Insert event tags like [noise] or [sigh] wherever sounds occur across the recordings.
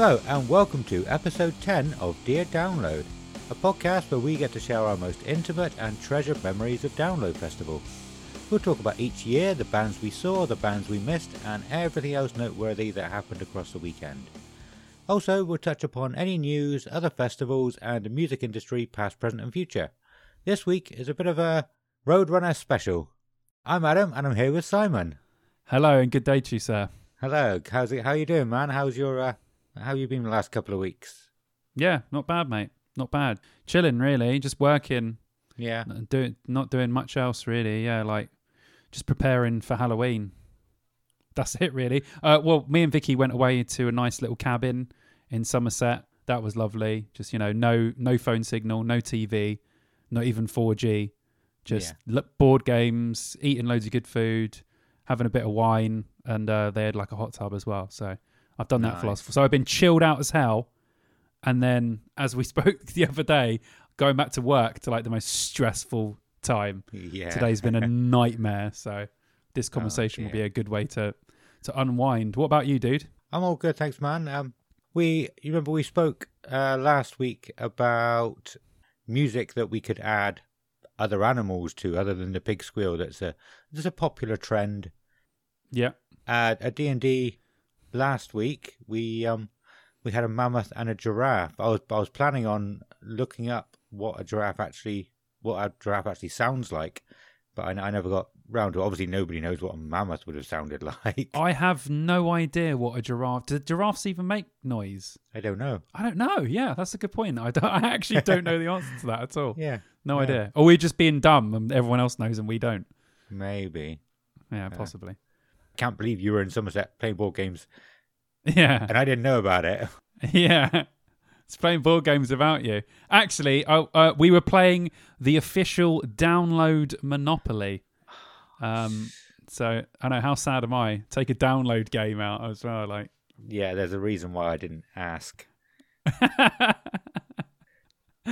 Hello, and welcome to episode 10 of Dear Download, a podcast where we get to share our most intimate and treasured memories of Download Festival. We'll talk about each year, the bands we saw, the bands we missed, and everything else noteworthy that happened across the weekend. Also, we'll touch upon any news, other festivals, and the music industry, past, present, and future. This week is a bit of a Roadrunner special. I'm Adam, and I'm here with Simon. Hello and good day to you, sir. Hello, how's it? How you doing, man? How's your uh, how have you been the last couple of weeks? Yeah, not bad, mate. Not bad. Chilling, really. Just working. Yeah. Doing not doing much else, really. Yeah, like just preparing for Halloween. That's it, really. Uh, well, me and Vicky went away to a nice little cabin in Somerset. That was lovely. Just you know, no no phone signal, no TV, not even 4G. Just yeah. board games, eating loads of good food, having a bit of wine, and uh, they had like a hot tub as well. So I've done nice. that for last. So I've been chilled out as hell, and then as we [laughs] spoke the other day, going back to work to like the most stressful time. Yeah. Today's been a [laughs] nightmare. So this oh, conversation oh, will be a good way to to unwind. What about you, dude? I'm all good, thanks, man. Um, we you remember we spoke uh, last week about music that we could add other animals to, other than the pig squeal. That's a there's a popular trend. Yeah. Uh, at D and D last week we um we had a mammoth and a giraffe. I was I was planning on looking up what a giraffe actually what a giraffe actually sounds like, but I, I never got round to. It. Obviously, nobody knows what a mammoth would have sounded [laughs] like. I have no idea what a giraffe. Do giraffes even make noise? I don't know. I don't know. Yeah, that's a good point. I, don't, I actually don't know the [laughs] answer to that at all. Yeah, no yeah. idea. Or we're just being dumb and everyone else knows and we don't. Maybe. Yeah, possibly can't believe you were in Somerset playing board games. [laughs] Yeah. And I didn't know about it. [laughs] Yeah. It's playing board games about you. Actually, uh, we were playing the official download Monopoly. Um, so I know how sad am I? Take a download game out as well. Like, yeah, there's a reason why I didn't ask. [laughs]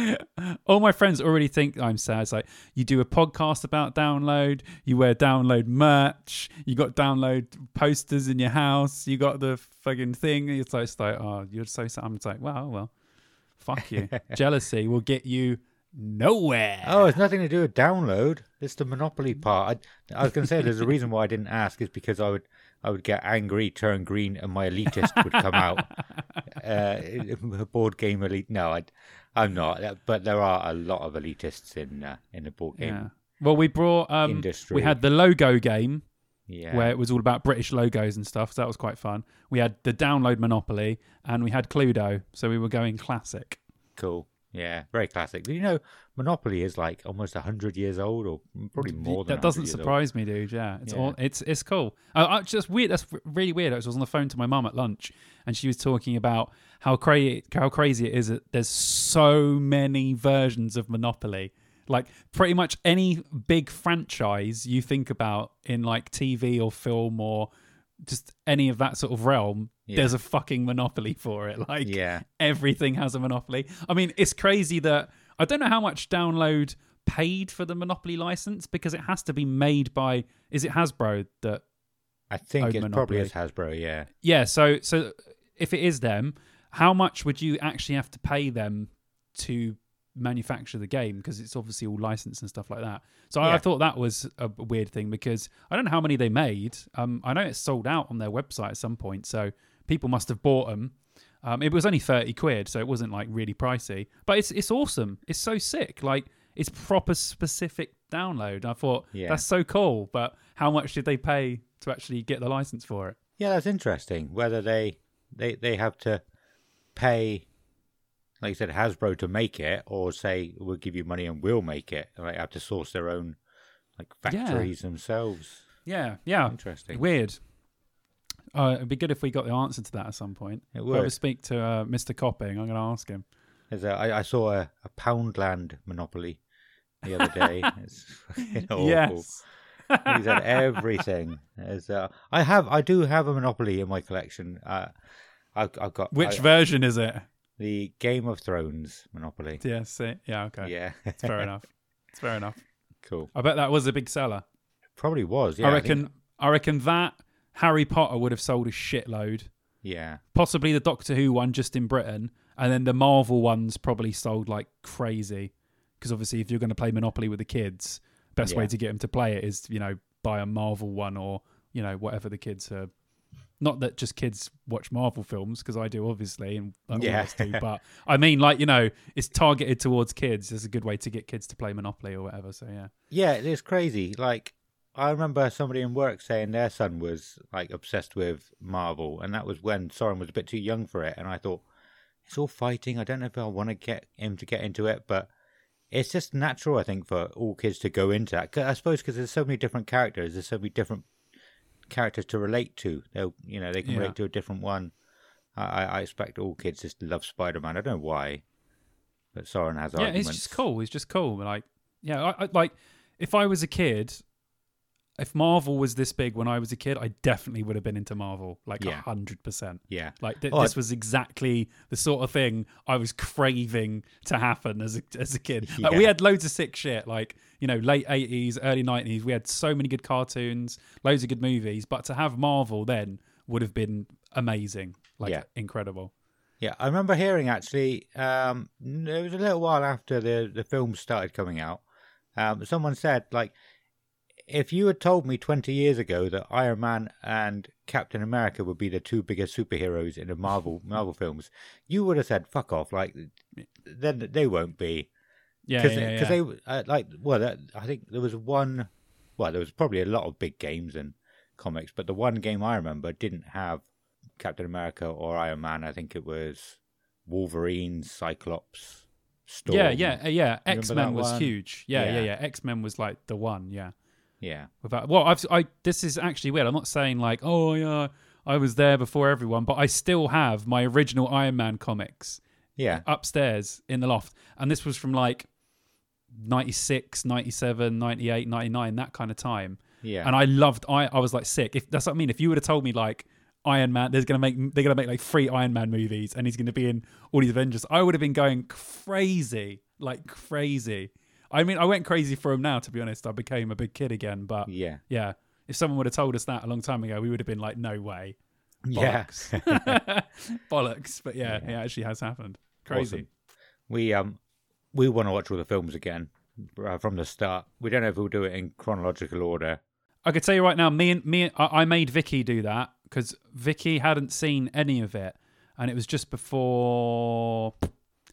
[laughs] All my friends already think I'm sad. It's like you do a podcast about download, you wear download merch, you got download posters in your house, you got the fucking thing. It's like, it's like oh, you're so sad. I'm like, well, well, fuck you. [laughs] Jealousy will get you nowhere. Oh, it's nothing to do with download. It's the monopoly part. I, I was going to say there's a [laughs] reason why I didn't ask is because I would I would get angry, turn green, and my elitist would come out. uh, board game elite. No, I, I'm not. But there are a lot of elitists in uh, in the board game. Yeah. Well, we brought um, industry. We had the logo game. Yeah. Where it was all about British logos and stuff. So that was quite fun. We had the download Monopoly and we had Cluedo. So we were going classic. Cool. Yeah, very classic. Do you know Monopoly is like almost hundred years old, or probably more than that. Doesn't surprise old. me, dude. Yeah, it's yeah. all it's it's cool. Uh, uh just weird. That's really weird. I was on the phone to my mum at lunch, and she was talking about how crazy how crazy it is that there's so many versions of Monopoly. Like pretty much any big franchise you think about in like TV or film or just any of that sort of realm, yeah. there's a fucking monopoly for it. [laughs] Like yeah. everything has a monopoly. I mean, it's crazy that I don't know how much download paid for the monopoly license because it has to be made by is it Hasbro that I think it probably is Hasbro, yeah. Yeah, so so if it is them, how much would you actually have to pay them to manufacture the game because it's obviously all licensed and stuff like that. So yeah. I, I, thought that was a weird thing because I don't know how many they made. Um, I know it's sold out on their website at some point, so people must have bought them. Um, it was only thirty quid, so it wasn't like really pricey. But it's it's awesome. It's so sick. Like it's proper specific download. I thought yeah. that's so cool. But how much did they pay to actually get the license for it? Yeah, that's interesting. Whether they they they have to pay like you said, Hasbro to make it, or say we'll give you money and we'll make it. Like have to source their own like factories yeah. themselves. Yeah, yeah. Interesting. Weird. Uh, it'd be good if we got the answer to that at some point. It If I ever speak to uh, Mr. Copping, I'm going to ask him. There's a, I, I saw a, a Poundland Monopoly the other day. [laughs] It's fucking awful. Yes. He's had everything. Uh, I have, I do have a Monopoly in my collection. Uh, I've, I've got Which I- version is it? The Game of Thrones Monopoly. Yes. see? Yeah. Okay. Yeah, It's fair enough. It's fair enough. cool. I bet that was a big seller. Probably was. Yeah, I reckon. I reckon that Harry Potter would have sold a shitload. yeah, Possibly the Doctor Who one just in Britain, and then the Marvel ones probably sold like crazy. Because obviously, if you're going to play Monopoly with the kids, best way to get them to play it is you know buy a Marvel one or you know whatever the kids are. Not that just kids watch Marvel films because I do obviously and like, Yeah. do, but I mean like you know it's targeted towards kids. It's a good way to get kids to play Monopoly or whatever. So yeah, yeah. It's crazy. Like I remember somebody in work saying their son was like obsessed with Marvel, and that was when Soren was a bit too young for it. And I thought it's all fighting. I don't know if I want to get him to get into it, but it's just natural, I think, for all kids to go into that. I suppose because there's so many different characters, there's so many different characters to relate to. They'll, you know, they can Yeah. relate to a different one. I, I expect all kids just love Spider Man. I don't know why, but Soren has yeah, arguments. it's just cool. It's just cool. Like yeah, I, I like if I was a kid. If Marvel was this big when I was a kid, I definitely would have been into Marvel, like a hundred percent. Yeah, Like th- Oh, this I- was exactly the sort of thing I was craving to happen as a as a kid. Like, Yeah. we had loads of sick shit, like you know, late eighties, early nineties. We had so many good cartoons, loads of good movies. But to have Marvel then would have been amazing, like Yeah. incredible. Yeah, I remember hearing actually. Um, it was a little while after the the films started coming out. Um, someone said like, if you had told me twenty years ago that Iron Man and Captain America would be the two biggest superheroes in the Marvel [laughs] Marvel films, you would have said fuck off. Like, then they won't be Yeah, because yeah, yeah. they uh, like well, that, I think there was one. Well, there was probably a lot of big games and comics, but the one game I remember didn't have Captain America or Iron Man. I think it was Wolverine, Cyclops, Storm. yeah, yeah, uh, yeah. X Men was one? huge. Yeah, yeah, Yeah. yeah. X Men was like the one. Yeah. Yeah, Without well, I've I this is actually weird. I'm not saying like oh yeah I was there before everyone, but I still have my original Iron Man comics yeah, upstairs in the loft, and this was from like 96, 97, 98, 99, that kind of time. yeah. And I loved I I was like sick. If that's what I mean, if you would have told me like Iron Man, there's gonna make they're gonna make like three Iron Man movies, and he's gonna be in all these Avengers, I would have been going crazy, like crazy. I mean, I went crazy for him now. To be honest, I became a big kid again. But yeah, yeah, if someone would have told us that a long time ago, we would have been like, no way, yeah. bollocks, [laughs] [laughs] bollocks. But yeah, Yeah. it actually has happened. Crazy. Awesome. We um we want to watch all the films again uh, from the start. We don't know if we'll do it in chronological order. I could tell you right now, me and me, I, I made Vicky do that because Vicky hadn't seen any of it, and it was just before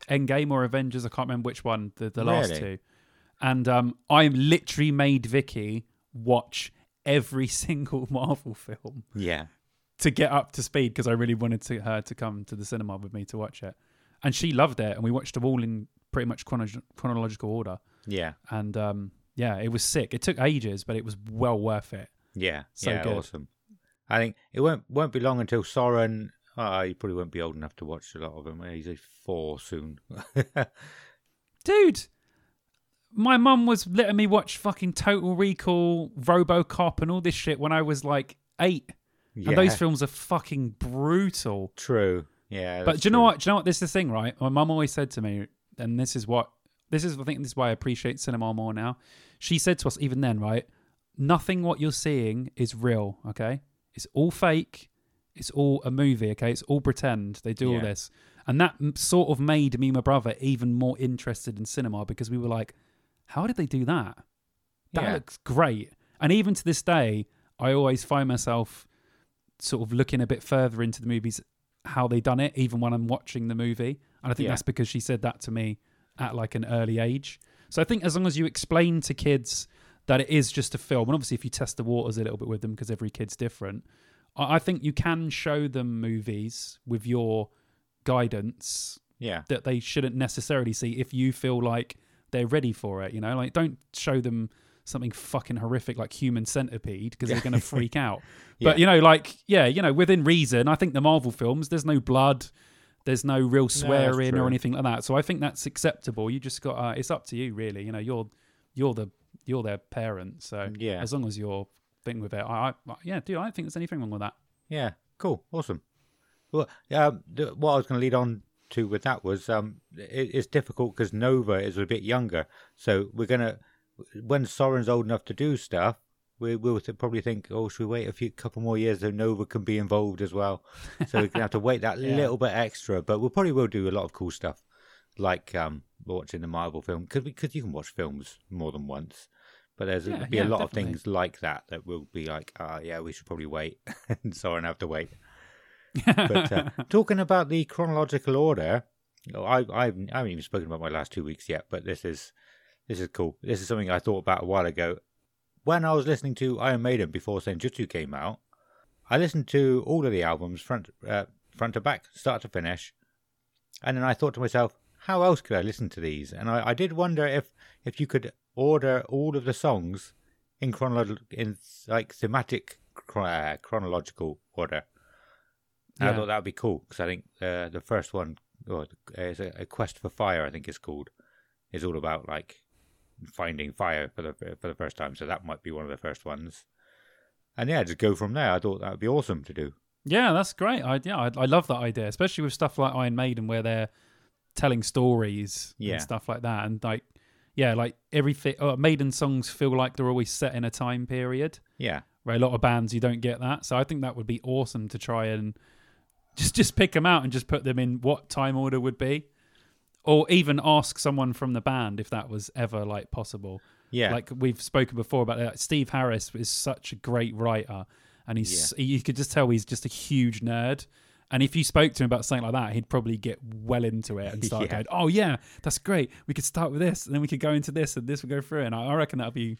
Endgame or Avengers. I can't remember which one, the, the last Really? two. And um, I literally made Vicky watch every [laughs] single Marvel film Yeah, to get up to speed because I really wanted to, her to come to the cinema with me to watch it, and she loved it, and we watched them all in pretty much chrono- chronological order. yeah, And um, yeah, it was sick. It took ages, but it was well worth it. yeah. So yeah, good. awesome. I think it won't won't be long until Soren. Uh, he probably won't be old enough to watch a lot of them. He's four soon. [laughs] dude my mum was letting me watch fucking total recall robocop and all this shit when i was like eight. Yeah, and those films are fucking brutal. True. Yeah, but do you know true. what? Do you know what? This is the thing right? My mum always said to me and this is what this is i think this is why i appreciate cinema more now. She said to us even then right? Nothing what you're seeing is real okay? It's all fake. It's all a movie okay? It's all pretend. They do all this. And that sort of made me and my brother even more interested in cinema because we were like how did they do that? That Yeah. looks great. And even to this day i always find myself sort of looking a bit further into the movies how they done it even when i'm watching the movie. And i think Yeah. that's because she said that to me at like an early age. So i think as long as you explain to kids that it is just a film and obviously if you test the waters a little bit with them because every kid's different I I think you can show them movies with your guidance Yeah, that they shouldn't necessarily see if you feel like they're ready for it. You know, like don't show them something fucking horrific like Human Centipede because they're going [laughs] to freak out. Yeah. But you know, like yeah, you know, within reason, I think the Marvel films, there's no blood, there's no real swearing or anything like that. So I think that's acceptable. You just got uh, it's up to you really. You know, you're you're the you're their parent. So Yeah. as long as you're thing with it, I, I yeah, dude, I don't think there's anything wrong with that. Yeah, cool, awesome. Well, the, what I was going to lead on to with that was um, it, it's difficult because Nova is a bit younger, so we're gonna when Soren's old enough to do stuff, we will th- probably think, oh, should we wait a few couple more years so Nova can be involved as well? So we're gonna have to wait that [laughs] Yeah. little bit extra, but we'll probably will do a lot of cool stuff, like um, watching the Marvel film because because you can watch films more than once. But there's Yeah, be a yeah, lot definitely. of things like that that will be like, ah, yeah, we should probably wait, [laughs] and Soren have to wait. But uh, [laughs] talking about the chronological order, I, I I haven't even spoken about my last two weeks yet. But this is this is cool. This is something I thought about a while ago. When I was listening to Iron Maiden before Senjutsu came out, I listened to all of the albums front uh, front to back, start to finish, and then I thought to myself, how else could I listen to these? And I, I did wonder if if you could order all of the songs in chronolo- in like thematic uh, chronological order. And I thought that would be cool because I think uh, the first one, or is a, a quest for fire, I think it's called, is all about like finding fire for the for the first time. So that might be one of the first ones. And yeah, just go from there. I thought that would be awesome to do. Yeah, that's great. I, yeah, I, I love that idea, especially with stuff like Iron Maiden, where they're telling stories Yeah. and stuff like that. And like, yeah, like everything. Uh, Maiden songs feel like they're always set in a time period. Yeah, Where a lot of bands you don't get that. So I think that would be awesome to try and just just pick them out and just put them in what time order would be, or even ask someone from the band if that was ever like possible. yeah, Like we've spoken before about that. Steve Harris is such a great writer, and he's you could just tell he's just a huge nerd. And if you spoke to him about something like that, he'd probably get well into it and start [laughs] Yeah. going, "Oh yeah, that's great. We could start with this, and then we could go into this, and this would go through." And I, I reckon that'd be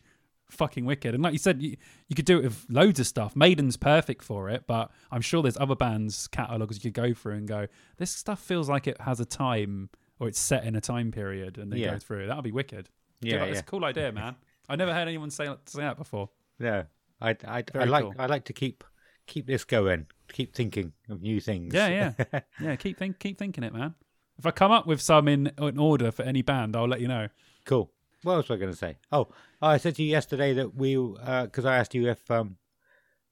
fucking wicked. And like you said, you, you could do it with loads of stuff. Maiden's perfect for it, but I'm sure there's other bands' catalogs you could go through and go, "This stuff feels like it has a time." Or it's set in a time period, and then Yeah. go through. That'd be wicked. yeah, yeah. It's a cool idea, man. I never heard anyone say, say that before. Yeah, I, I, I like, cool. I like to keep, keep this going. Keep thinking of new things. Yeah, yeah, [laughs] yeah. Keep think, keep thinking it, man. If I come up with some in, in order for any band, I'll let you know. cool. What else was I going to say? Oh, I said to you yesterday that we, because I asked you if um,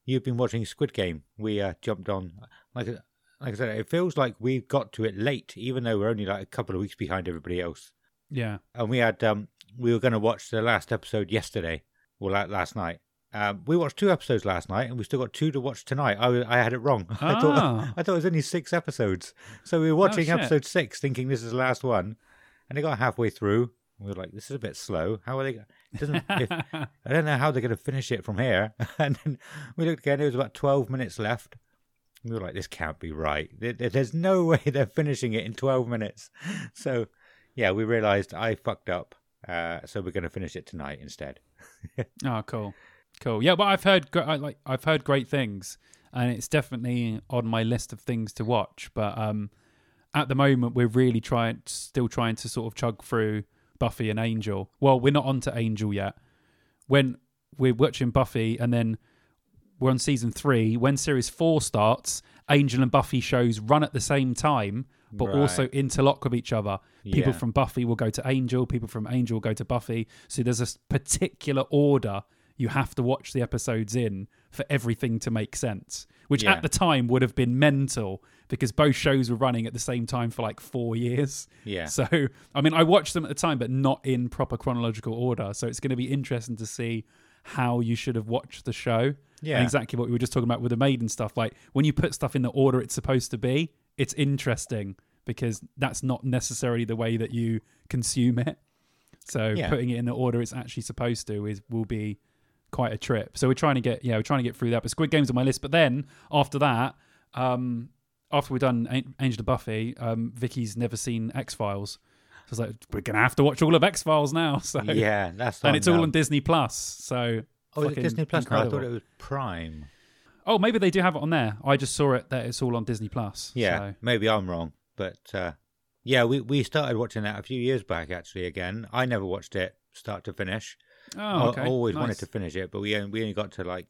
you've been watching Squid Game. We uh, jumped on. Like, like I said, it feels like we've got to it late, even though we're only like a couple of weeks behind everybody else. Yeah, And we had, um, we were going to watch the last episode yesterday, or la- last night. Um, we watched two episodes last night, and we still got two to watch tonight. I, I had it wrong. [laughs] I thought Ah. [laughs] I thought it was only six episodes. So we were watching shit. episode six, thinking this is the last one, and it got halfway through. We were like, "This is a bit slow. How are they? Doesn't. [laughs] if, I don't know how they're going to finish it from here." [laughs] And then we looked again. It was about twelve minutes left. We were like, "This can't be right. There- there- There's no [laughs] way they're finishing it in twelve minutes." So, yeah, we realised I fucked up. Uh, so we're going to finish it tonight instead. Oh, cool, cool. Yeah, but I've heard I, like I've heard great things, and it's definitely on my list of things to watch. But um, at the moment, we're really trying, still trying to sort of chug through Buffy and Angel. Well, we're not onto Angel yet. When we're watching Buffy, and then we're on season three. When series four starts, Angel and Buffy shows run at the same time, but Right. also interlock with each other. People Yeah. from Buffy will go to Angel, people from Angel will go to Buffy. So there's a particular order you have to watch the episodes in for everything to make sense, which Yeah. at the time would have been mental because both shows were running at the same time for like four years. Yeah. So, I mean, I watched them at the time, but not in proper chronological order. So it's going to be interesting to see how you should have watched the show. Yeah. Exactly what we were just talking about with the maiden stuff. Like when you put stuff in the order it's supposed to be, it's interesting because that's not necessarily the way that you consume it. So Yeah. putting it in the order it's actually supposed to is will be quite a trip. So we're trying to get yeah, we're trying to get through that. But Squid Game's on my list. But then after that, um, after we've done Angel and Buffy, um, Vicky's never seen X Files. So I was like, we're gonna have to watch all of X Files now. [laughs] So yeah, that's and it's all now. on Disney Plus. So Oh, is it Disney Plus now? I thought it was Prime. Oh, maybe they do have it on there. I just saw it that it's all on Disney Plus. Yeah, So. maybe I'm wrong, but uh, yeah, we we started watching that a few years back actually. Again, I never watched it start to finish. Oh, okay. I always wanted to finish it, but we only, we only got to like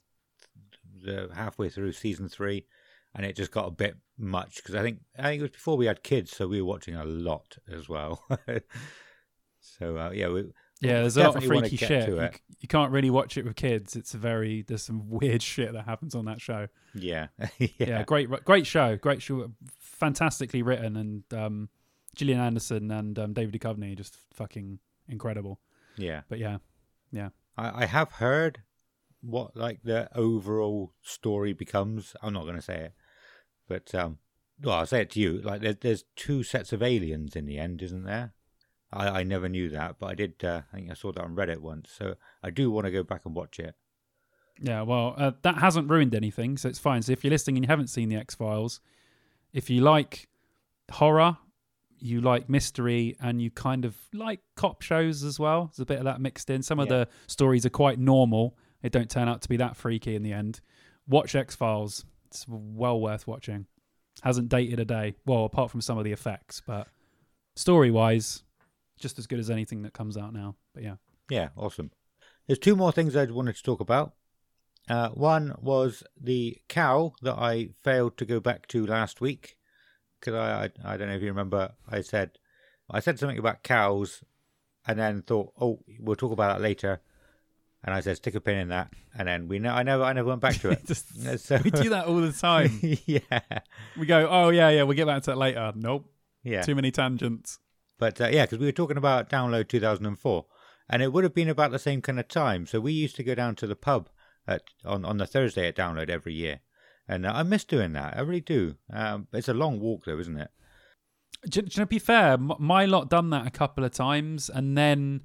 the halfway through season three, and it just got a bit much because I think I think it was before we had kids, so we were watching a lot as well. [laughs] so uh, yeah, we, Yeah, there's a lot of freaky shit. You, you can't really watch it with kids. It's a very there's some [laughs] weird shit that happens on that show. yeah, [laughs] Yeah, yeah, great, great show, great show, fantastically written, and um, Gillian Anderson and um, David Duchovny just fucking incredible. yeah. But yeah, I, I have heard what like the overall story becomes. I'm not going to say it, but um, well, I'll say it to you. Like, there, there's two sets of aliens in the end, isn't there? I, I never knew that, but I did. Uh, I think I saw that on Reddit once, so I do want to go back and watch it. yeah. Well, uh, that hasn't ruined anything, so it's fine. So if you're listening and you haven't seen the X Files, if you like horror, you like mystery, and you kind of like cop shows as well, there's a bit of that mixed in. Some of Yeah. the stories are quite normal; they don't turn out to be that freaky in the end. Watch X Files; it's well worth watching. Hasn't dated a day, well, apart from some of the effects, but story wise, just as good as anything that comes out now. But yeah, Yeah, awesome. There's two more things I wanted to talk about. Uh, one was the cow that I failed to go back to last week because I, I I don't know if you remember I said I said something about cows and then thought oh we'll talk about that later and I said stick a pin in that and then we know I never I never went back to it. [laughs] Just- [laughs] so- we do that all the [laughs] time. yeah, We go, oh yeah, yeah, we'll get back to that later. Nope, yeah. too many tangents. But uh, yeah, because we were talking about download 2004, and it would have been about the same kind of time. So we used to go down to the pub at on on the Thursday at download every year, and uh, I miss doing that. I really do. Um, it's a long walk though, isn't it? Do, do you know, to be fair, my lot done that a couple of times, and then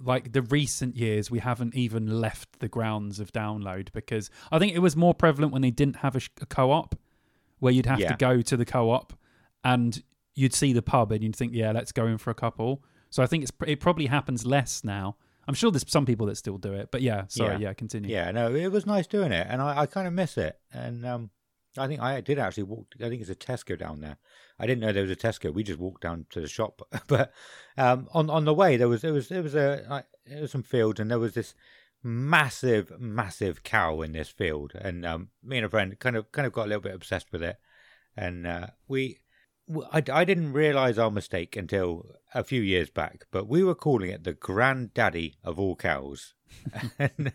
like the recent years, we haven't even left the grounds of download because I think it was more prevalent when they didn't have a, sh- a co-op, where you'd have Yeah. to go to the co-op and you'd see the pub and you'd think, yeah, let's go in for a couple. So I think it's it probably happens less now. I'm sure there's some people that still do it, but yeah, sorry, Yeah. yeah, continue. Yeah, no, it was nice doing it, and I, I kind of miss it. And um, I think I did actually walk. I think it's a Tesco down there. I didn't know there was a Tesco. We just walked down to the shop, [laughs] but um, on on the way there was there was there was a like, there was some fields, and there was this massive massive cow in this field, and um, me and a friend kind of kind of got a little bit obsessed with it, and uh, we. I, I didn't realize our mistake until a few years back, but we were calling it the granddaddy of all cows. [laughs] and,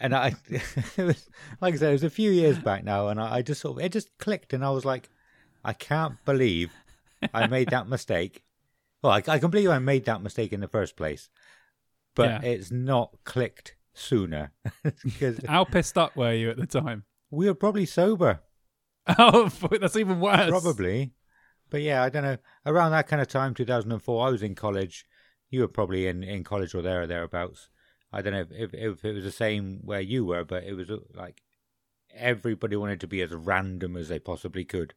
and I, [laughs] it was, like I said, it was a few years back now, and I, I just sort of, it just clicked, and I was like, I can't believe I made that mistake. Well, I, I can believe I made that mistake in the first place, but Yeah. it's not clicked sooner [laughs] because How pissed up were you at the time? we were probably sober, [laughs] Oh, that's even worse. probably. But yeah, I don't know. Around that kind of time, 2004, I was in college. You were probably in, in college or there or thereabouts. I don't know if, if, it was the same where you were, but it was uh, like everybody wanted to be as random as they possibly could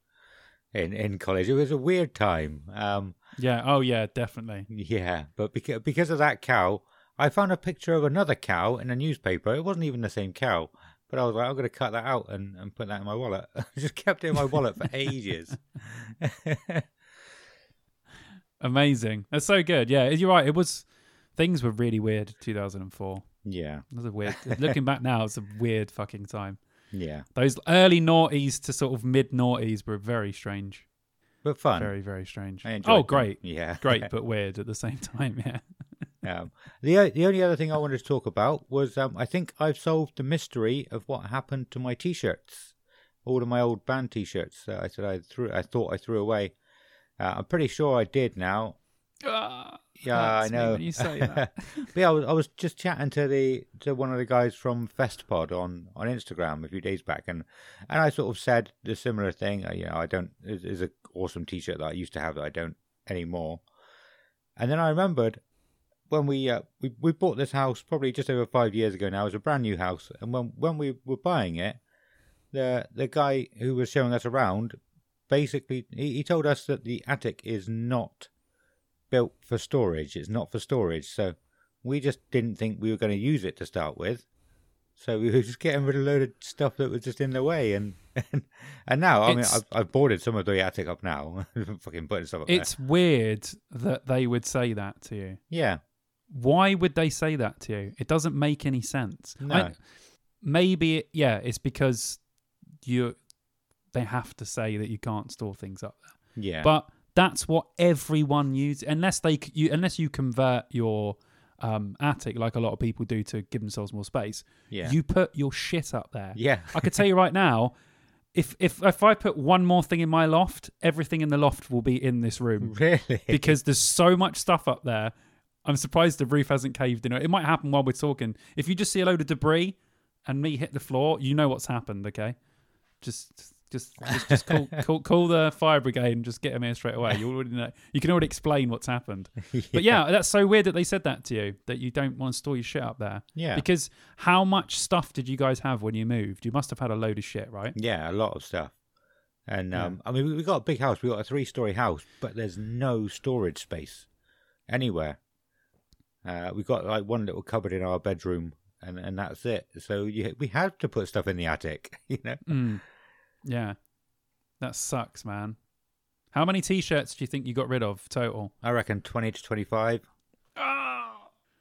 in, in college. It was a weird time. Um, Yeah. Oh, yeah. Definitely. yeah, but because, because of that cow, I found a picture of another cow in a newspaper. It wasn't even the same cow, but I was like, I'm going to cut that out and, and put that in my wallet. [laughs] I just kept it in my wallet for ages. [laughs] Amazing. That's so good. Yeah, you're right. It was things were really weird. 2004. yeah, It was a weird. looking back now, it's a weird fucking time. yeah, Those early noughties to sort of mid noughties were very strange. but fun. Very very strange. Oh, them. great, Yeah, great, [laughs] but weird at the same time. Yeah. Um, the the only other thing I wanted to talk about was um, I think I've solved the mystery of what happened to my t-shirts, all of my old band t-shirts. that I said I threw, I thought I threw away. Uh, I'm pretty sure I did now. Ah, Yeah, I know. you say that. [laughs] but yeah, I was, I was just chatting to the to one of the guys from FestPod on, on Instagram a few days back, and and I sort of said the similar thing. uh, You know, I don't is is an awesome T-shirt that I used to have that I don't anymore. And then I remembered when we uh, we we bought this house probably just over five years ago now. It was a brand new house, and when when we were buying it, the the guy who was showing us around basically he, he told us that the attic is not built for storage. It's not for storage, so we just didn't think we were going to use it to start with. So we were [laughs] just getting rid of a load of stuff that was just in the way, and and, and now I mean I've, I've boarded some of the attic up now, [laughs] fucking putting stuff up It's weird that they would say that to you. Yeah, Why would they say that to you? It doesn't make any sense. No. I- maybe, it, yeah, it's because you they have to say that you can't store things up there. Yeah. But that's what everyone uses, unless they you unless you convert your um, attic like a lot of people do to give themselves more space. yeah. You put your shit up there. yeah. I could tell you right now, if if if I put one more thing in my loft, everything in the loft will be in this room [laughs] really? because there's so much stuff up there. I'm surprised the roof hasn't caved in. It might happen while we're talking. If you just see a load of debris and me hit the floor, you know what's happened. Okay, just just just, just call, [laughs] call call the fire brigade and just get them here straight away. You already know. You can already explain what's happened. [laughs] But yeah, that's so weird that they said that to you that you don't want to store your shit up there. Yeah. Because how much stuff did you guys have when you moved? You must have had a load of shit, right? Yeah, a lot of stuff. And Yeah. um, I mean, we got a big house. We got a three-story house, but there's no storage space anywhere. Uh, we got like one little cupboard in our bedroom, and and that's it. So you, we had to put stuff in the attic. [laughs] You know, Mm. Yeah. That sucks, man. How many t-shirts do you think you got rid of total? I reckon twenty to twenty-five.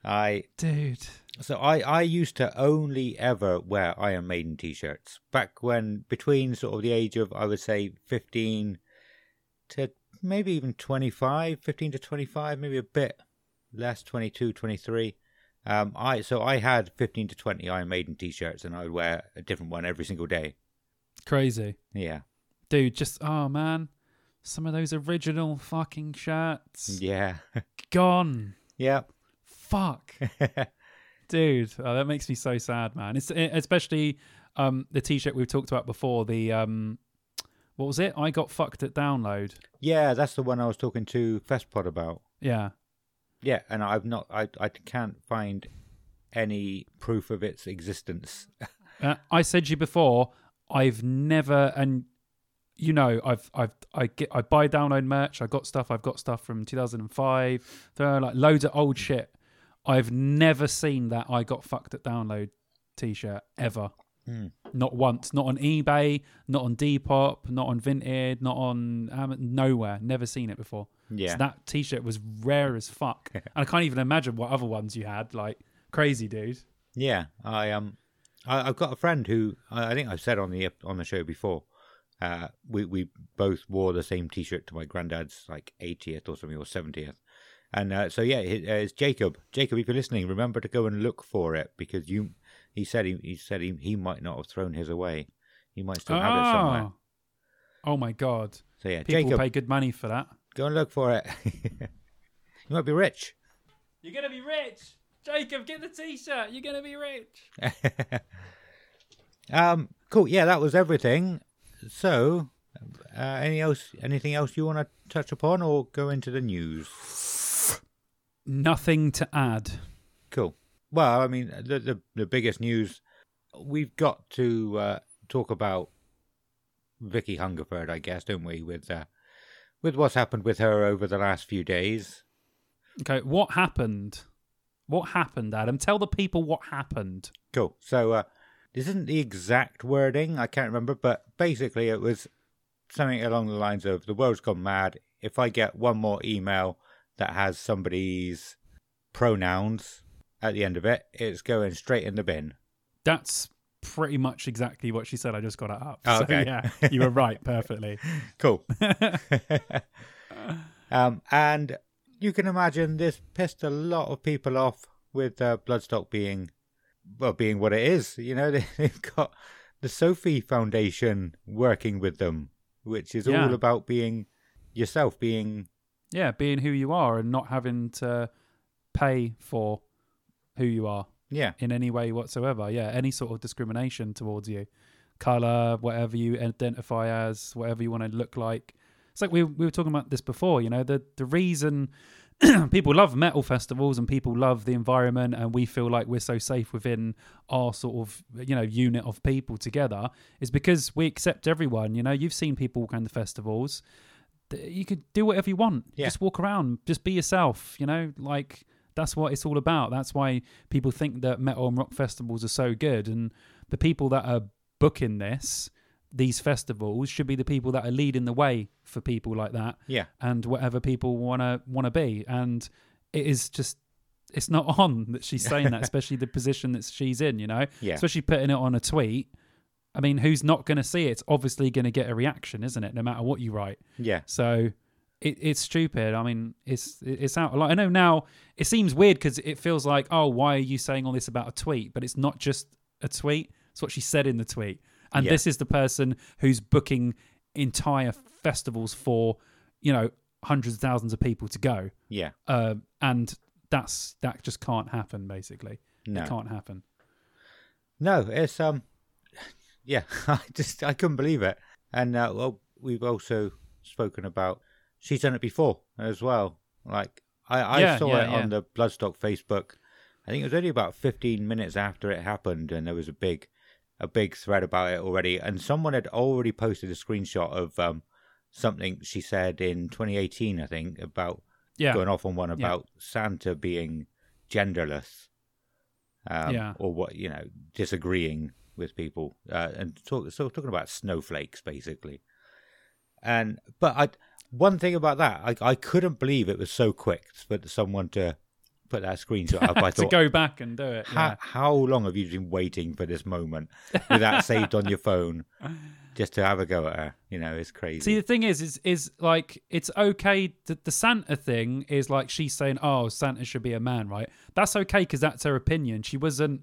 I Dude. so I I used to only ever wear Iron Maiden t-shirts back when between sort of the age of I would say fifteen to maybe even 25 15 to 25 maybe a bit less 22 23 um i so i had 15 to 20 iron maiden t-shirts and i would wear a different one every single day Crazy. yeah Dude, just oh man. Some of those original fucking shirts yeah gone. [laughs] yeah Fuck. [laughs] Dude, oh, that makes me so sad, man. It's eh, especially um the t-shirt we've talked about before, the um what was it? I got fucked at download. yeah that's the one i was talking to festpod about Yeah. Yeah and i've not i i can't find any proof of its existence [laughs] Uh, I said to you before, I've never and you know, I've I've I get I buy download merch. I got stuff. I've got stuff from 2005. There are like loads of old shit. I've never seen that I got fucked at download t-shirt ever. Hmm. Not once. Not on eBay. Not on Depop. Not on Vinted. Not on um, nowhere. Never seen it before. yeah So that t-shirt was rare as fuck. [laughs] and I can't even imagine what other ones you had. Like crazy, dude. Yeah, I um, I, I've got a friend who I I think I've said on the on the show before. Uh, we we both wore the same T-shirt to my granddad's like 80th or something or 70th, and uh, so yeah, it, uh, it's Jacob. Jacob, if you're listening, remember to go and look for it because you. He said he he said he he might not have thrown his away. He might still have it somewhere. Oh my god. So yeah, People Jacob, pay good money for that. go and look for it. [laughs] you might be rich. You're gonna be rich, Jacob. Get the t-shirt. You're gonna be rich. [laughs] um, cool. Yeah, that was everything. So, uh, any else? Anything else you want to touch upon, or go into the news? Nothing to add. Well, I mean, the the, the biggest news we've got to uh, talk about Vicky Hungerford, I guess, don't we? With uh, with what's happened with her over the last few days. Okay, what happened? What happened, Adam? Tell the people what happened. Cool. So, uh, this isn't the exact wording, I can't remember, but basically it was something along the lines of the world's gone mad. If I get one more email that has somebody's pronouns at the end of it, it's going straight in the bin. That's pretty much exactly what she said. I just got it up. Oh, So, okay. yeah, you were right perfectly. [laughs] Cool. um, and you can imagine this pissed a lot of people off with uh, Bloodstock being, well, being what it is. You know, [laughs] they, they've got the Sophie Foundation working with them, which is Yeah. all about being yourself, being yeah, being who you are and not having to pay for who you are yeah, in any way whatsoever. Yeah, any sort of discrimination towards you, color, whatever you identify as, whatever you want to look like. It's like we we were talking about this before. You know, the the reason [clears throat] people love metal festivals and people love the environment, and we feel like we're so safe within our sort of you know unit of people together is because we accept everyone. You know, you've seen people kind of festivals. You could do whatever you want. Yeah. Just walk around. Just be yourself. You know, like that's what it's all about. That's why people think that metal and rock festivals are so good. And the people that are booking this, these festivals, should be the people that are leading the way for people like that yeah, and whatever people want to want to be. And it is just it's not on that she's saying that, [laughs] especially the position that she's in. You know, Yeah. especially putting it on a tweet. I mean, who's not going to see it? It's obviously going to get a reaction, isn't it? No matter what you write. Yeah. So it, it's stupid. I mean, it's it's out. Like I know now, it seems weird because it feels like, oh, why are you saying all this about a tweet? But it's not just a tweet. It's what she said in the tweet. And Yeah. this is the person who's booking entire festivals for, you know, hundreds of thousands of people to go. Yeah. Um, and that's that just can't happen. Basically, No. it can't happen. No, it's um, yeah, [laughs] I just I couldn't believe it. And uh, well, we've also spoken about she's done it before as well. Like I, I Yeah, saw yeah, it yeah. on the Bloodstock Facebook. I think it was only about fifteen minutes after it happened, and there was a big, a big thread about it already. And someone had already posted a screenshot of um something she said in 2018, I think, about going off on one about Santa being genderless, um, or what you know, disagreeing with people, uh, and talk, so talking about snowflakes basically. And but I, one thing about that, I I couldn't believe it was so quick for someone to put that screenshot up. [laughs] I thought, to go back and do it. how, how long have you been waiting for this moment with that saved on your phone, just to have a go at her? You know, it's crazy. See, the thing is, is is like it's okay. The, the Santa thing is like she's saying, "Oh, Santa should be a man," right? That's okay because that's her opinion. She wasn't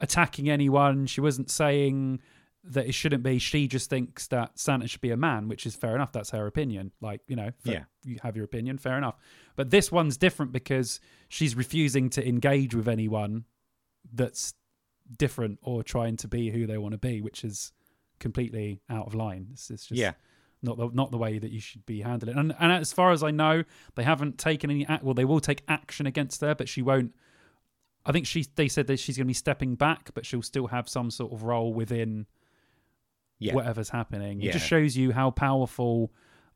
attacking anyone. She wasn't saying that it shouldn't be. She just thinks that Santa should be a man, which is fair enough. That's her opinion. Like you know, Yeah. you have your opinion, fair enough. But this one's different because she's refusing to engage with anyone that's different or trying to be who they want to be, which is completely out of line. It's, it's just yeah, not the not the way that you should be handling. And and as far as I know, they haven't taken any act. Well, they will take action against her, but she won't. I think she they said that she's going to be stepping back, but she'll still have some sort of role within yeah, whatever's happening. It Yeah. just shows you how powerful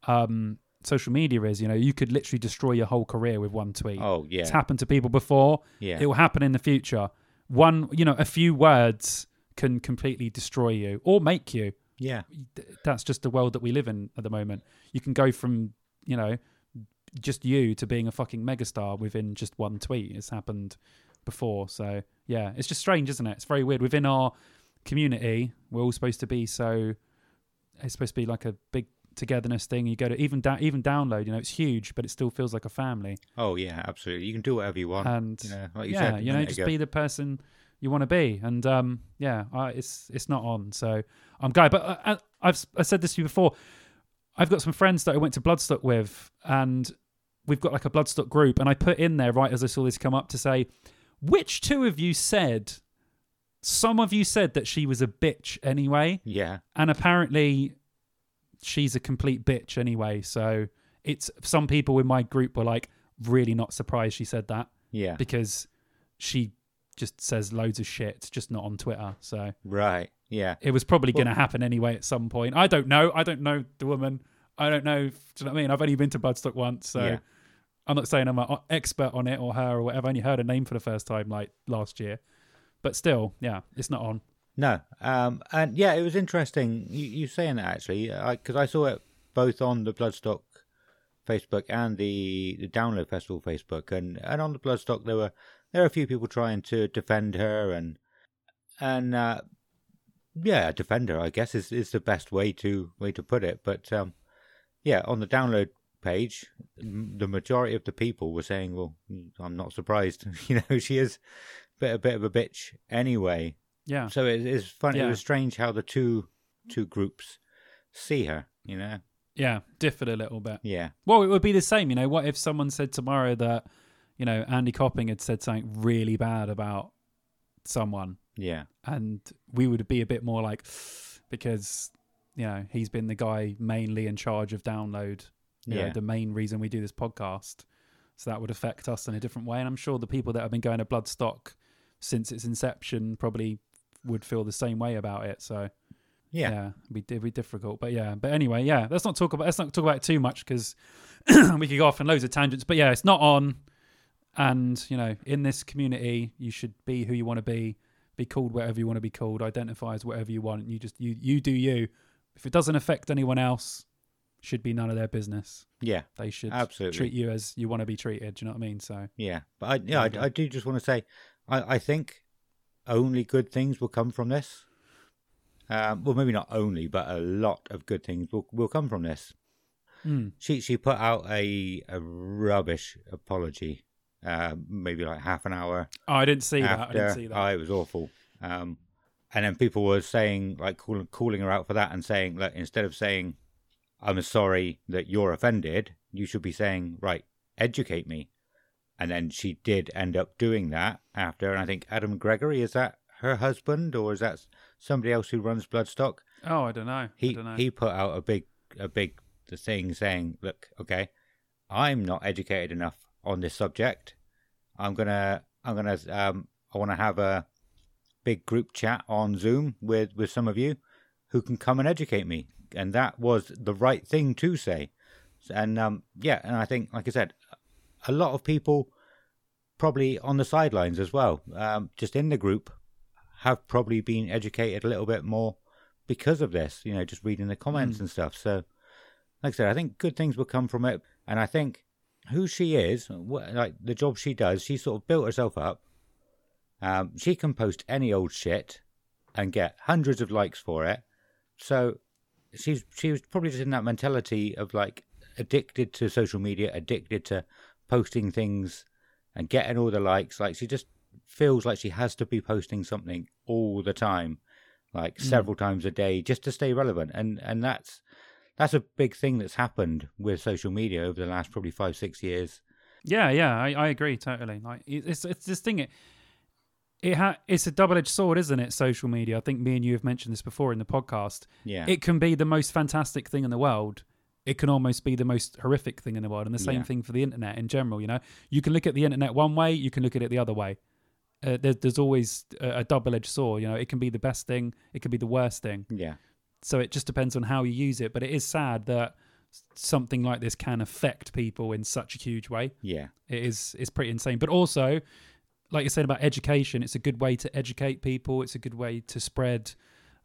um, social media is. You know, you could literally destroy your whole career with one tweet. oh yeah, It's happened to people before. yeah, It will happen in the future. One, you know, a few words can completely destroy you or make you yeah, that's just the world that we live in at the moment. You can go from, you know, just you to being a fucking megastar within just one tweet. It's happened before. So, yeah, it's just strange, isn't it? It's very weird. Within our community, we're all supposed to be so, it's supposed to be like a big togetherness thing. You go to even, da- even download, you know, it's huge, but it still feels like a family. Oh yeah, absolutely. You can do whatever you want. And you know, like you yeah, said you know, just ago. be the person you want to be, and um, yeah, I, it's it's not on, so I'm glad. But uh, I, I've I said this to you before. I've got some friends that I went to Bloodstock with, and we've got like a Bloodstock group, and I put in there right as I saw this come up to say, which two of you said? Some of you said that she was a bitch anyway, Yeah, and apparently she's a complete bitch anyway. So it's some people in my group were like really not surprised she said that yeah, because she just says loads of shit, just not on Twitter. So right. Yeah, it was probably Well- going to happen anyway at some point. I don't know. I don't know the woman. I don't know. Do you know what I mean? I've only been to Bloodstock once, so Yeah. I'm not saying I'm an expert on it or her or whatever. I only heard her name for the first time like last year, but still, yeah, it's not on. no. Um, and yeah, it was interesting you, you saying that actually, because I, saw it both on the Bloodstock Facebook and the the Download Festival Facebook, and and on the Bloodstock there were there were a few people trying to defend her and and uh, yeah, defend her. I guess is is the best way to way to put it. But um, yeah, on the download page, the majority of the people were saying, "Well, I'm not surprised. [laughs] you know, she is bit a bit of a bitch anyway." Yeah, So it's funny. It was strange how the two two groups see her. You know, yeah, differed a little bit. yeah, Well, it would be the same. You know, what if someone said tomorrow that, you know, Andy Copping had said something really bad about someone, yeah, and we would be a bit more like, because, you know, he's been the guy mainly in charge of download, you know, Yeah. the main reason we do this podcast. So that would affect us in a different way. And I'm sure the people that have been going to Bloodstock since its inception probably would feel the same way about it. So yeah, yeah, it'd be, it'd be difficult. But yeah, but anyway, yeah, let's not talk about let's not talk about it too much because [clears throat] we could go off on loads of tangents. But yeah, it's not on, and you know, in this community, you should be who you want to be, be called whatever you want to be called, identify as whatever you want. You just you you do you. If it doesn't affect anyone else, should be none of their business. Yeah, They should Absolutely. treat you as you want to be treated. Do you know what I mean? So yeah. But I, yeah, I, I do just want to say, I, I think only good things will come from this. Um, well, maybe not only, but a lot of good things will will come from this. mm. She she put out a a rubbish apology, uh, maybe like half an hour oh, I didn't see that. I didn't see that. Oh, it was awful. Um, and then people were saying, like, calling, calling her out for that and saying, like, instead of saying, I'm sorry that you're offended, you should be saying, right, educate me. And then she did end up doing that after. And I think Adam Gregory, is that her husband or is that somebody else who runs Bloodstock? oh, I don't know. I He, don't know. he put out a big, a big thing saying, look, okay, I'm not educated enough on this subject. I'm gonna, I'm gonna, um, I want to have a big group chat on Zoom with with some of you who can come and educate me, and that was the right thing to say. And um, yeah, and I think, like I said, a lot of people probably on the sidelines as well, um, just in the group, have probably been educated a little bit more because of this. You know, just reading the comments Mm. and stuff. So, like I said, I think good things will come from it, and I think who she is, wh- like the job she does, she sort of built herself up. Um, she can post any old shit and get hundreds of likes for it. So she's she was probably just in that mentality of like addicted to social media, addicted to posting things and getting all the likes. Like she just feels like she has to be posting something all the time, like Mm. several times a day, just to stay relevant. And and that's that's a big thing that's happened with social media over the last probably five six years. Yeah, yeah, I, I agree totally. Like it's it's this thing. It it ha- it's a double edged sword, isn't it? Social media. I think me and you have mentioned this before in the podcast. Yeah, It can be the most fantastic thing in the world. It can almost be the most horrific thing in the world, and the same Yeah. thing for the internet in general. You know, you can look at the internet one way, you can look at it the other way. Uh, there's there's always a, a double edged sword. You know, it can be the best thing, it can be the worst thing. yeah, So it just depends on how you use it. But it is sad that something like this can affect people in such a huge way yeah, it is it's pretty insane but also like you said about education it's a good way to educate people it's a good way to spread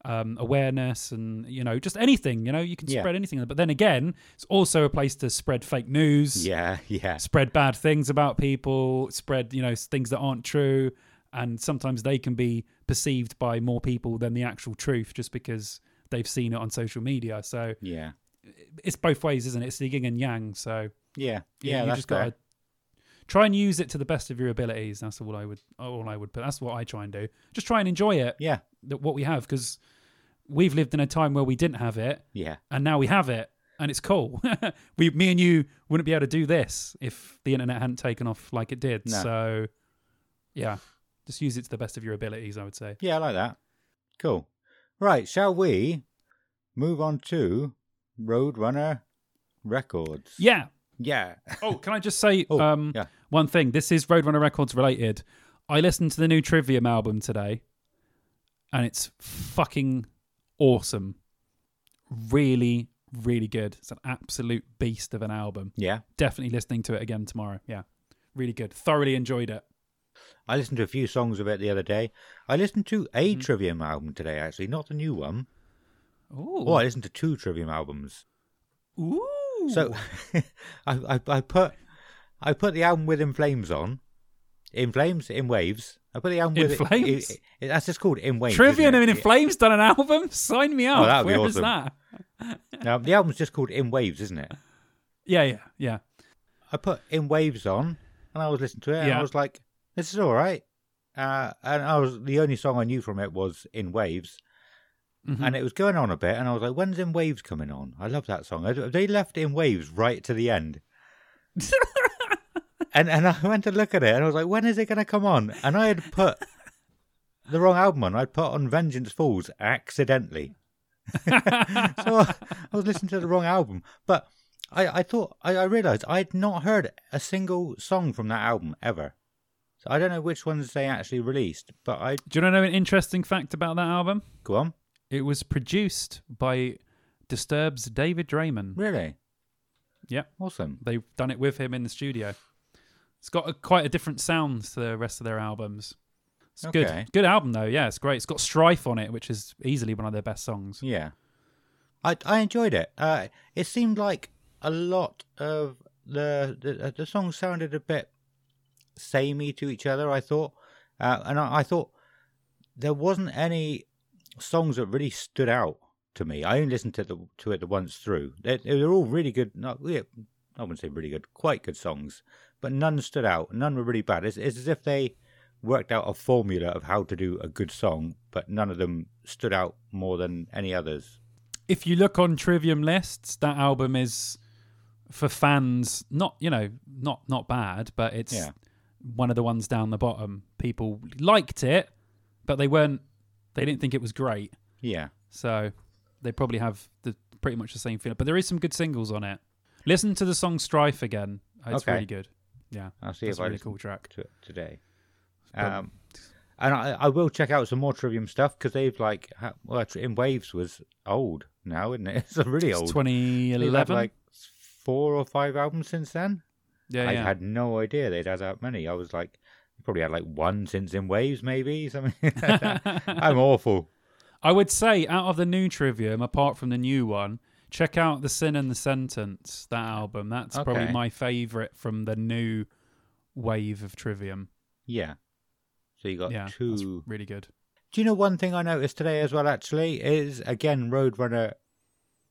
um, awareness and you know just anything you know you can Yeah. spread anything. But then again it's also a place to spread fake news. Yeah, yeah, spread bad things about people spread you know things that aren't true. And sometimes they can be perceived by more people than the actual truth just because they've seen it on social media. So yeah, it's both ways isn't it? It's the yin and yang. So yeah, yeah, yeah. you that's just gotta try and use it to the best of your abilities. That's all I would, all I would put. That's what I try and do. Just try and enjoy it, Yeah, that what we have, because we've lived in a time where we didn't have it, yeah, and now we have it, and it's cool. [laughs] we, me and you, wouldn't be able to do this if the internet hadn't taken off like it did. No. So, yeah, just use it to the best of your abilities. I would say. yeah. I like that. Cool. Right, shall we move on to Roadrunner Records? Yeah. Yeah, [laughs] Oh, can I just say Oh, um, yeah. one thing? This is Roadrunner Records related. I listened to the new Trivium album today, and it's fucking awesome. Really, really good. It's an absolute beast of an album. yeah. Definitely listening to it again tomorrow. Yeah, really good. Thoroughly enjoyed it. I listened to a few songs of it the other day. I listened to a Mm-hmm. Trivium album today, actually, not the new one. Ooh, Oh, I listened to two Trivium albums. ooh. So [laughs] I, I I put I put the album with In Flames on. In Flames, In Waves. I put the album In with Flames? It, it, that's just called In Waves. Trivium isn't and it? In Flames done an album. [laughs] Sign me up. Oh, Where is awesome. that? [laughs] Now, the album's just called In Waves, isn't it? Yeah, yeah, yeah. I put In Waves on, and I was listening to it, and Yeah. I was like, "This is all right." Uh, and I was the only song I knew from it was In Waves, Mhm. and it was going on a bit, and I was like, "When's In Waves coming on?" I love that song. They left In Waves right to the end, [laughs] and and I went to look at it, and I was like, "When is it going to come on?" And I had put the wrong album on. I'd put on Vengeance Falls accidentally. [laughs] so I was listening to the wrong album. But I, I thought I, I realised I'd not heard a single song from that album ever. So I don't know which ones they actually released, but I Do you want to know an interesting fact about that album? go on. It was produced by Disturbed's David Draiman. Really? Yeah. Awesome. They've done it with him in the studio. It's got a, quite a different sound to the rest of their albums. It's Okay. good. Good album though. Yeah, it's great. It's got Strife on it, which is easily one of their best songs. Yeah. I I enjoyed it. Uh, it seemed like a lot of the the, the songs sounded a bit samey to each other. I thought, uh, and I, I thought there wasn't any songs that really stood out to me. I only listened to the to it the once through. They, they were all really good. Not, yeah, I wouldn't say really good, quite good songs, but none stood out. None were really bad. It's, it's as if they worked out a formula of how to do a good song, but none of them stood out more than any others. If you look on Trivium lists, that album is for fans not you know not not bad, but it's Yeah. one of the ones down the bottom. People liked it, but they weren't. They didn't think it was great. Yeah, So they probably have the pretty much the same feeling. But there is some good singles on it. Listen to the song Strife again. It's Okay. really good. Yeah. I'll see That's if a I really cool track. to today. Um, and I, I will check out some more Trivium stuff because they've like well, In Waves was old now, isn't it? [laughs] It's a really old. 2011. They've like four or five albums since then. yeah, I yeah. had no idea they'd had that many. I was like, probably had like one since In Waves, maybe [laughs] something. [laughs] I'm awful. I would say out of the new Trivium, apart from the new one, check out the Sin and the Sentence. That album. That's probably my favorite from the new wave of Trivium. Yeah. So you got yeah, that's two. really good. Do you know one thing I noticed today as well? Actually, is again Roadrunner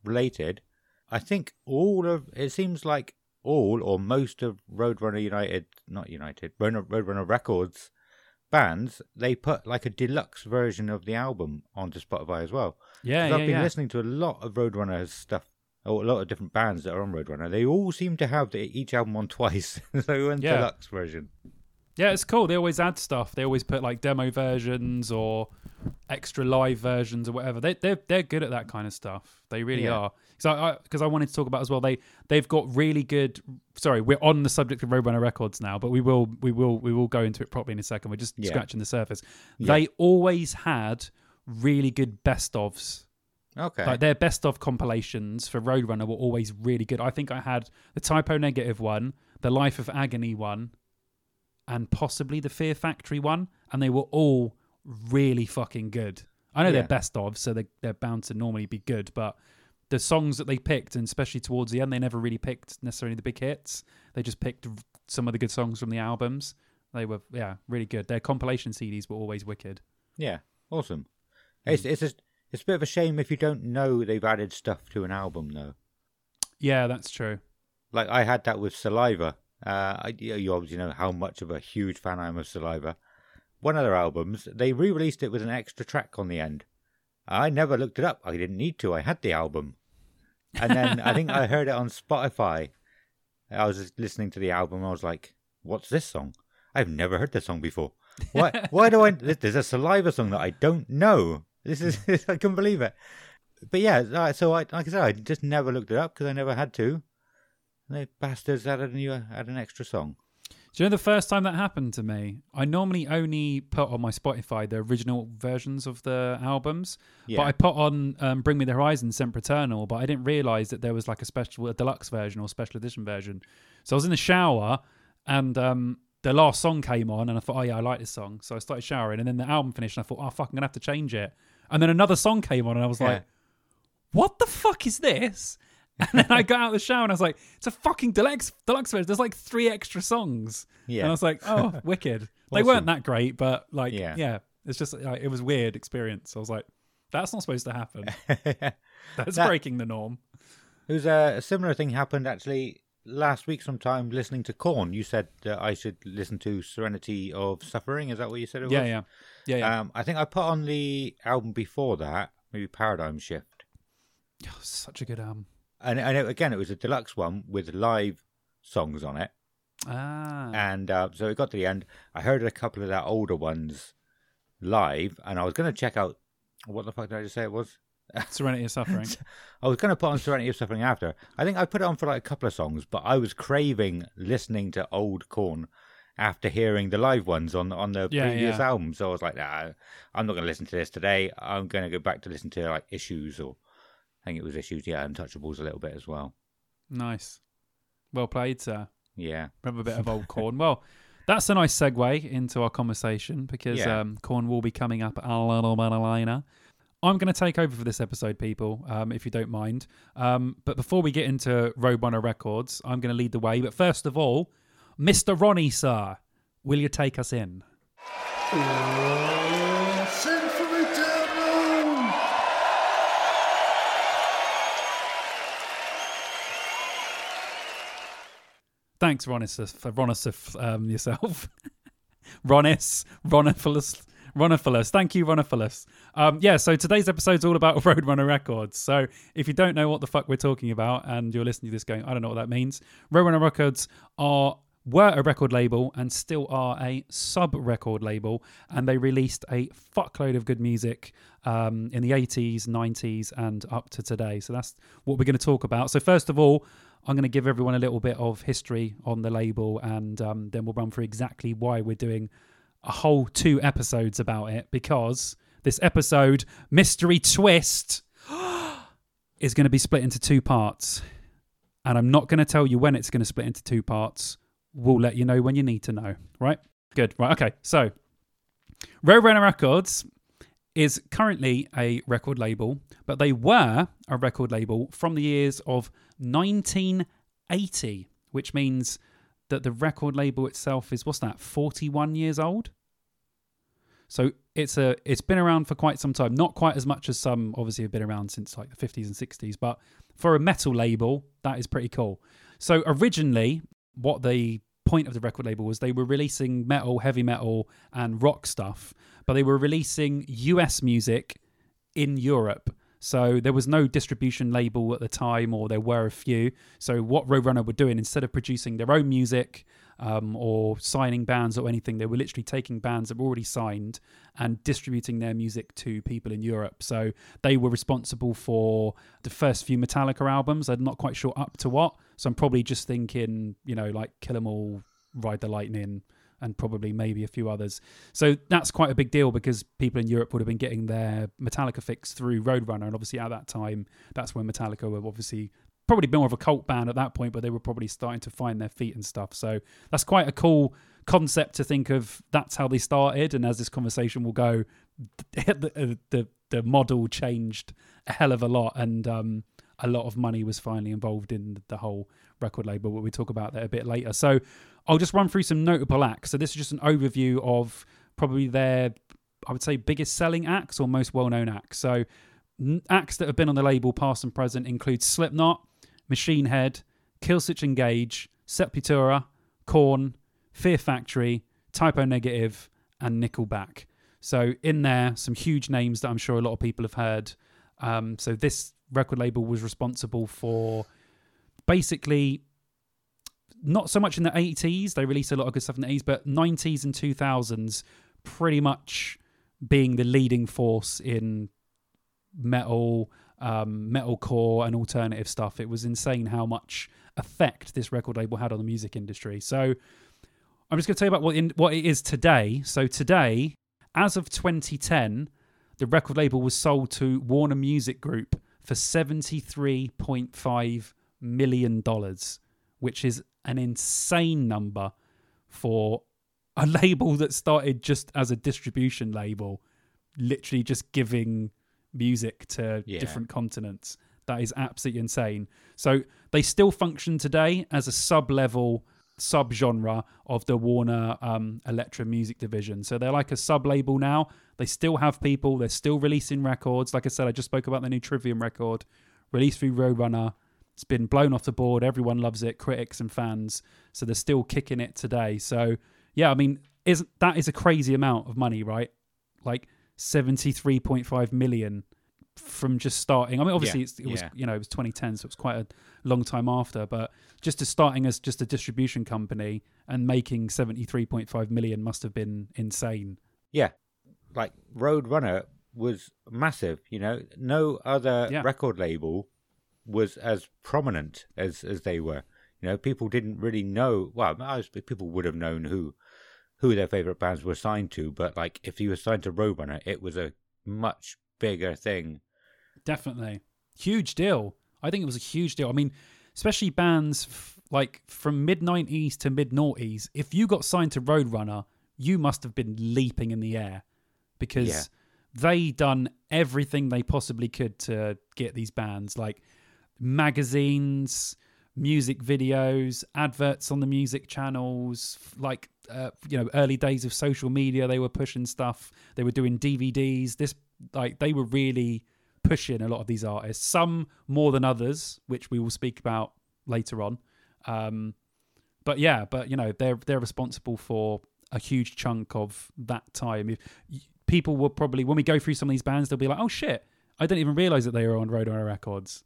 related. I think all of it seems like all or most of Roadrunner United, not United, Roadrunner, Records bands, they put like a deluxe version of the album onto Spotify as well. Yeah, yeah, I've been yeah. listening to a lot of Roadrunner stuff, or a lot of different bands that are on Roadrunner. They all seem to have the, each album on [laughs] twice, so in Yeah. deluxe version. Yeah, it's cool. They always add stuff. They always put like demo versions or extra live versions or whatever. They they're they're good at that kind of stuff. They really Yeah. are. So I because I, wanted to talk about as well. They they've got really good. Sorry, we're on the subject of Roadrunner Records now, but we will we will we will go into it properly in a second. We're just Yeah. scratching the surface. Yeah. They always had really good best ofs. Okay. Like their best of compilations for Roadrunner were always really good. I think I had the Type O Negative one, the Life of Agony one, and possibly the Fear Factory one, and they were all really fucking good. I know Yeah. they're best of, so they, they're bound to normally be good, but the songs that they picked, and especially towards the end, they never really picked necessarily the big hits. They just picked some of the good songs from the albums. They were, yeah, really good. Their compilation CDs were always wicked. Yeah, awesome. Hmm. It's it's a, it's a bit of a shame if you don't know they've added stuff to an album though. Yeah, that's true. Like I had that with Saliva. Uh, I, you you obviously know how much of a huge fan I am of Saliva. One of their albums, they re-released it with an extra track on the end. I never looked it up. I didn't need to. I had the album, and then I think I heard it on Spotify. I was just listening to the album. I was like, "What's this song? I've never heard this song before. Why? [laughs] why do I? There's a Saliva song that I don't know. This is [laughs] I couldn't believe it. But yeah, so I, like I said, I just never looked it up because I never had to. And they bastards added a new, added an extra song. Do you know the first time that happened to me? I normally only put on my Spotify the original versions of the albums, Yeah, but I put on um, Bring Me the Horizon, Sempiternal, but I didn't realize that there was like a special, a deluxe version or special edition version. So I was in the shower and um, the last song came on, and I thought, oh yeah, I like this song. So I started showering, and then the album finished, and I thought, oh fuck, I'm gonna have to change it. And then another song came on, and I was Yeah. like, what the fuck is this? [laughs] And then I got out of the shower and I was like, it's a fucking deluxe deluxe version. There's like three extra songs. yeah, And I was like, oh, [laughs] wicked. They Awesome. weren't that great, but like, Yeah. yeah, it's just like, it was weird experience. I was like, that's not supposed to happen. [laughs] That's That- breaking the norm. It was a, a similar thing happened actually last week. Sometime listening to Korn, you said that I should listen to Serenity of Suffering. Is that what you said? It Yeah, yeah, yeah, yeah. Um, I think I put on the album before that, maybe Paradigm Shift, Oh, such a good album. And and it, again it was a deluxe one with live songs on it. Ah, And uh, so it got to the end. I heard a couple of their older ones live, and I was going to check out what the fuck did I just say it was? [laughs] Serenity of Suffering. I was going to put on Serenity of Suffering after. I think I put it on for like a couple of songs, but I was craving listening to old Korn after hearing the live ones on on the Yeah, previous yeah. album. So I was like, nah, I'm not going to listen to this today. I'm going to go back to listen to like Issues or I think it was Issues, yeah, Untouchables a little bit as well. nice. Well played, sir. Yeah, Remember a bit of old [laughs] Korn. Well, that's a nice segue into our conversation because Yeah. um, Korn will be coming up a little bit later. I'm going to take over for this episode, people, um, if you don't mind. Um, but before we get into Roadrunner Records, I'm going to lead the way. But first of all, Mr. Ronnie, sir, will you take us in? Thanks, Ronis, for Ronis, um, yourself. [laughs] Ronis, Ronophilis, Ronophilis. Thank you, Ronophilis. Um, yeah, so today's episode's all about [laughs] Roadrunner Records. So if you don't know what the fuck we're talking about and you're listening to this going, I don't know what that means, Roadrunner Records are were a record label and still are a sub record label and they released a fuckload of good music um, in the 80s 90s and up to today so that's what we're going to talk about so first of all i'm going to give everyone a little bit of history on the label and um, then we'll run through exactly why we're doing a whole two episodes about it because this episode mystery twist [gasps] is going to be split into two parts and i'm not going to tell you when it's going to split into two parts we'll let you know when you need to know. Right? Good. Right. Okay. So, Roadrunner Records is currently a record label, but they were a record label from the years of 1980, which means that the record label itself is what's that? 41 years old. So it's a it's been around for quite some time. Not quite as much as some obviously have been around since like the 50s and 60s, but for a metal label, that is pretty cool. So originally, what the point of the record label was they were releasing metal, heavy metal, and rock stuff, but they were releasing US music in Europe. So there was no distribution label at the time, or there were a few. So what Roadrunner were doing, instead of producing their own music um, or signing bands or anything, they were literally taking bands that were already signed and distributing their music to people in Europe. So they were responsible for the first few Metallica albums. I'm not quite sure up to what. So I'm probably just thinking, you know, like Kill 'Em All, Ride the Lightning, and probably maybe a few others. So that's quite a big deal because people in Europe would have been getting their Metallica fix through Roadrunner, and obviously at that time, that's when Metallica were obviously probably more of a cult band at that point, but they were probably starting to find their feet and stuff. So that's quite a cool concept to think of. That's how they started, and as this conversation will go, [laughs] the the, the model changed a hell of a lot, and um, a lot of money was finally involved in the whole record label. But we talk about that a bit later. So I'll just run through some notable acts. So this is just an overview of probably their, I would say, biggest selling acts or most well-known acts. So acts that have been on the label, past and present, include Slipknot, Machine Head, Killswitch Engage, Sepultura, Korn, Fear Factory, Type O Negative, and Nickelback. So in there, some huge names that I'm sure a lot of people have heard. Um, so this record label was responsible for basically not so much in the 80s. They released a lot of good stuff in the 80s, but 90s and 2000s pretty much being the leading force in metal, um, metalcore, and alternative stuff. It was insane how much effect this record label had on the music industry. So I'm just going to tell you about what in, what it is today. So today, as of 2010, the record label was sold to Warner Music Group for 73.5 million dollars, which is an insane number for a [laughs] label that started just as a distribution label, literally just giving music to Yeah. different continents. That is absolutely insane. So they still function today as a sub level sub genre of the Warner um, Elektra music division. So they're like a sub label now. They still have people, they're still releasing records. Like I said, I just spoke about the new Trivium record released through Roadrunner. It's been blown off the board. Everyone loves it, critics and fans. So they're still kicking it today. So yeah, I mean, isn't that is a crazy amount of money, right? Like seventy three point five million from just starting. I mean, obviously Yeah, it's, it was yeah. you know it was 2010, so it was quite a long time after. But just to starting as just a distribution company and making 73.5 million must have been insane. Yeah, like Roadrunner was massive. You know, no other Yeah. record label was as prominent as as they were. You know, people didn't really know. Well, I was, people would have known who who their favorite bands were signed to, but like if you were signed to Roadrunner, it was a much bigger thing. Definitely. Huge deal. I think it was a huge deal. I mean, especially bands f- like from mid 90s to mid noughties, if you got signed to Roadrunner, you must have been leaping in the air because Yeah. they done everything they possibly could to get these bands like magazines music videos adverts on the music channels like uh, you know early days of social media they were pushing stuff they were doing dvds this like they were really pushing a lot of these artists some more than others which we will speak about later on. Um but yeah but you know they're they're responsible for a huge chunk of that time. If- people will probably when we go through some of these bands they'll be like oh shit i didn't even realize that they were on roadrunner records.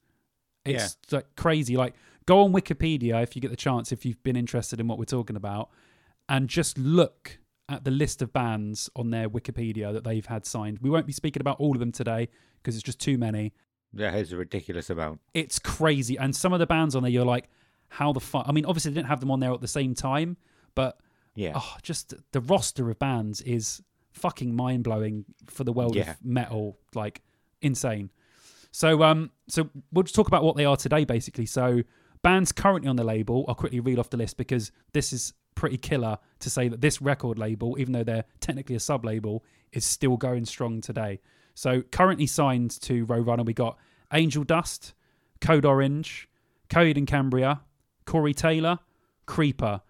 It's like crazy. Like go on wikipedia if you get the chance if you've been interested in what we're talking about and just look at the list of bands on their wikipedia that they've had signed we won't be speaking about all of them today because it's just too many That is a ridiculous amount. it's crazy. And some of the bands on there, you're like, how the fuck? I mean, obviously they didn't have them on there at the same time, but Yeah. oh, just the roster of bands is fucking mind blowing for the world Yeah. of metal, like insane. So, um, so we'll just talk about what they are today, basically. So, bands currently on the label, I'll quickly read off the list because this is pretty killer to say that this record label, even though they're technically a sub label, is still going strong today. So, currently signed to Roadrunner, we got Angel Dust, Code Orange, Coheed and Cambria, Corey Taylor, Creeper,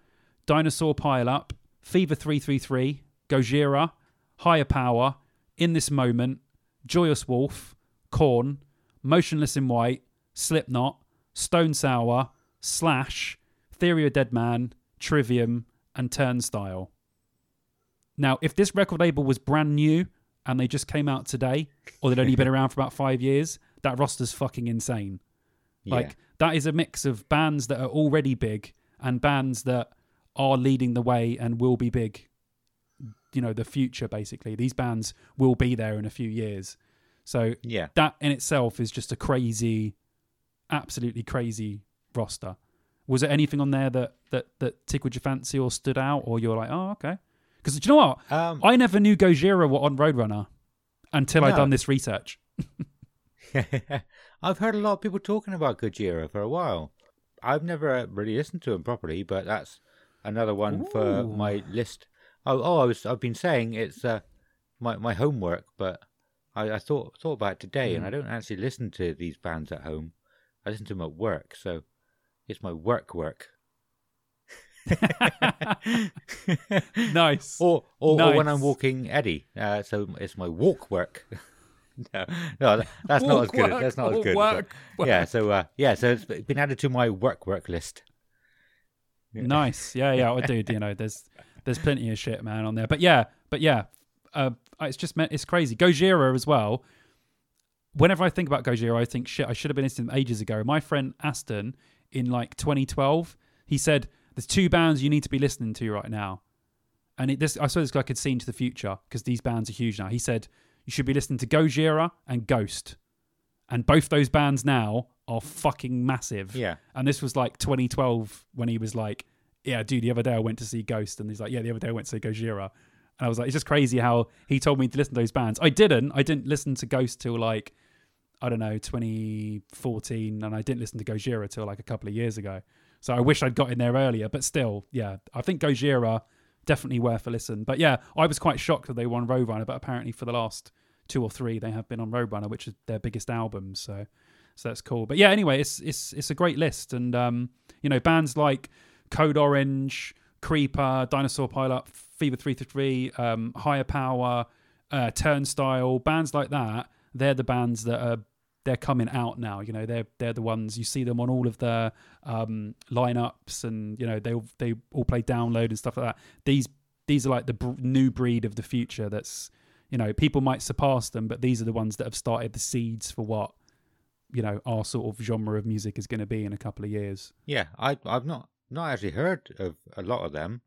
Dinosaur Pile Up, Fever 333, Gojira, Higher Power, In This Moment, Joyous Wolf, Korn, Motionless in White, Slipknot, Stone Sour, Slash, Theory of Deadman, Trivium, and Turnstile. Now, if this record label was brand new and they just came out today, or they'd only been [laughs] around for about five years, that roster's fucking insane. Like yeah. that is a mix of bands that are already big and bands that are leading the way and will be big. You know, the future basically. These bands will be there in a few years. So Yeah. that in itself is just a crazy, absolutely crazy roster. Was there anything on there that that that tickled your fancy or stood out, or you're like, oh okay? Because do you know what? Um, I never knew Gojira were on Roadrunner until I'd No. done this research. [laughs] [laughs] I've heard a lot of people talking about Gojira for a while. I've never really listened to him properly, but that's another one for my list. Oh, oh, I was I've been saying it's uh, my my homework, but I, I thought thought about it today, Hmm. and I don't actually listen to these bands at home. I listen to them at work, so it's my work work. [laughs] nice. [laughs] or or, or when I'm walking Eddie. Uh, so it's my walk work. [laughs] no, no, that- that's not as good. work, That's not as good. work, work. Yeah, so uh, yeah, so it's been added to my work work list. Nice. Yeah, yeah, I do. You know, there's there's plenty of shit, man, on there. But yeah, but yeah, uh, it's just meant it's crazy. Gojira as well. Whenever I think about Gojira, I think shit. I should have been listening to them ages ago. My friend Aston in like 2012, he said there's two bands you need to be listening to right now, and it, this I saw this guy could see into the future because these bands are huge now. He said you should be listening to Gojira and Ghost, and both those bands now are fucking massive. Yeah, And this was like 2012 when he was like, "Yeah, dude, the other day I went to see Ghost," and he's like, "Yeah, the other day I went to see Gojira." And I was like, "It's just crazy how he told me to listen to those bands." I didn't. I didn't listen to Ghost till like I don't know 2014, and I didn't listen to Gojira till like a couple of years ago. So I wish I'd got in there earlier. But still, yeah, I think Gojira definitely worth a listen. But yeah, I was quite shocked that they won Roadrunner, but apparently for the last two or three, they have been on Roadrunner, which is their biggest album. So so that's cool. But yeah, anyway, it's it's it's a great list, and um, you know, bands like Code Orange, Creeper, Dinosaur Pileup, Fever Three Three Three, um, Higher Power, uh, Turnstile, bands like that. They're the bands that are they're coming out now. You know, they're they're the ones you see them on all of the um, lineups, and you know they all- they all play download and stuff like that. These these are like the br- new breed of the future. That's you know people might surpass them, but these are the ones that have started the seeds for what you know our sort of genre of music is going to be in a couple of years. yeah. I I've not not actually heard of a lot of them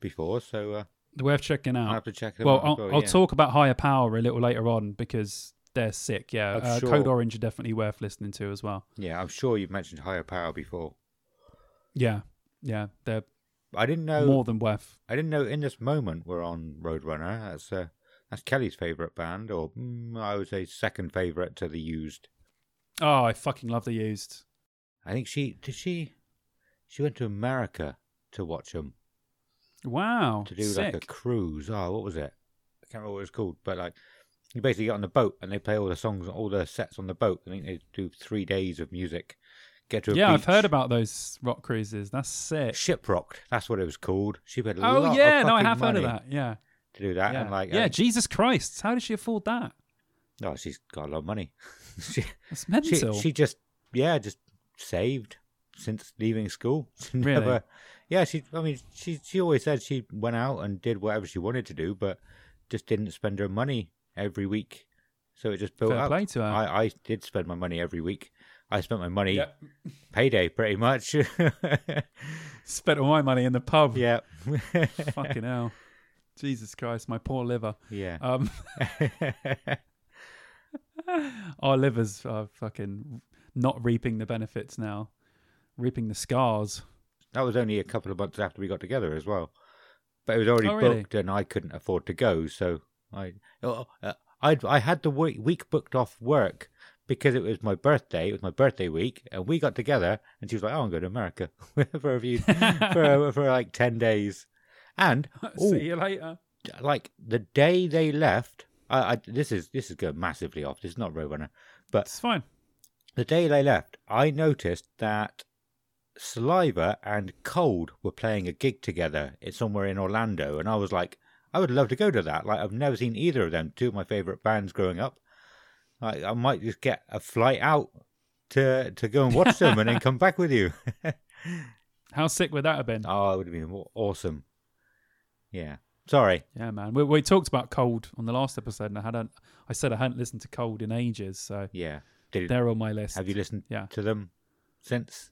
before, so uh, worth checking out. have to check them Well, out. I'll, well, I'll yeah. talk about higher power a little later on because they're sick. Yeah, uh, sure. Code Orange are definitely worth listening to as well. Yeah, I'm sure you've mentioned higher power before. Yeah, yeah, they're I didn't know. more than worth. I didn't know. In this moment, we're on Roadrunner. That's uh, that's Kelly's favorite band, or mm, I would say second favorite to the Used. Oh, I fucking love the used. I think she did she. She went to America to watch them Wow, to do sick. like a cruise. Oh, what was it? I can't remember what it was called, but like You basically get on the boat and they play all the songs, all the sets on the boat. I think they do three days of music. Get to a Yeah, I've heard about those rock cruises. That's sick. ShipRocked. That's what it was called. She paid a Oh yeah, no, I have heard of that. Yeah, to do that. yeah, And like, yeah. uh, Jesus Christ, how did she afford that? oh, she's got a lot of money. [laughs] she, That's she, mental. she just, yeah, just saved since leaving school. [laughs] She Really? Never, yeah, she. I mean, she she always said she went out and did whatever she wanted to do, but just didn't spend her money every week. So it just built Fair up. play to her. I, I did spend my money every week. I spent my money Yeah. payday pretty much. [laughs] Spent all my money in the pub. yeah, [laughs] Fucking hell. Jesus Christ, my poor liver. yeah. Um, [laughs] our livers are fucking not reaping the benefits now, reaping the scars. That was only a couple of months after we got together as well. But it was already Oh, really? booked, and I couldn't afford to go. So I, oh, uh, I, I had the week, week booked off work because it was my birthday. It was my birthday week, and we got together. And she was like, "Oh, I'm going to America [laughs] for a few, for [laughs] for like ten days." And [laughs] ooh, See you later. like the day they left, I, I this is this is going massively off. This is not Roadrunner, but It's fine. the day they left, I noticed that Saliva and Cold were playing a gig together it's somewhere in Orlando, and I was like, I would love to go to that. Like I've never seen either of them, two of my favorite bands growing up. Like I might just get a flight out to to go and watch [laughs] them and then come back with you. [laughs] How sick would that have been? oh, it would have been awesome. Yeah. Sorry. Yeah, man. We, we talked about Cold on the last episode, and I hadn't. I said I hadn't listened to Cold in ages, so Yeah. Did they're on my list. have you listened Yeah. to them since?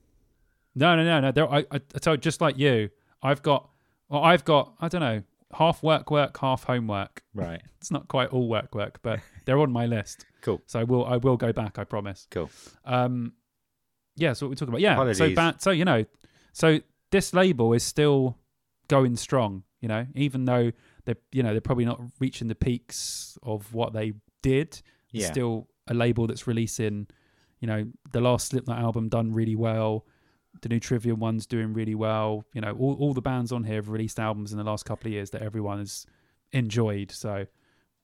No, no, no, no. They're, I, I, I told just like you. I've got. Well, I've got. I don't know. Half work, work, half homework. Right. [laughs] It's not quite all work, work, but they're on my list. [laughs] Cool. So I will. I will go back. I promise. Cool. Um, yeah. So what we're talking about. Yeah. So Apologies. ba- So you know. So this label is still going strong. You know, even though they're you know they're probably not reaching the peaks of what they did. Yeah. still a label that's releasing. You know, the last Slipknot album done really well. The new Trivium one's doing really well. You know, all all the bands on here have released albums in the last couple of years that everyone has enjoyed. So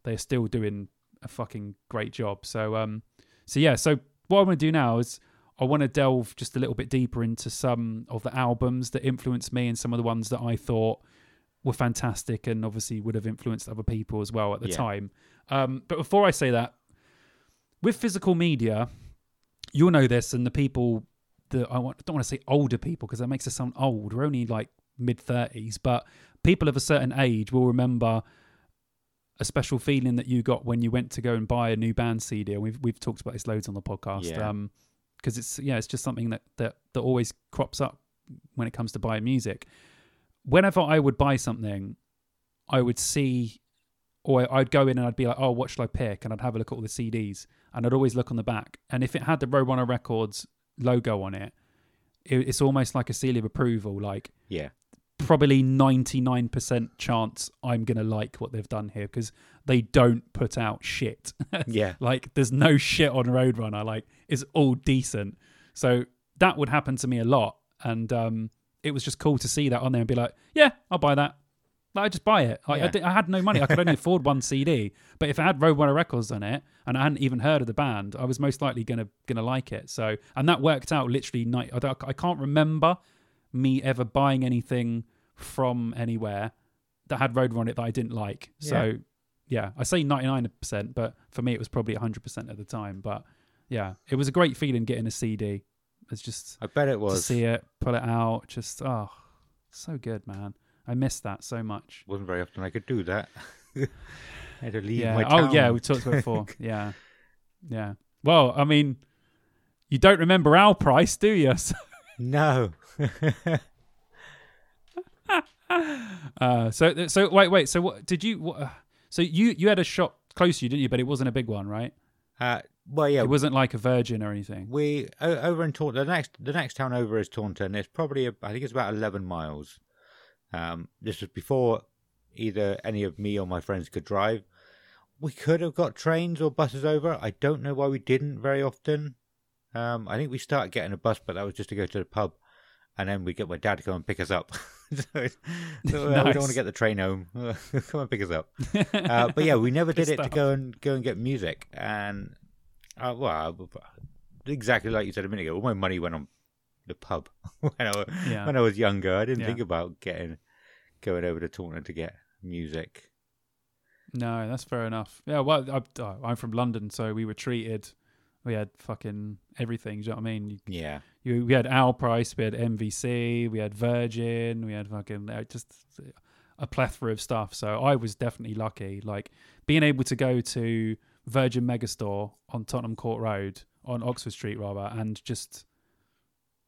they're still doing a fucking great job. So um, so yeah. So what I want to do now is I want to delve just a little bit deeper into some of the albums that influenced me and some of the ones that I thought were fantastic and obviously would have influenced other people as well at the Yeah. time. Um, but before I say that, with physical media, you'll know this, and the people that I want, don't want to say older people because that makes us sound old. We're only like mid 30s, but people of a certain age will remember a special feeling that you got when you went to go and buy a new band CD. And we've we've talked about this loads on the podcast. Yeah. Um, because it's yeah, it's just something that, that that always crops up when it comes to buying music. Whenever I would buy something, I would see, or I'd go in and I'd be like, "Oh, what should I pick?" And I'd have a look at all the CDs, and I'd always look on the back. And if it had the Roadrunner Records logo on it, it, it's almost like a seal of approval. Like Yeah. probably 99% chance I'm going to like what they've done here because they don't put out shit. [laughs] Yeah. like there's no shit on Roadrunner. Like it's all decent. So that would happen to me a lot. And um, it was just cool to see that on there and be like, yeah, I'll buy that. Like, I just buy it. Like, I, Yeah. di- I had no money. I could only [laughs] afford one CD. But if I had Roadrunner Records on it and I hadn't even heard of the band, I was most likely gonna gonna like it. So and that worked out literally. Night. I, I can't remember me ever buying anything from anywhere that had Roadrunner on it that I didn't like. So yeah, I say 99%, but for me it was probably 100% at the time. But yeah, it was a great feeling getting a CD. It's just I bet it was to was. see it, pull it out, just oh, so good, man. I missed that so much. Wasn't very often I could do that. [laughs] I had to leave yeah. my Oh yeah, we talked about it before. [laughs] yeah. Yeah. Well, I mean, you don't remember our price, do you? [laughs] No. Uh, so so wait wait. So what did you? What, uh, so you you had a shop close to you, didn't you? But it wasn't a big one, right? uh, well, yeah. It wasn't like a Virgin or anything. We over in Taunton. The next, the next town over is Taunton. It's probably, a, I think it's about eleven miles. Um, this was before either any of me or my friends could drive. We could have got trains or buses over. I don't know why we didn't very often. Um, I think we started getting a bus, but that was just to go to the pub, and then we get my dad to come and pick us up. [laughs] so, so, uh, We don't want to get the train home. [laughs] Come and pick us up. [laughs] Uh, but yeah, we never did Good it to go and go and get music. And uh, well, exactly like you said a minute ago, all my money went on the pub [laughs] when I was, Yeah. when I was younger. I didn't Yeah. think about getting going over to Taunton to get music. No, that's fair enough. Yeah, well, I, I'm from London, so we were treated. We had fucking everything. Do you know what I mean? You, Yeah, you, we had Our Price, we had MVC, we had Virgin, we had fucking just a plethora of stuff. So I was definitely lucky. Like being able to go to Virgin Megastore on Tottenham Court Road, on Oxford Street rather, and just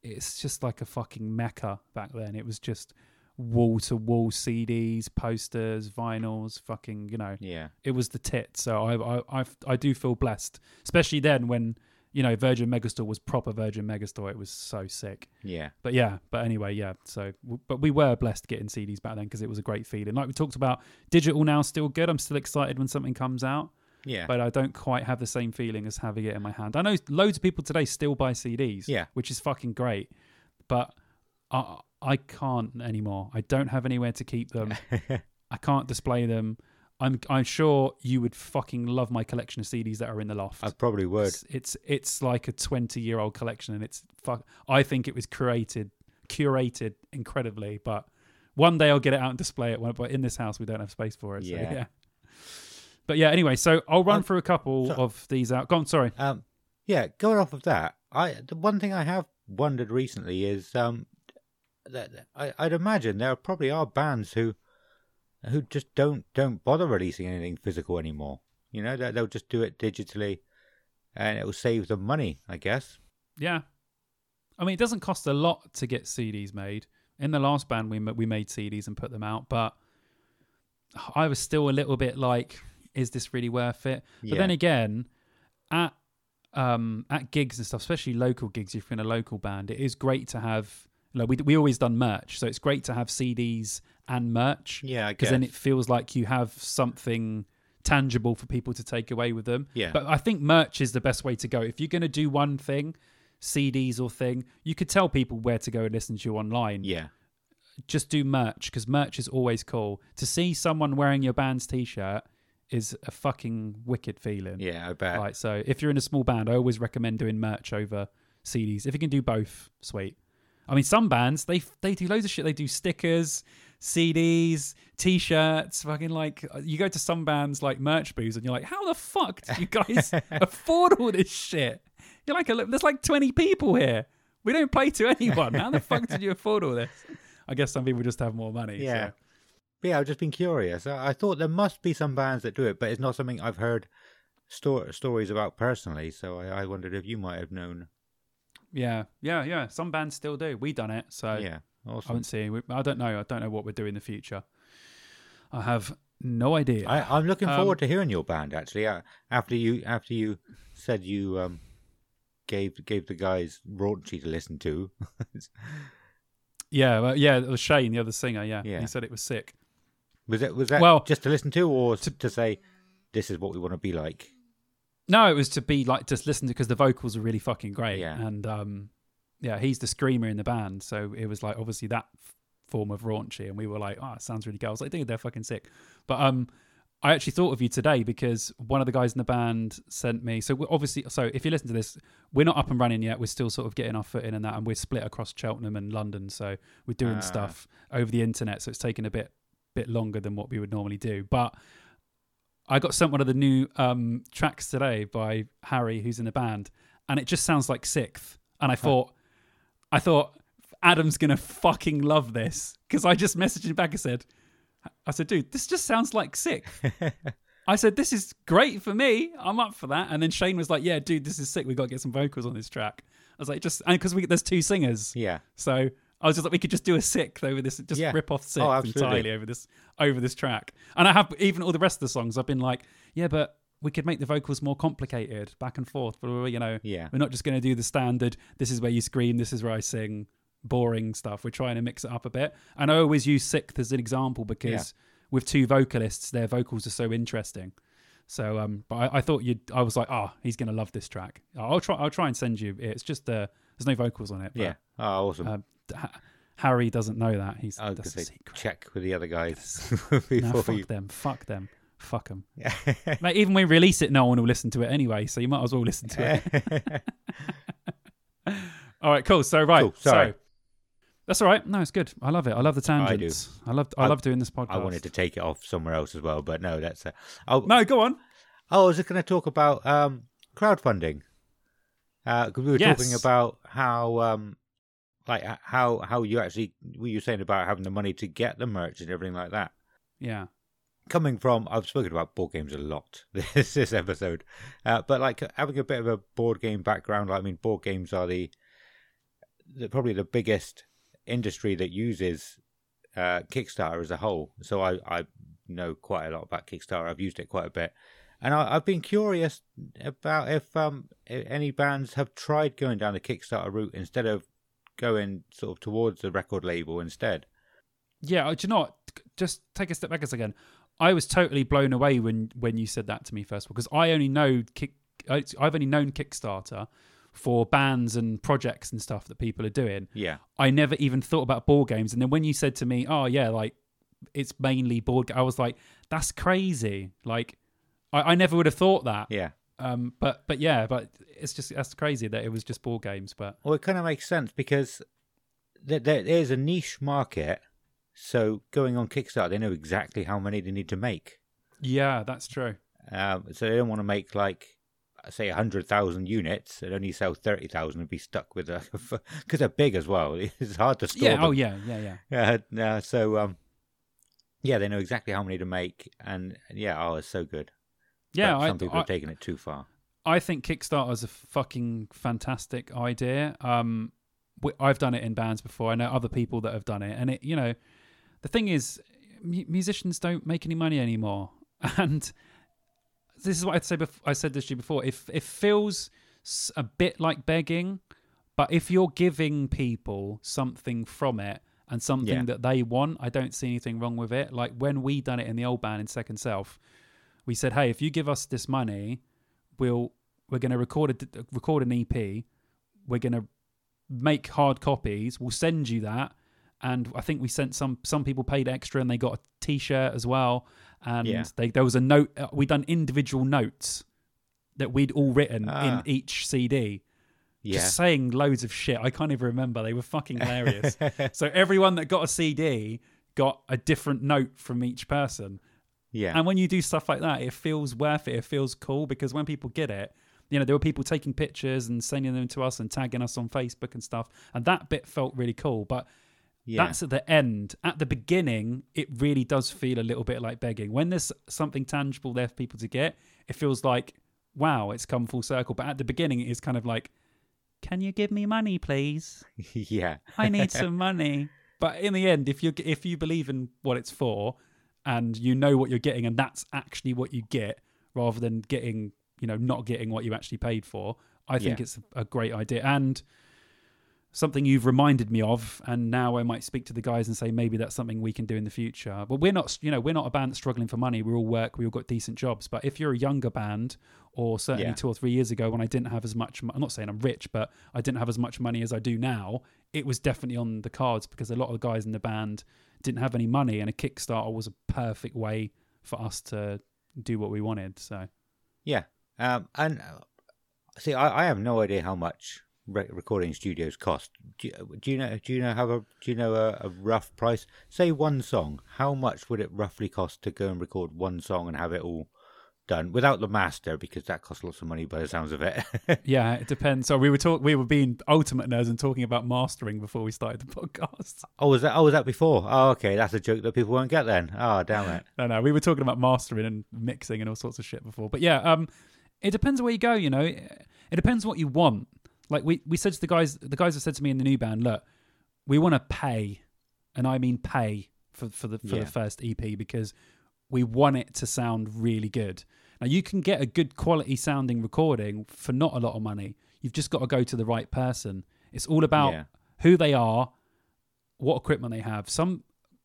it's just like a fucking mecca back then. It was just wall to wall CDs, posters, vinyls, fucking you know yeah, it was the tit. So I, I I I do feel blessed, especially then when you know Virgin Megastore was proper Virgin Megastore. It was so sick. yeah, But yeah, but anyway, yeah. So w- but we were blessed getting CDs back then because it was a great feeling. Like we talked about, digital now still good. I'm still excited when something comes out, yeah. but I don't quite have the same feeling as having it in my hand. I know loads of people today still buy CDs, Yeah. which is fucking great, but I I can't anymore. I don't have anywhere to keep them. [laughs] I can't display them. I'm I'm sure you would fucking love my collection of CDs that are in the loft. I probably would. It's, it's it's like a 20 year old collection, and it's fuck. I think it was created curated incredibly, but one day I'll get it out and display it. But in this house, we don't have space for it. So, Yeah. But yeah, anyway, so I'll run Um, through a couple so- of these out. Go on, sorry. Um, yeah, going off of that, I the one thing I have wondered recently is um that I, I'd imagine there probably are bands who who just don't don't bother releasing anything physical anymore. You know, that they'll just do it digitally, and it will save them money. I guess. Yeah, I mean, it doesn't cost a lot to get CDs made. In the last band, we ma- we made CDs and put them out, but I was still a little bit like, is this really worth it? But then again, at um at gigs and stuff, especially local gigs, if you're in a local band, it is great to have. Like we we always done merch, so it's great to have CDs and merch Yeah, because then it feels like you have something tangible for people to take away with them. Yeah. But I think merch is the best way to go. If you're going to do one thing, CDs or thing, you could tell people where to go and listen to you online. yeah, Just do merch because merch is always cool. To see someone wearing your band's t-shirt is a fucking wicked feeling. yeah, I bet. Right. So if you're in a small band, I always recommend doing merch over CDs. If you can do both, sweet. I mean, some bands they they do loads of shit. They do stickers, CDs, T-shirts. Fucking like uh, you go to some bands like merch booths, and you're like, how the fuck did you guys [laughs] afford all this shit? You're like, there's like 20 people here. We don't play to anyone. How the fuck did you afford all this? I guess some people just have more money. Yeah. so. Yeah, I've just been curious. I, I thought there must be some bands that do it, but it's not something I've heard sto- stories about personally. So I, I wondered if you might have known. yeah, yeah, yeah. Some bands still do. We done it. So yeah, I haven't seen. I don't know. I don't know what we'll do in the future. I have no idea. I, I'm looking Um, forward to hearing your band. Actually, uh, after you after you said you um, gave gave the guys raunchy to listen to. [laughs] yeah, well, yeah. It was Shane, the other singer. Yeah, Yeah. he said it was sick. Was it was that Well- just to listen to, or to, to say this is what we want to be like? No, it was to be like just listen to because the vocals are really fucking great. Yeah. and um, yeah, he's the screamer in the band, so it was like obviously that f- form of raunchy, and we were like, oh, it sounds really good. I was like, dude, they're fucking sick. But um, I actually thought of you today because one of the guys in the band sent me. So obviously, so if you listen to this, we're not up and running yet. We're still sort of getting our foot in and that, and we're split across Cheltenham and London. So we're doing Ah. stuff over the internet. So it's taken a bit bit longer than what we would normally do. But I got sent one of the new um, tracks today by Harry, who's in the band, and it just sounds like SikTh. And I thought, I thought Adam's gonna fucking love this because I just messaged him back and said, I said, dude, this just sounds like SikTh. [laughs] I said, this is great for me. I'm up for that. And then Shane was like, yeah, dude, this is sick. We got to get some vocals on this track. I was like, just and because we there's two singers, Yeah, so I was just like, we could just do a SikTh over this, just Yeah. rip off SikTh Oh, entirely over this over this track. And I have even all the rest of the songs. I've been like, yeah, but we could make the vocals more complicated, back and forth. But you know, yeah, we're not just going to do the standard. This is where you scream. This is where I sing. Boring stuff. We're trying to mix it up a bit. And I always use SikTh as an example because Yeah. with two vocalists, their vocals are so interesting. So, um, but I, I thought you'd. I was like, oh, he's gonna love this track. I'll try. I'll try and send you. It's just uh, there's no vocals on it. but, yeah. Oh, awesome. um, Ha- Harry doesn't know that. He's was that's a secret. check with the other guys [laughs] before fuck you. them. Fuck them. Fuck them. [laughs] Yeah. Mate, even when we release it, no one will listen to it anyway. So you might as well listen to it. [laughs] All right, cool. So right, Cool, sorry. so that's all right. No, it's good. I love it. I love the tangents. I do. I, love. I, I- love doing this podcast. I wanted to take it off somewhere else as well, but no, that's. Uh, oh, No, go on. oh, I was just going to talk about um, crowdfunding because we were talking about how, um, like, how how you actually were you saying about having the money to get the merch and everything like that. Yeah. Coming from, I've spoken about board games a lot [laughs] this this episode, uh, but like having a bit of a board game background. Like, I mean, board games are the, the probably the biggest industry that uses uh, Kickstarter as a whole. So I, I know quite a lot about Kickstarter. I've used it quite a bit, and I, I've been curious about if um i- any bands have tried going down the Kickstarter route instead of going sort of towards the record label instead. Yeah. uh, Do you know what? Just take a step back a second. I was totally blown away when when you said that to me first because I only know kick. I've only known Kickstarter for bands and projects and stuff that people are doing. Yeah, I never even thought about board games. And then when you said to me, "Oh yeah, like it's mainly board," ga-" I was like, "That's crazy!" Like I, I never would have thought that. yeah. Um, but but yeah, but it's just that's crazy that it was just board games. But Well, it kind of makes sense because there, there is a niche market. So going on Kickstarter, they know exactly how many they need to make. yeah, that's true. Um, so they don't want to make like say hundred thousand units and only sell thirty thousand and be stuck with a [laughs] because they're big as well. [laughs] It's hard to store. Yeah. them. Oh yeah. Yeah. Yeah. [laughs] Uh, uh, so um, yeah, they know exactly how many to make, and yeah, oh, it's so good. Yeah. I, some people I, have taken it too far. I think Kickstarter is a fucking fantastic idea. Um, I've done it in bands before. I know other people that have done it, and it, you know, the thing is, mu- musicians don't make any money anymore, and this is what I'd say. Bef- I said this to you before. If it feels a bit like begging, but if you're giving people something from it and something Yeah. that they want, I don't see anything wrong with it. Like when we done it in the old band in Second Self, we said, "Hey, if you give us this money, we'll we're going to record a record an EP. We're going to make hard copies. We'll send you that." And I think we sent some some people paid extra and they got a T-shirt as well. And Yeah. they there was a note. uh, We done individual notes that we'd all written Ah. in each CD, Yeah, just saying loads of shit. I can't even remember. They were fucking hilarious. [laughs] so everyone that got a CD got a different note from each person. yeah, And when you do stuff like that, it feels worth it. It feels cool because when people get it, you know, there were people taking pictures and sending them to us and tagging us on Facebook and stuff. And that bit felt really cool. But yeah. that's at the end. At the beginning, it really does feel a little bit like begging. When there's something tangible there for people to get, it feels like, wow, it's come full circle. But at the beginning, it's kind of like, can you give me money, please? [laughs] yeah, I need [laughs] some money. But in the end, if you if you believe in what it's for, and you know what you're getting, and that's actually what you get, rather than getting you know not getting what you actually paid for, I think Yeah. it's a great idea and something you've reminded me of. And now I might speak to the guys and say maybe that's something we can do in the future. But we're not, you know, we're not a band struggling for money. We all work, we all got decent jobs. But if you're a younger band, or certainly Yeah. two or three years ago when I didn't have as much, I'm not saying I'm rich, but I didn't have as much money as I do now. It was definitely on the cards because a lot of the guys in the band didn't have any money, and a Kickstarter was a perfect way for us to do what we wanted. So yeah. Um, and uh, see, I, I have no idea how much recording studios cost. Do you, do you know? Do you know have a do you know a, a rough price? Say one song. How much would it roughly cost to go and record one song and have it all done without the master? Because that costs lots of money by the sounds of it. [laughs] yeah, it depends. So we were talk, we were being ultimate nerds and talking about mastering before we started the podcast. oh, was that? Oh, was that before? Oh, okay. That's a joke that people won't get then. Oh, damn it. [laughs] No, no, we were talking about mastering and mixing and all sorts of shit before. But yeah, um, it depends where you go. You know, it depends what you want. Like we we said to the guys, the guys have said to me in the new band, look, we want to pay, and I mean pay for for the for Yeah. the first EP because we want it to sound really good. Now you can get a good quality sounding recording for not a lot of money. You've just got to go to the right person. It's all about Yeah. who they are, what equipment they have. Some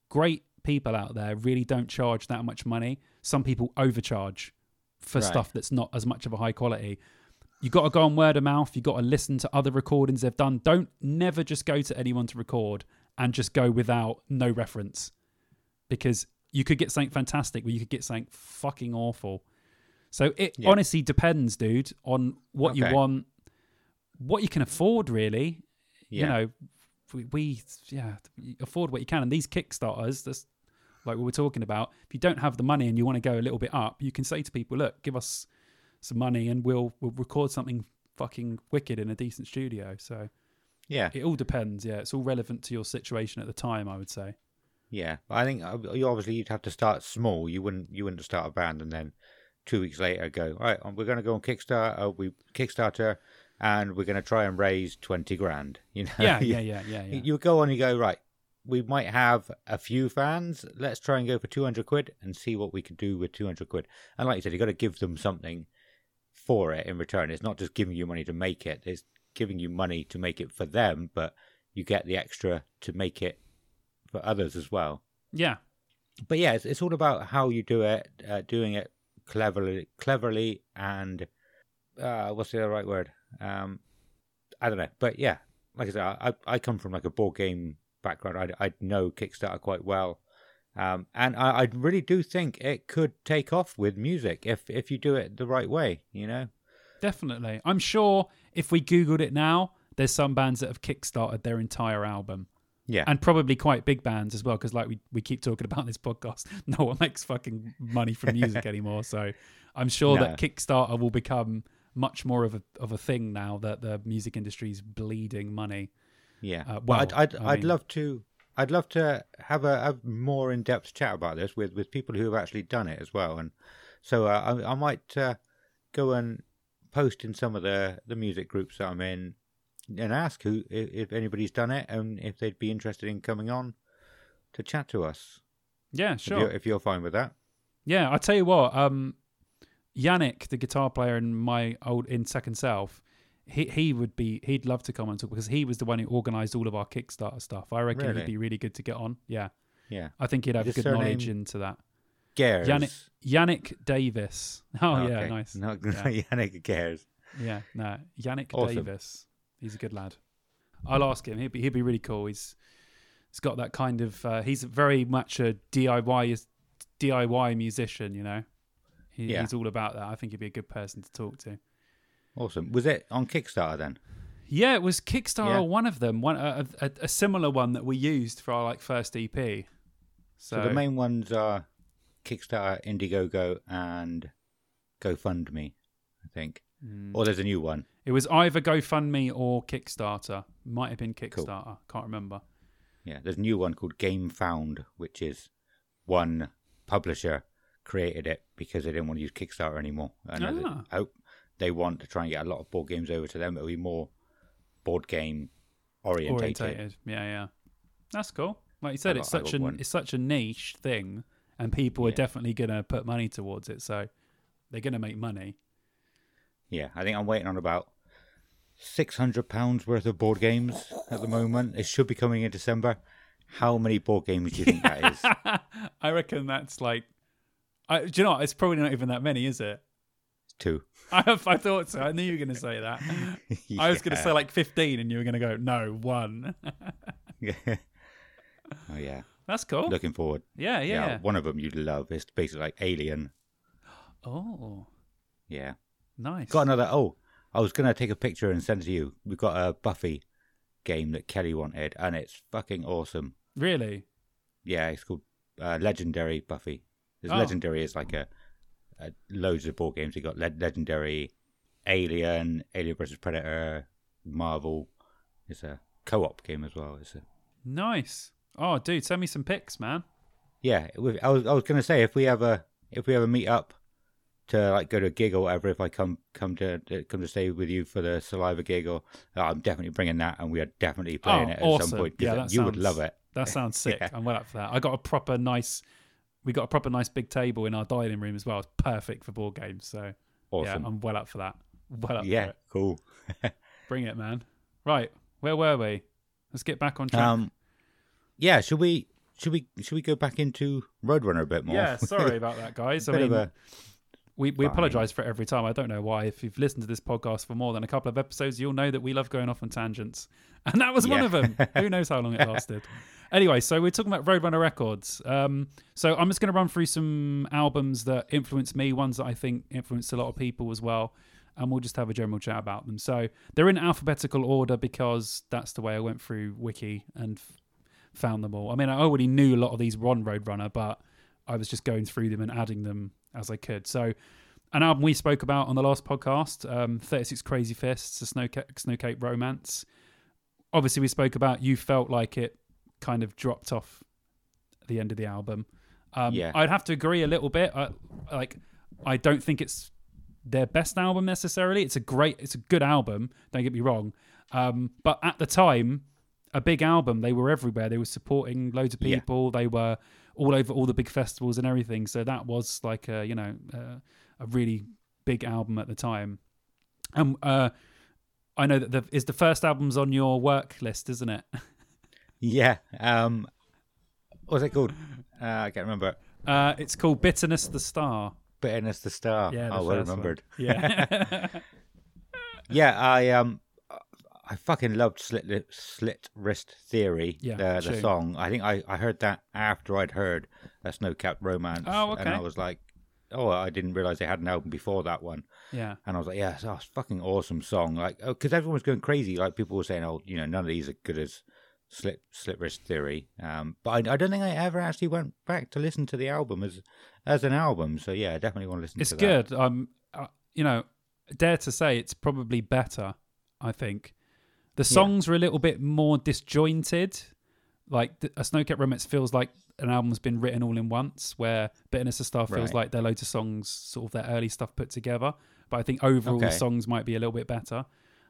great people out there really don't charge that much money. Some people overcharge for Right. stuff that's not as much of a high quality. You got to go on word of mouth. You got to listen to other recordings they've done. Don't never just go to anyone to record and just go without no reference because you could get something fantastic, but you could get something fucking awful. So it Yeah. honestly depends, dude, on what Okay. you want, what you can afford, really. You know, we, we yeah afford what you can, and these Kickstarters, that's like we're talking about. If you don't have the money and you want to go a little bit up, you can say to people, "Look, give us some money, and we'll we'll record something fucking wicked in a decent studio." So Yeah, it all depends. Yeah, it's all relevant to your situation at the time. I would say. yeah. I think uh, obviously you'd have to start small. You wouldn't you wouldn't start a band and then two weeks later go all right. We're going to go on Kickstarter. Uh, we Kickstarter, and we're going to try and raise twenty grand. [laughs] You know. Yeah, [laughs] yeah, yeah, yeah, yeah. You go on, you go right. We might have a few fans. Let's try and go for two hundred quid and see what we can do with two hundred quid. And like you said, you got to give them something for it in return. It's not just giving you money to make it. It's giving you money to make it for them, but you get the extra to make it for others as well. yeah, But yeah, it's, it's all about how you do it, uh, doing it cleverly, cleverly, and uh, what's the right word? Um, I don't know, but yeah, like I said, I, I come from like a board game background. I, I know Kickstarter quite well, um, and I, I really do think it could take off with music if if you do it the right way. You know, definitely. I'm sure if we googled it now, there's some bands that have kickstarted their entire album. yeah, and probably quite big bands as well because like we, we keep talking [laughs] about this podcast no one makes fucking money from music [laughs] anymore so i'm sure that kickstarter will become much more of a of a thing now that the music industry is bleeding money yeah. uh, well, I'd I'd, I I'd mean- love to. I'd love to have a, a more in depth chat about this with, with people who have actually done it as well, and so uh, I, I might uh, go and post in some of the, the music groups that I'm in and ask who if, if anybody's done it and if they'd be interested in coming on to chat to us. yeah If, sure you're, if you're fine with that. yeah i tell you what um yannick the guitar player in my old in second self he he would be he'd love to come and talk because he was the one who organized all of our kickstarter stuff i reckon Really? he'd be really good to get on yeah Yeah, i think he'd have His good knowledge into that Gares. Yannick Yannick Davis. [laughs] Oh, yeah, Okay. nice. No, [laughs] Yeah. Yannick Gares. Yeah, no, Yannick Awesome. Davis. He's a good lad. I'll ask him. He'd be he'd be really cool. He's he's got that kind of. Uh, he's very much a DIY DIY musician. You know, he, Yeah. he's all about that. I think he'd be a good person to talk to. Awesome. Was it on Kickstarter then? Yeah, it was Kickstarter. Yeah. One of them, one a, a, a similar one that we used for our like first EP. So, So the main ones are Kickstarter, Indiegogo, and GoFundMe, I think. Mm. Or there's a new one. it was either GoFundMe or Kickstarter. Might have been Kickstarter. Can't remember. Yeah, there's a new one called Game Found, which is one publisher created it because they didn't want to use Kickstarter anymore. And I Ah. hope they want to try and get a lot of board games over to them. It'll be more board game orientated. orientated. Yeah, yeah. That's cool. Like you said, it's got- I such got a one. it's such a niche thing, and people are definitely gonna put money towards it. So they're gonna make money. Yeah, I think I'm waiting on about six hundred pounds worth of board games at the moment. It should be coming in December. How many board games do you think that is? [laughs] I reckon that's like, I, do you know what? It's probably not even that many, is it? Two. I I thought so. I knew you were gonna say that. [laughs] I was gonna say like fifteen, and you were gonna go no one. [laughs] oh yeah, that's cool. looking forward. yeah, yeah. Yeah, one of them you'd love. It's basically like Alien. Oh, Yeah, nice. got another. Oh, I was gonna take a picture and send it to you. We've got a Buffy game that Kelly wanted, and it's fucking awesome. really? Yeah, it's called uh, Legendary Buffy. There's Oh. Legendary is like a, a loads of board games. You got Le- Legendary, Alien, Alien versus Predator, Marvel. It's a co-op game as well. It's a Nice. Oh, dude, send me some pics, man. yeah. I was I was gonna say if we ever if we ever meet up to like go to a gig or whatever, if I come come to come to stay with you for the Saliva gig, or uh, I'm definitely bringing that, and we are definitely playing oh, it at awesome. some point. Yeah, that you sounds, would love it. That sounds [laughs] sick. Yeah. I'm well up for that. I got a proper nice. We got a proper nice big table in our dining room as well. It's perfect for board games. So Awesome. yeah, I'm well up for that. Well up for Yeah, cool. [laughs] Bring it, man. Right, where were we? Let's get back on track. Um, yeah. Should we should we should we go back into Roadrunner a bit more? yeah, [laughs] sorry about that, guys. I mean, a We we apologise for it every time. I don't know why. If you've listened to this podcast for more than a couple of episodes, you'll know that we love going off on tangents, [laughs] and that was one of them. Who knows how long it lasted? Anyway, so we're talking about Roadrunner Records. Um, so I'm just going to run through some albums that influenced me, ones that I think influenced a lot of people as well, and we'll just have a general chat about them. So they're in alphabetical order because that's the way I went through Wiki and f- found them all. I mean, I already knew a lot of these were on Roadrunner, but I was just going through them and adding them as I could. So, an album we spoke about on the last podcast, um, 36 Crazy Fists, a Snow, Snow Capped Romance. Obviously, we spoke about you felt like it kind of dropped off at the end of the album. Um, Yeah. I'd have to agree a little bit. I, like, I don't think it's their best album necessarily. It's a great, it's a good album. Don't get me wrong. Um, but at the time, a big album. They were everywhere. They were supporting loads of Yeah. people. They were all over all the big festivals and everything. So that was like a you know uh, a really big album at the time. Um, uh, I know that the, is the first album's on your work list, isn't it? [laughs] Yeah. Um, what's it called? Uh, I can't remember. Uh, it's called Bitterness the Star. Bitterness the Star. Yeah, the oh, well first one. remembered. Yeah, [laughs] Yeah, I um, I fucking loved Slit Li- Slit Wrist Theory. Yeah, the, the true. song. I think I, I heard that after I'd heard a Snow Capped Romance. Oh, And okay. I was like, oh, I didn't realize they had an album before that one. yeah, And I was like, yeah, it's a fucking awesome song. Like, because everyone was going crazy. Like, people were saying, oh, you know, none of these are good as Slit Slit Wrist Theory. Um, but I, I don't think I ever actually went back to listen to the album as as an album. So yeah, I definitely want to listen it's to that. good. Um, uh, you know, dare to say it's probably better. I think the songs are a little bit more disjointed. Like th- a Snow Capped Romance feels like an album's been written all in once, where Bitterness of Star feels Right. like they're loads of songs, sort of their early stuff put together. But I think overall the songs might be a little bit better.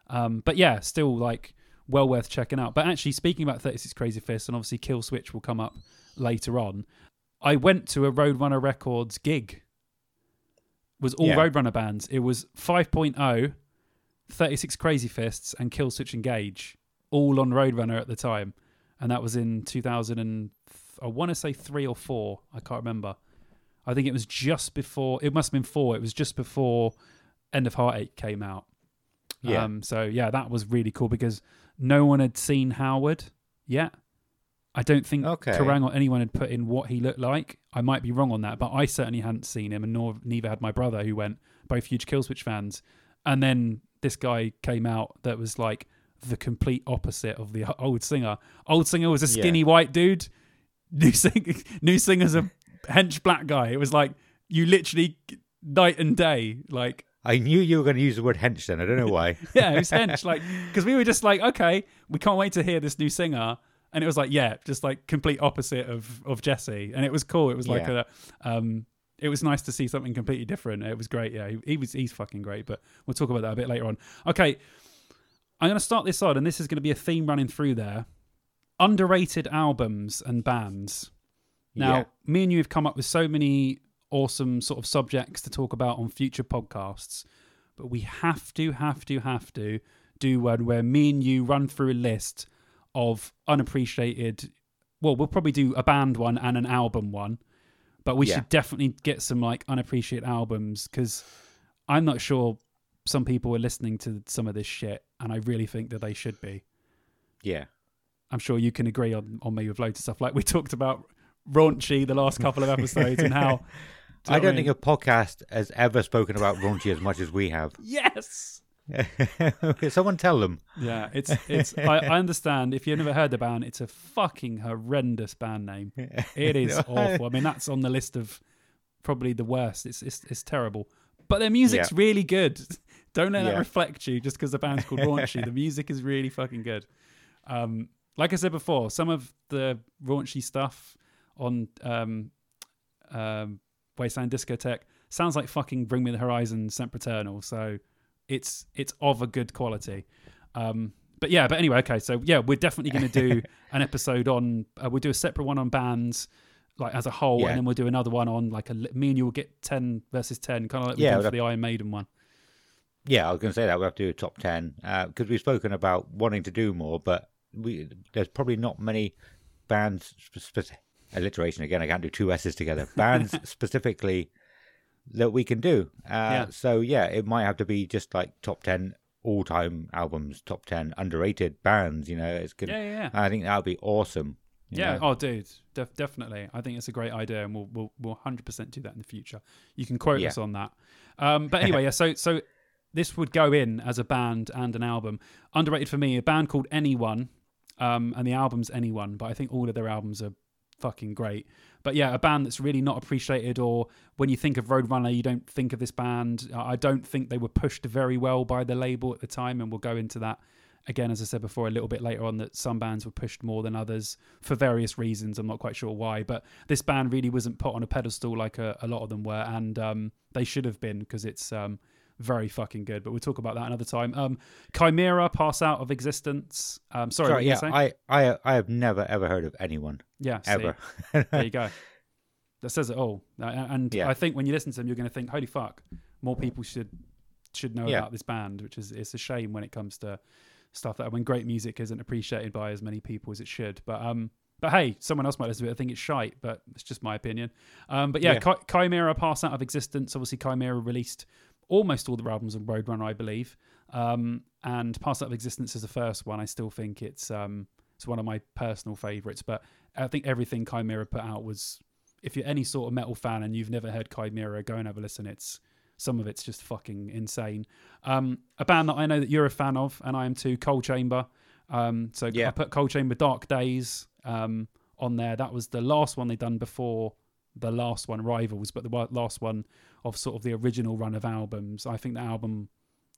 Um, but yeah, still like well worth checking out. But actually, speaking about 36 Crazy Fists, and obviously Killswitch will come up later on. I went to a Roadrunner Records gig. It Was all Yeah. Roadrunner bands. It was 5.0, 36 Crazy Fists, and Killswitch Engage, all on Roadrunner at the time, and that was in 2000 and I want to say three or four. I can't remember. I think it was just before. It must have been four. It was just before End of Heartache came out. Yeah. Um, so yeah, that was really cool because no one had seen Howard yet. I don't think Okay. Kerrang or anyone had put in what he looked like. I might be wrong on that, but I certainly hadn't seen him, and nor neither had my brother, who went both huge Killswitch fans. And then this guy came out that was like the complete opposite of the old singer. Old singer was a Yeah. skinny white dude. [laughs] New sing- new singer's a hench black guy. It was like you literally night and day. Like I knew you were going to use the word hench then. I don't know why. [laughs] yeah, it was hench. Like because we were just like, okay, we can't wait to hear this new singer. And it was like, yeah, just like complete opposite of of Jesse, and it was cool. It was like Yeah. a, um, it was nice to see something completely different. It was great. Yeah, he, he was he's fucking great. But we'll talk about that a bit later on. Okay, I'm going to start this on, and this is going to be a theme running through there. Underrated albums and bands. Now, Yeah. me and you have come up with so many awesome sort of subjects to talk about on future podcasts, but we have to, have to, have to do one where me and you run through a list of unappreciated. Well, we'll probably do a band one and an album one, but we Yeah. should definitely get some like unappreciated albums because I'm not sure some people are listening to some of this shit, and I really think that they should be. Yeah. I'm sure you can agree on, on me with loads of stuff. Like we [laughs] talked about raunchy the last couple of episodes and how. [laughs] Do I don't what think a podcast has ever spoken about raunchy as much as we have. [laughs] Yes. Okay, [laughs] someone tell them. Yeah, it's it's. I, I understand if you've never heard the band, it's a fucking horrendous band name. It is awful. I mean, that's on the list of probably the worst. It's it's, it's terrible, but their music's Yeah. really good. Don't let that reflect you just because the band's called Raunchy. the music is really fucking good. Um, like I said before, some of the raunchy stuff on um, um, Wasteland Discotheque sounds like fucking Bring Me the Horizon, Sempiternal. So it's it's of a good quality. Um, but yeah, but anyway, okay. So yeah, we're definitely going to do [laughs] an episode on. Uh, we'll do a separate one on bands, like as a whole, Yeah. and then we'll do another one on like a. Me and you will get ten versus ten, kind of like we Yeah, did we'll for the Iron Maiden one. Yeah, I was going to say that we have to do a top ten because we've spoken about wanting to do more, but we there's probably not many bands. Spe- alliteration again. I can't do two s's together. Bands [laughs] specifically that we can do. Uh, Yeah. So yeah, it might have to be just like top ten all-time albums, top ten underrated bands. You know, it's good. Yeah, yeah, yeah. I think that would be awesome. you Yeah. know. Oh, dude, def- definitely. I think it's a great idea, and we'll we'll we'll hundred percent do that in the future. You can quote Yeah. us on that. Um, but anyway, yeah. So so this would go in as a band and an album. Underrated for me, a band called Anyone, um, and the album's Anyone. But I think all of their albums are fucking great. But yeah, a band that's really not appreciated, or when you think of Roadrunner, you don't think of this band. I don't think they were pushed very well by the label at the time, and we'll go into that again, as I said before, a little bit later on, that some bands were pushed more than others for various reasons. I'm not quite sure why, but this band really wasn't put on a pedestal like a, a lot of them were, and um, they should have been because it's um, very fucking good. But we'll talk about that another time. Um, Chimaira, Pass Out of Existence. Um, sorry, Sorry, yeah. I, I, I have never ever heard of anyone yeah, see, ever. there you [laughs] go. That says it all. Uh, And Yeah. I think when you listen to them, you're going to think, "Holy fuck!" More people should should know Yeah. about this band, which is it's a shame when it comes to stuff that when great music isn't appreciated by as many people as it should. But um, but hey, someone else might listen to it. I think it's shite, but it's just my opinion. Um, but yeah, Yeah. Chi- Chimaira pass out of existence. Obviously, Chimaira released almost all the albums of Roadrunner, I believe. Um, and Pass Out of Existence is the first one. I still think it's um, it's one of my personal favorites. But I think everything Chimaira put out was, if you're any sort of metal fan and you've never heard Chimaira, go and have a listen. It's some of it's just fucking insane. Um, a band that I know that you're a fan of, and I am too, Coal Chamber. Um, so Yeah. I put Coal Chamber Dark Days um, on there. That was the last one they done before the last one, Rivals, but the last one of sort of the original run of albums. I think the album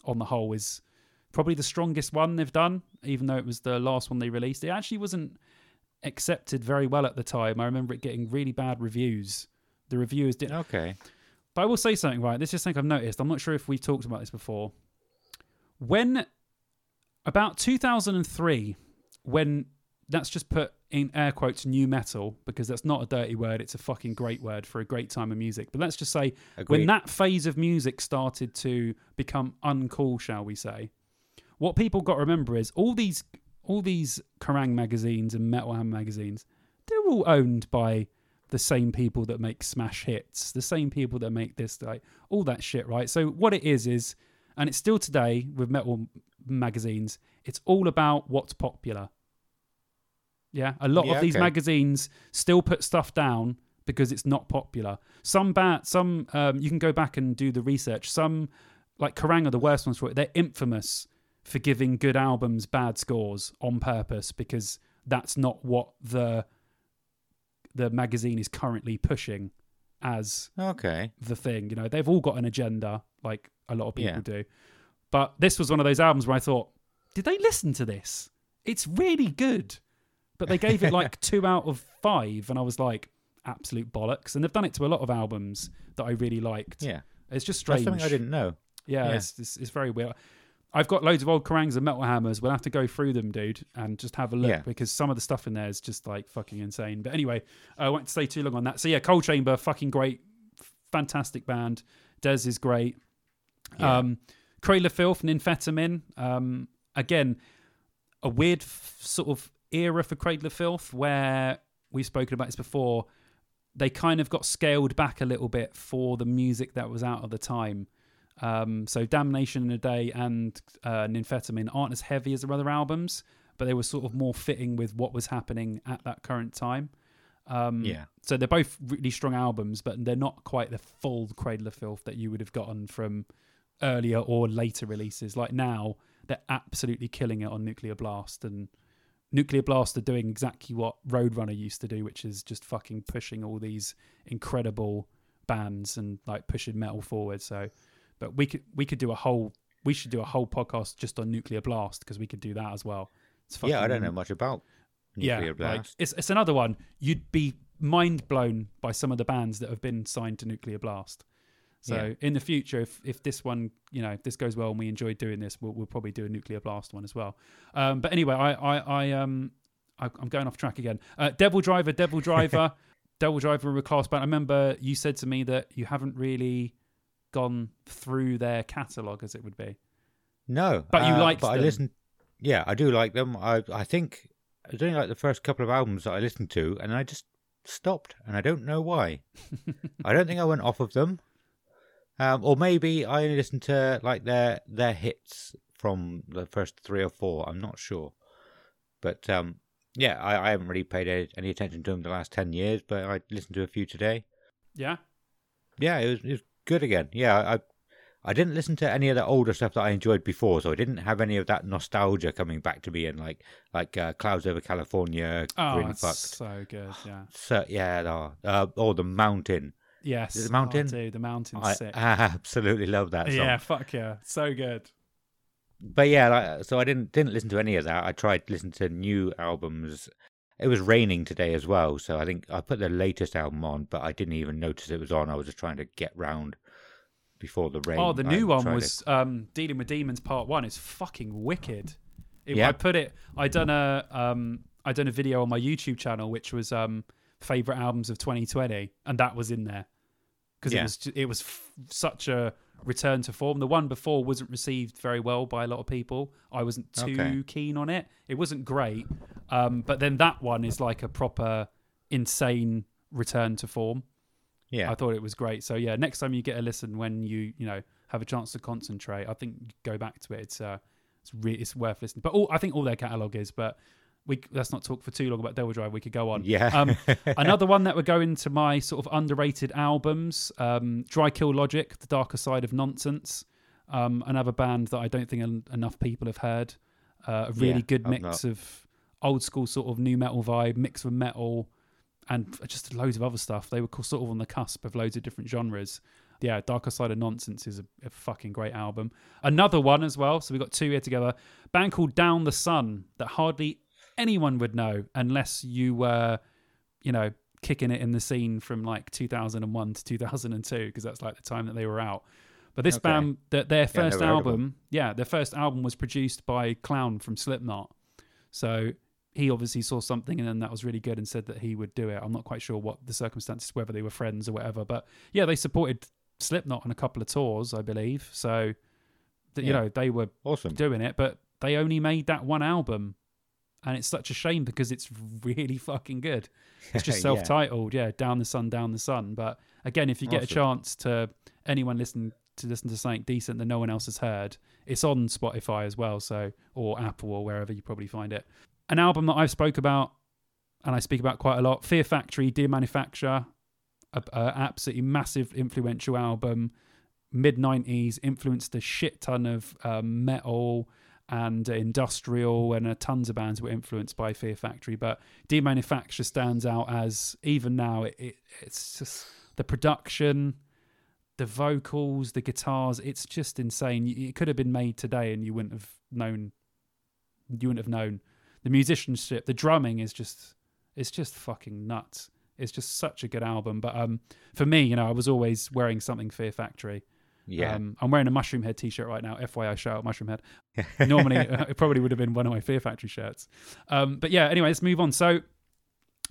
on the whole is probably the strongest one they've done, even though it was the last one they released. It actually wasn't accepted very well at the time. I remember it getting really bad reviews. The reviewers didn't. okay. But I will say something, right? This is something I've noticed. I'm not sure if we've talked about this before. When about 2003, when that's just put in air quotes new metal, because that's not a dirty word, it's a fucking great word for a great time of music. But let's just say when that phase of music started to become uncool, shall we say, what people got to remember is all these all these Kerrang magazines and Metal Ham magazines, they're all owned by the same people that make smash hits, the same people that make this, like all that shit, right? So what it is is, and it's still today with metal magazines, it's all about what's popular. Yeah, a lot Yeah, of these okay. magazines still put stuff down because it's not popular. Some bad, some um, you can go back and do the research. Some like Kerrang are the worst ones for it. They're infamous for giving good albums bad scores on purpose because that's not what the the magazine is currently pushing as Okay. the thing. You know, they've all got an agenda, like a lot of people Yeah. do. But this was one of those albums where I thought, did they listen to this? It's really good. But they gave it like [laughs] two out of five, and I was like, absolute bollocks. And they've done it to a lot of albums that I really liked. Yeah. It's just That's strange. something I didn't know. Yeah, Yeah. It's, it's it's very weird. I've got loads of old Kerrangs and Metal Hammers. We'll have to go through them, dude, and just have a look Yeah. because some of the stuff in there is just like fucking insane. But anyway, I won't stay too long on that. So yeah, Coal Chamber, fucking great, fantastic band. Dez is great. Yeah. Um, Cradle of Filth Nymphetamine. Um, again, a weird f- sort of era for Cradle of Filth where we've spoken about this before. They kind of got scaled back a little bit for the music that was out at the time. Um, so Damnation and a Day and uh, Nymphetamine aren't as heavy as their other albums, but they were sort of more fitting with what was happening at that current time. Um, Yeah. So they're both really strong albums, but they're not quite the full Cradle of Filth that you would have gotten from earlier or later releases. Like now, they're absolutely killing it on Nuclear Blast, and Nuclear Blast are doing exactly what Roadrunner used to do, which is just fucking pushing all these incredible bands and like pushing metal forward. So, but we could we could do a whole we should do a whole podcast just on Nuclear Blast because we could do that as well. It's yeah, I don't know much about yeah, nuclear like, blast. it's it's another one. You'd be mind blown by some of the bands that have been signed to Nuclear Blast. So Yeah. in the future, if if this one, you know, if this goes well and we enjoy doing this, we'll, we'll probably do a Nuclear Blast one as well. Um, but anyway, I I, I um I, I'm going off track again. Uh, Devil Driver, Devil Driver, [laughs] Devil Driver were class band. I remember you said to me that you haven't really gone through their catalog, as it would be. No, But you uh, liked But I them. listened. Yeah, I do like them. I I think I was only like the first couple of albums that I listened to, and I just stopped, and I don't know why. [laughs] I don't think I went off of them. Um, or maybe I only listened to like their their hits from the first three or four. I'm not sure, but um, yeah, I, I haven't really paid any, attention to them the last ten years, but I listened to a few today. Yeah. Yeah, it was it was good again. Yeah, I I didn't listen to any of the older stuff that I enjoyed before, so I didn't have any of that nostalgia coming back to me and like like uh, Clouds Over California, Oh, Grinfucked. so good. Yeah. So yeah, uh, or the Mountain. Yes. The mountain? Oh, dude, the mountain's I, sick. Absolutely love that song. yeah. Fuck yeah. So good. but yeah, like, so I didn't didn't listen to any of that. I tried to listen to new albums. It was raining today as well, so I think I put the latest album on, but I didn't even notice it was on. I was just trying to get round before the rain. Oh, the I new one tried was um, Dealing with Demons Part One. It's fucking wicked. It, Yeah. I put it. I done a um, I done a video on my YouTube channel, which was um, favorite albums of 2020, and that was in there because Yeah. it was it was f- such a return to form. The one before wasn't received very well by a lot of people. I wasn't too Okay. keen on it. It wasn't great, um, but then that one is like a proper insane return to form. Yeah, I thought it was great. So yeah, next time you get a listen when you you know have a chance to concentrate, I think go back to it. It's uh it's re- it's worth listening. But all I think all their catalog is. But we let's not talk for too long about Devil Drive. We could go on. yeah. Um, [laughs] another one that would go into my sort of underrated albums, um, Dry Kill Logic, The Darker Side of Nonsense. Um, another band that I don't think en- enough people have heard. Uh, a really Yeah, good mix of old school sort of new metal vibe mixed with metal and just loads of other stuff. They were sort of on the cusp of loads of different genres. Yeah, Darker Side of Nonsense is a, a fucking great album. Another one as well. So we got two here together. Band called Down the Sun that hardly anyone would know unless you were, you know, kicking it in the scene from like 2001 to 2002 because that's like the time that they were out. But this Okay. band, that their first never heard of them. album, yeah, their first album was produced by Clown from Slipknot. So he obviously saw something and then that was really good and said that he would do it. I'm not quite sure what the circumstances, whether they were friends or whatever. But yeah, they supported Slipknot on a couple of tours, I believe. So, th- you know, they were awesome. doing it, but they only made that one album. And it's such a shame because it's [laughs] really fucking good. It's just [laughs] self-titled, yeah. Down the sun, down the sun. But again, if you get a chance to anyone listen to listen to something decent that no one else has heard, it's on Spotify as well, so or Apple or wherever you probably find it. An album that I've spoke about and I speak about quite a lot. Fear Factory, Demanufacture, a, a absolutely massive, influential album. Mid '90s, influenced a shit ton of um, metal and industrial, and uh, tons of bands were influenced by Fear Factory. But Demanufacture stands out as even now. It, it, it's just the production, the vocals, the guitars. It's just insane. It could have been made today, and you wouldn't have known. You wouldn't have known the musicianship, the drumming is just it's just fucking nuts. It's just such a good album. But um, for me, you know, I was always wearing something Fear Factory. Yeah, Um, I'm wearing a Mushroom Head t-shirt right now. FYI, shout out Mushroom Head. [laughs] Normally, uh, it probably would have been one of my Fear Factory shirts. Um, but yeah, anyway, let's move on. So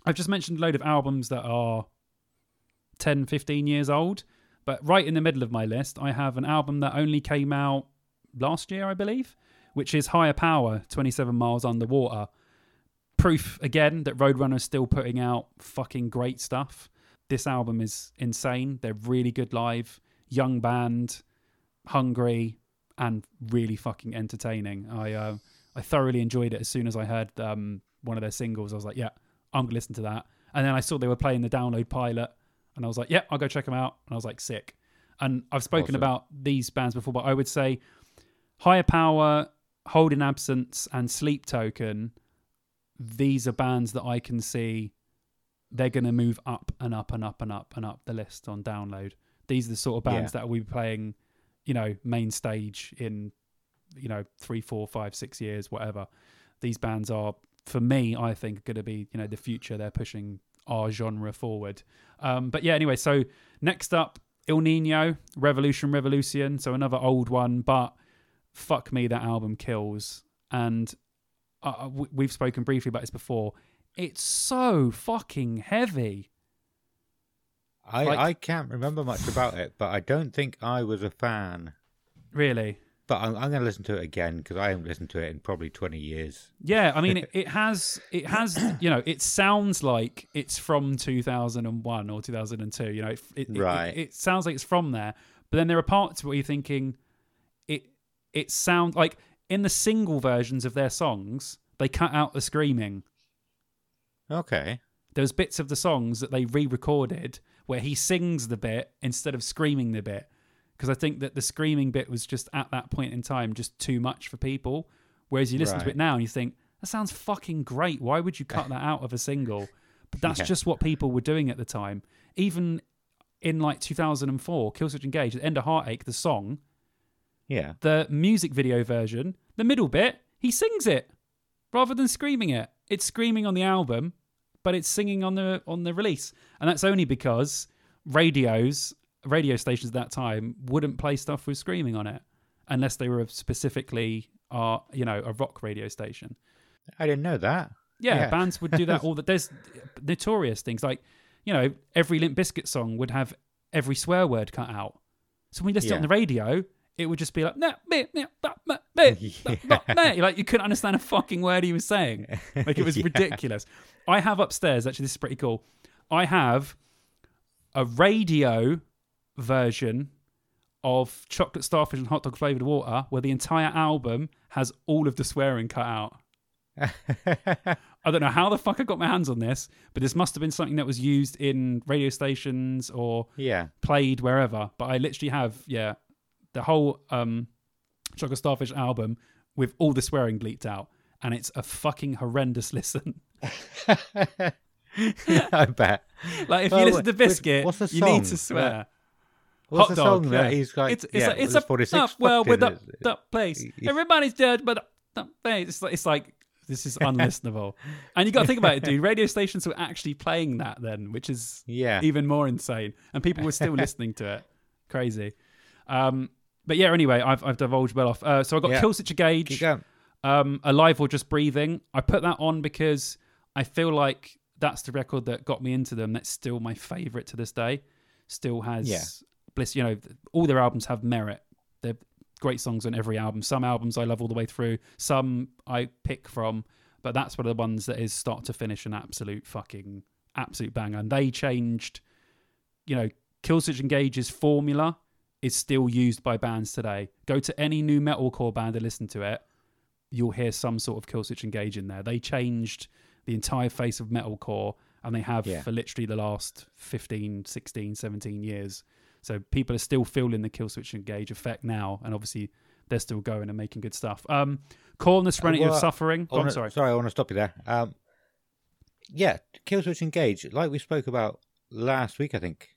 I've just mentioned a load of albums that are 10, 15 years old. But right in the middle of my list, I have an album that only came out last year, I believe, which is Higher Power, 27 Miles Underwater. Proof again that Roadrunner's still putting out fucking great stuff. This album is insane. They're really good live, young band, hungry, and really fucking entertaining. I uh, I thoroughly enjoyed it as soon as I heard um, one of their singles. I was like, yeah, I'm gonna listen to that. And then I saw they were playing the download pilot, and I was like, yeah, I'll go check them out. And I was like, sick. And I've spoken Awesome. about these bands before, but I would say Higher Power, Holding Absence, and Sleep Token. These are bands that I can see they're going to move up and up and up and up and up the list on download. These are the sort of bands that will be playing, you know, main stage in, you know, three, four, five, six years, whatever. These bands are, for me, I think, going to be, you know, the future. They're pushing our genre forward. Um, but yeah, anyway, so next up, Ill Niño, Revolution Revolution. So another old one, but fuck me, that album kills. And uh, we've spoken briefly about this before. It's so fucking heavy. I like- I can't remember much about it, but I don't think I was a fan. Really. But I'm, I'm going to listen to it again because I haven't listened to it in probably 20 years. Yeah, I mean, it, [laughs] it has, it has, you know, it sounds like it's from 2001 or 2002. You know, it, it, Right. it, it sounds like it's from there, But then there are parts where you're thinking it it sounds like in the single versions of their songs, they cut out the screaming. Okay. There's bits of the songs that they re-recorded where he sings the bit instead of screaming the bit because I think that the screaming bit was just at that point in time just too much for people. Whereas you listen to it now and you think that sounds fucking great. Why would you cut that out of a single? But that's [laughs] Yeah. just what people were doing at the time. Even in like 2004, Killswitch Engage, the end of Heartache, the song, Yeah. the music video version, the middle bit, he sings it rather than screaming it. It's screaming on the album, but it's singing on the on the release, and that's only because radios, radio stations at that time wouldn't play stuff with screaming on it unless they were specifically are you know a rock radio station. I didn't know that. Yeah, Yeah. bands would do that [laughs] all the there's notorious things like you know every Limp Bizkit song would have every swear word cut out. So when you listen it on the radio, it would just be like nah, meh, meh, bah, meh, meh, [laughs] bah, bah, meh." like you couldn't understand a fucking word he was saying. [laughs] Like it was Yeah. ridiculous. I have upstairs actually this is pretty cool. I have a radio version of chocolate starfish and hot dog flavored water where the entire album has all of the swearing cut out. [laughs] I don't know how the fuck I got my hands on this, but this must have been something that was used in radio stations or yeah. played wherever. But I literally have, yeah, the whole um, Chocolate Starfish album with all the swearing bleeped out. And it's a fucking horrendous [laughs] listen. [laughs] I bet. Like, if Oh, you listen to Bizkit, what's the you need to song? swear. What's Hot the dog, song yeah. that he's like? it's it's yeah, a, it's a 46 up well with the, the place. He's- Everybody's dead, but the place. It's like, it's like this is [laughs] unlistenable. and you got to think about it, dude. Radio stations were actually playing that then, which is Yeah. even more insane, and people were still listening to it. Crazy. Um, but yeah, anyway, I've I've divulged well off. Uh, so I got Yeah. Killswitch Engage, um, Alive or Just Breathing. I put that on because I feel like that's the record that got me into them. That's still my favorite to this day. Still has Yeah. bliss. You know, all their albums have merit. They're great songs on every album. Some albums I love all the way through. Some I pick from, but that's one of the ones that is start to finish an absolute fucking absolute banger. And they changed. You know, Killswitch Engage's formula is still used by bands today. Go to any new metalcore band and listen to it you'll hear some sort of Killswitch Engage in there. They changed the entire face of metalcore and they have Yeah. for literally the last 15, 16, 17 years. So people are still feeling the Killswitch Engage effect now and obviously they're still going and making good stuff. Um Call and the Serenity well, of Suffering. I Oh, I'm wanna- sorry. Sorry, I want to stop you there. Um, yeah, Killswitch Engage, like we spoke about last week, I think.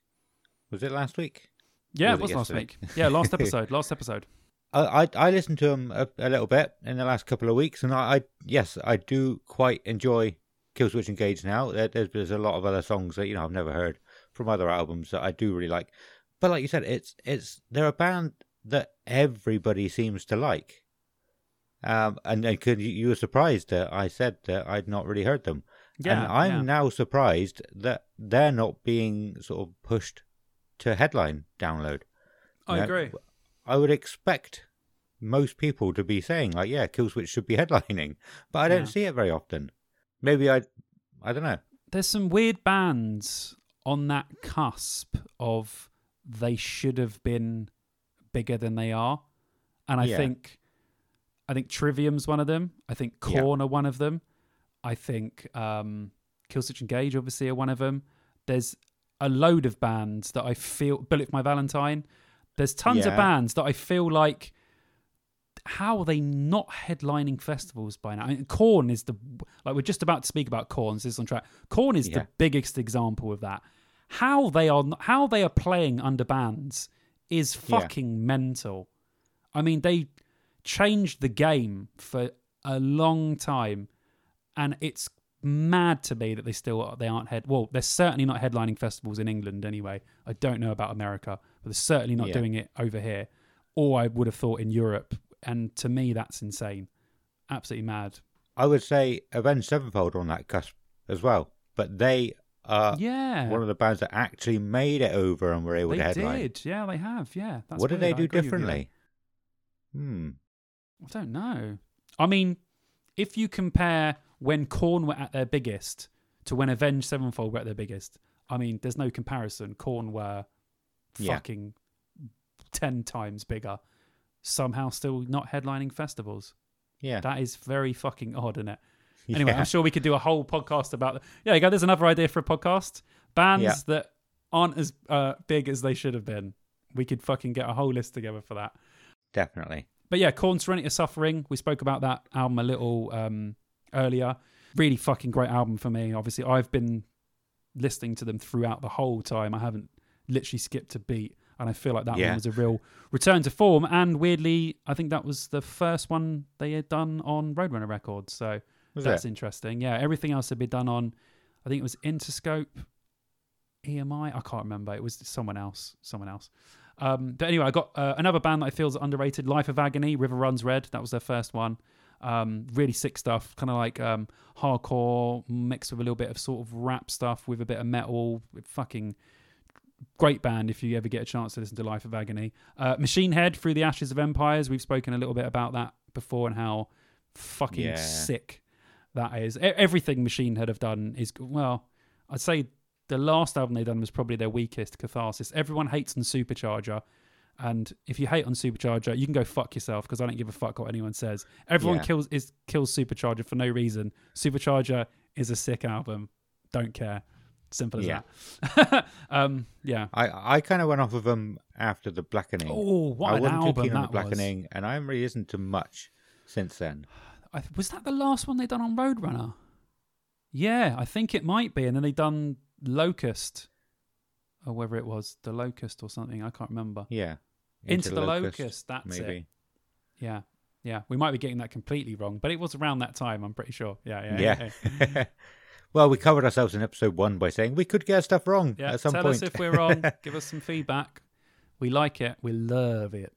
Was it last week? Yeah, was it was last week. Yeah, last [laughs] episode. last episode. I, I I listened to them a, a little bit in the last couple of weeks, and I, I yes, I do quite enjoy Killswitch Engage now. There, there's, there's a lot of other songs that you know I've never heard from other albums that I do really like. But like you said, it's it's they're a band that everybody seems to like. Um, and, and could you, you were surprised that I said that I'd not really heard them. Yeah. and I'm yeah. now surprised that they're not being sort of pushed to headline download. I Yeah. agree. I would expect most people to be saying like, "Yeah, Killswitch should be [laughs] headlining," but I don't Yeah. see it very often. Maybe I, I don't know. there's some weird bands on that cusp of they should have been bigger than they are, and I Yeah. think I think Trivium's one of them. I think Yeah. Korn are one of them. I think um, Killswitch Engage obviously are one of them. There's a load of bands that I feel Bullet for My Valentine. There's tons of bands that I feel like how are they not headlining festivals by now? I mean, Korn is the like we're just about to speak about Korn. So this is on track. Korn is Yeah. the biggest example of that. How they are how they are playing under bands is Yeah. fucking mental. I mean, they changed the game for a long time, and it's mad to me that they still they aren't head. Well, they're certainly not headlining festivals in England anyway. I don't know about America, but they're certainly not Yeah. doing it over here, or I would have thought in Europe. And to me, that's insane, absolutely mad. I would say Avenged Sevenfold on that cusp as well, but they are yeah, one of the bands that actually made it over and were able they to headline. did. Yeah, they have. Yeah, that's what did they do agree with you. differently? Hmm. I don't know. I mean, if you compare when Korn were at their biggest to when Avenged Sevenfold were at their biggest, I mean, there's no comparison. Korn were Yeah. fucking ten times bigger, somehow still not headlining festivals. Yeah. That is very fucking odd, isn't it? [laughs] Anyway, Yeah. I'm sure we could do a whole podcast about that. Yeah, you go. There's another idea for a podcast. Bands Yeah. that aren't as uh, big as they should have been. We could fucking get a whole list together for that. Definitely. But yeah, Korn Serenity of Suffering. We spoke about that album a little um, earlier. Really fucking great album for me. Obviously, I've been listening to them throughout the whole time. I haven't literally skipped a beat. And I feel like that Yeah. one was a real return to form. And weirdly, I think that was the first one they had done on Roadrunner Records. So Was that's it? interesting. Yeah, everything else had been done on, I think it was Interscope, EMI. I can't remember. It was someone else. Someone else. Um, but anyway, I got uh, another band that I feel is underrated. Life of Agony, River Runs Red. That was their first one. Um, really sick stuff, kind of like um, hardcore mixed with a little bit of sort of rap stuff with a bit of metal. Fucking great band if you ever get a chance to listen to Life of Agony. Uh, Machine Head, Through the Ashes of Empires. We've spoken a little bit about that before and how fucking Yeah. sick that is. E- everything Machine Head have done is well. I'd say the last album they done was probably their weakest, Catharsis. Everyone hates and Supercharger. And if you hate on Supercharger, you can go fuck yourself because I don't give a fuck what anyone says. Everyone Yeah. kills is kills Supercharger for no reason. Supercharger is a sick album. Don't care. Simple as Yeah. that. [laughs] um, yeah. I I kind of went off of them after the Blackening. Oh, what I an wasn't too album keen on the Blackening, and I really to much since then. [sighs] I, was that the last one they done on Roadrunner? Yeah, I think it might be. And then they done Locust, or whether it was the Locust or something. I can't remember. Yeah. Into, the Locust. that's maybe. it. Yeah, yeah. We might be getting that completely wrong, but it was around that time. I'm pretty sure. Yeah, yeah, yeah. Yeah. [laughs] well, we covered ourselves in episode one by saying we could get stuff wrong Yeah, at some tell point. us if we're wrong. [laughs] Give us some feedback. We like it. We love it.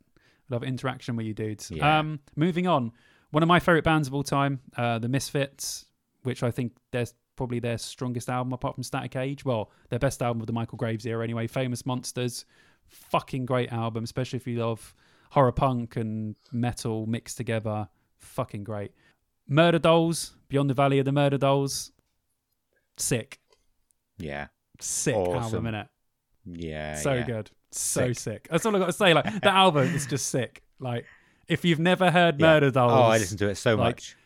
Love interaction with you dudes. Yeah. Um, moving on. One of my favorite bands of all time, uh, the Misfits, which I think they're probably their strongest album apart from Static Age. Well, their best album of the Michael Graves era anyway. Famous Monsters, fucking great album, especially if you love horror punk and metal mixed together. Fucking great. Murderdolls, Beyond the Valley of the Murderdolls, sick, yeah. sick Awesome. album, innit? Yeah. so yeah. good, so Sick. sick. That's all I got to say. Like the [laughs] album is just sick. Like if you've never heard Yeah. Murderdolls, Oh, I listened to it so like, much.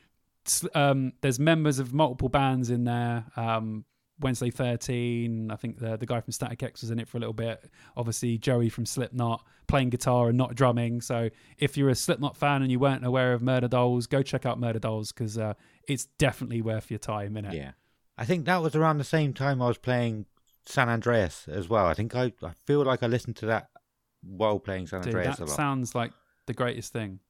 um, there's members of multiple bands in there. Um, Wednesday 13, I think the the guy from Static X was in it for a little bit. Obviously, Joey from Slipknot playing guitar and not drumming. So, if you're a Slipknot fan and you weren't aware of Murderdolls, go check out Murderdolls because uh, it's definitely worth your time, innit? Yeah. I think that was around the same time I was playing San Andreas as well. I think I, I feel like I listened to that while playing San Dude, Andreas that a lot. sounds like the greatest thing.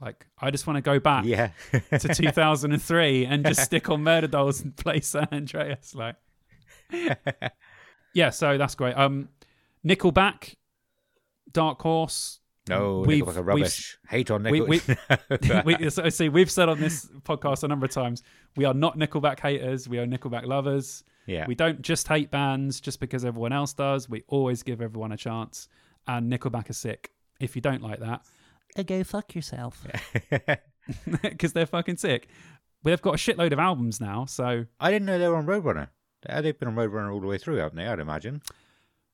Like, I just want to go back yeah. to [laughs] 2003 and just stick on Murderdolls and play San Andreas. Like, [laughs] yeah, so that's great. Um, Nickelback, Dark Horse. no, We've- Nickelback are rubbish. Hate on we- Nickelback. [laughs] [laughs] we, so, see, we've said on this podcast a number of times we are not Nickelback haters. We are Nickelback lovers. yeah. We don't just hate bands just because everyone else does. We always give everyone a chance. And Nickelback are sick. If you don't like that, go fuck yourself because they're fucking sick. They've got a shitload of albums now, so I didn't know they were on Roadrunner. They've been on Roadrunner all the way through, haven't they? I'd imagine.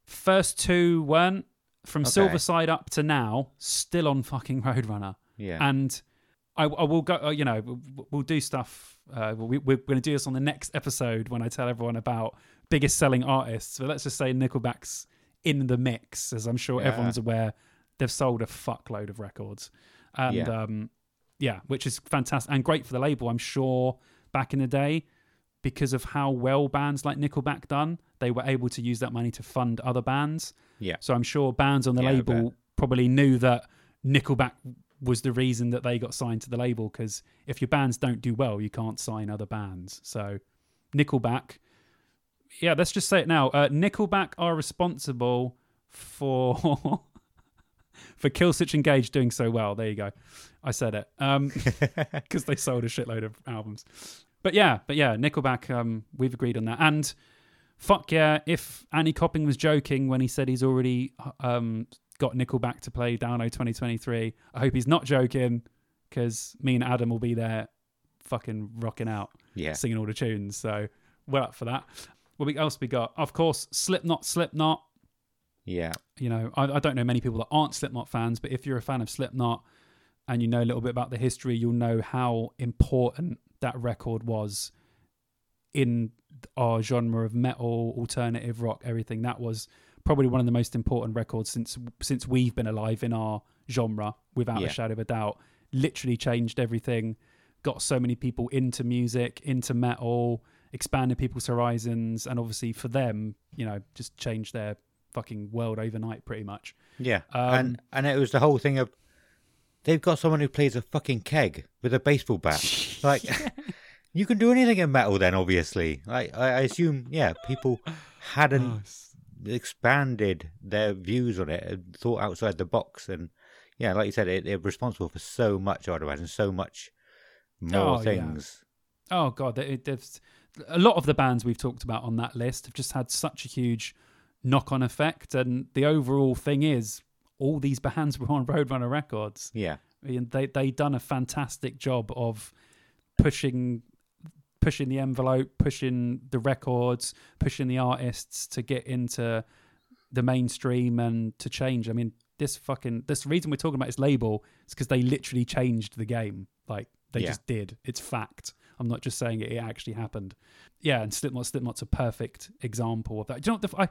First two weren't. From Okay. Silver Side Up to now, still on fucking Roadrunner. Yeah. And I, I will go, uh, you know, we'll, we'll do stuff. Uh, we, we're going to do this on the next episode when I tell everyone about biggest selling artists. But let's just say Nickelback's in the mix, as I'm sure Yeah. everyone's aware. They've sold a fuckload of records. And Yeah. um, yeah, which is fantastic and great for the label. I'm sure back in the day, because of how well bands like Nickelback done, they were able to use that money to fund other bands. yeah. So I'm sure bands on the Yeah, label probably knew that Nickelback was the reason that they got signed to the label because if your bands don't do well, you can't sign other bands. So Nickelback, yeah, let's just say it now. Uh, Nickelback are responsible for [laughs] for Killswitch Engage doing so well. There you go. I said it. Um [laughs] [laughs] because they sold a shitload of albums. But yeah, but yeah, Nickelback, um, we've agreed on that. And fuck yeah, if Andy Copping was joking when he said he's already um, got Nickelback to play Down 2023, I hope he's not joking because me and Adam will be there fucking rocking out, Yeah. singing all the tunes. So we're up for that. What else we got? Of course, Slipknot, Slipknot. Yeah. You know, I, I don't know many people that aren't Slipknot fans, but if you're a fan of Slipknot and you know a little bit about the history, you'll know how important that record was in our genre of metal, alternative rock, everything. That was probably one of the most important records since since we've been alive in our genre, without Yeah. a shadow of a doubt. Literally changed everything. Got so many people into music, into metal, expanded people's horizons, and obviously for them, you know, just changed their fucking world overnight, pretty much. Yeah. Um, and and it was the whole thing of they've got someone who plays a fucking keg with a baseball bat. like [laughs] [laughs] you can do anything in metal then obviously. Like I, assume yeah, people hadn't oh, expanded their views on it and thought outside the box and yeah, like you said, it, they're responsible for so much, I'd imagine, so much more Oh, yeah. things. Oh god, there's a lot of the bands we've talked about on that list have just had such a huge knock-on effect, and the overall thing is all these [laughs] bands were on Roadrunner Records. Yeah. And they they done a fantastic job of pushing pushing the envelope, pushing the records, pushing the artists to get into the mainstream and to change. I mean, this fucking this reason we're talking about this label is because they literally changed the game. Like they Yeah. just did. It's fact. I'm not just saying it; it actually happened. Yeah, and Slipknot, Slipknot's a perfect example of that. Do you know what? The, I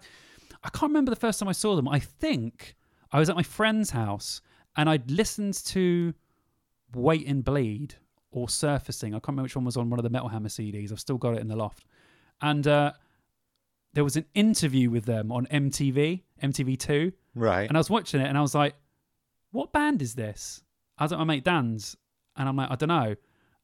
I can't remember the first time I saw them. I think I was at my friend's house and I'd listened to Wait and Bleed or Surfacing. I can't remember which one was on one of the Metal Hammer CDs. I've still got it in the loft. And uh, there was an interview with them on MTV, MTV2. Right. And I was watching it and I was like, what band is this? I was at my mate Dan's and I'm like, I don't know.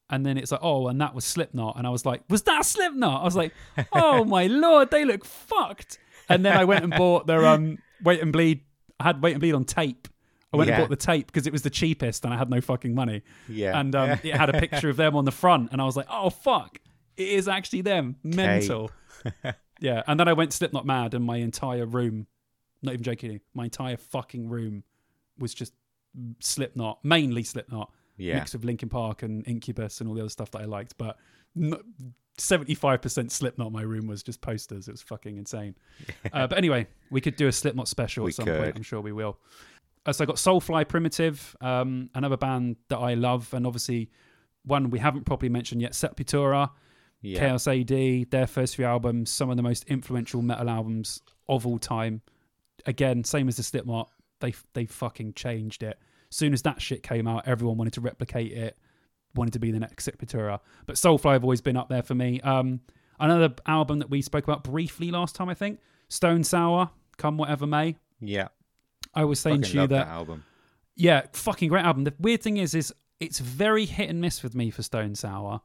And then it's like, oh, and that was Slipknot. And I was like, was that Slipknot? I was like, [laughs] oh my lord, they look fucked. And then I went and bought their um, Wait and Bleed. I had Wait and Bleed on tape. I went Yeah. and bought the tape because it was the cheapest and I had no fucking money. yeah. And um, it had a picture of them on the front. And I was like, oh, fuck. It is actually them. Mental. [laughs] yeah. And then I went Slipknot mad and my entire room, not even joking, my entire fucking room was just Slipknot, mainly Slipknot yeah. mix of Linkin Park and Incubus and all the other stuff that I liked, but seventy-five percent Slipknot. My room was just posters. It was fucking insane. [laughs] uh, but anyway, we could do a Slipknot special We at some could. point. I'm sure we will. Uh, so I got Soulfly Primitive, um, another band that I love, and obviously one we haven't properly mentioned yet, Sepultura, Yeah. Chaos AD, their first few albums, some of the most influential metal albums of all time. Again, same as the Slipknot, they they fucking changed it. Soon as that shit came out, everyone wanted to replicate it, wanted to be the next Sepultura. But Soulfly have always been up there for me. Um, another album that we spoke about briefly last time, I think, Stone Sour, Come Whatever May. Yeah. I was saying Fucking to you that that album. yeah, fucking great album. The weird thing is, is it's very hit and miss with me for Stone Sour.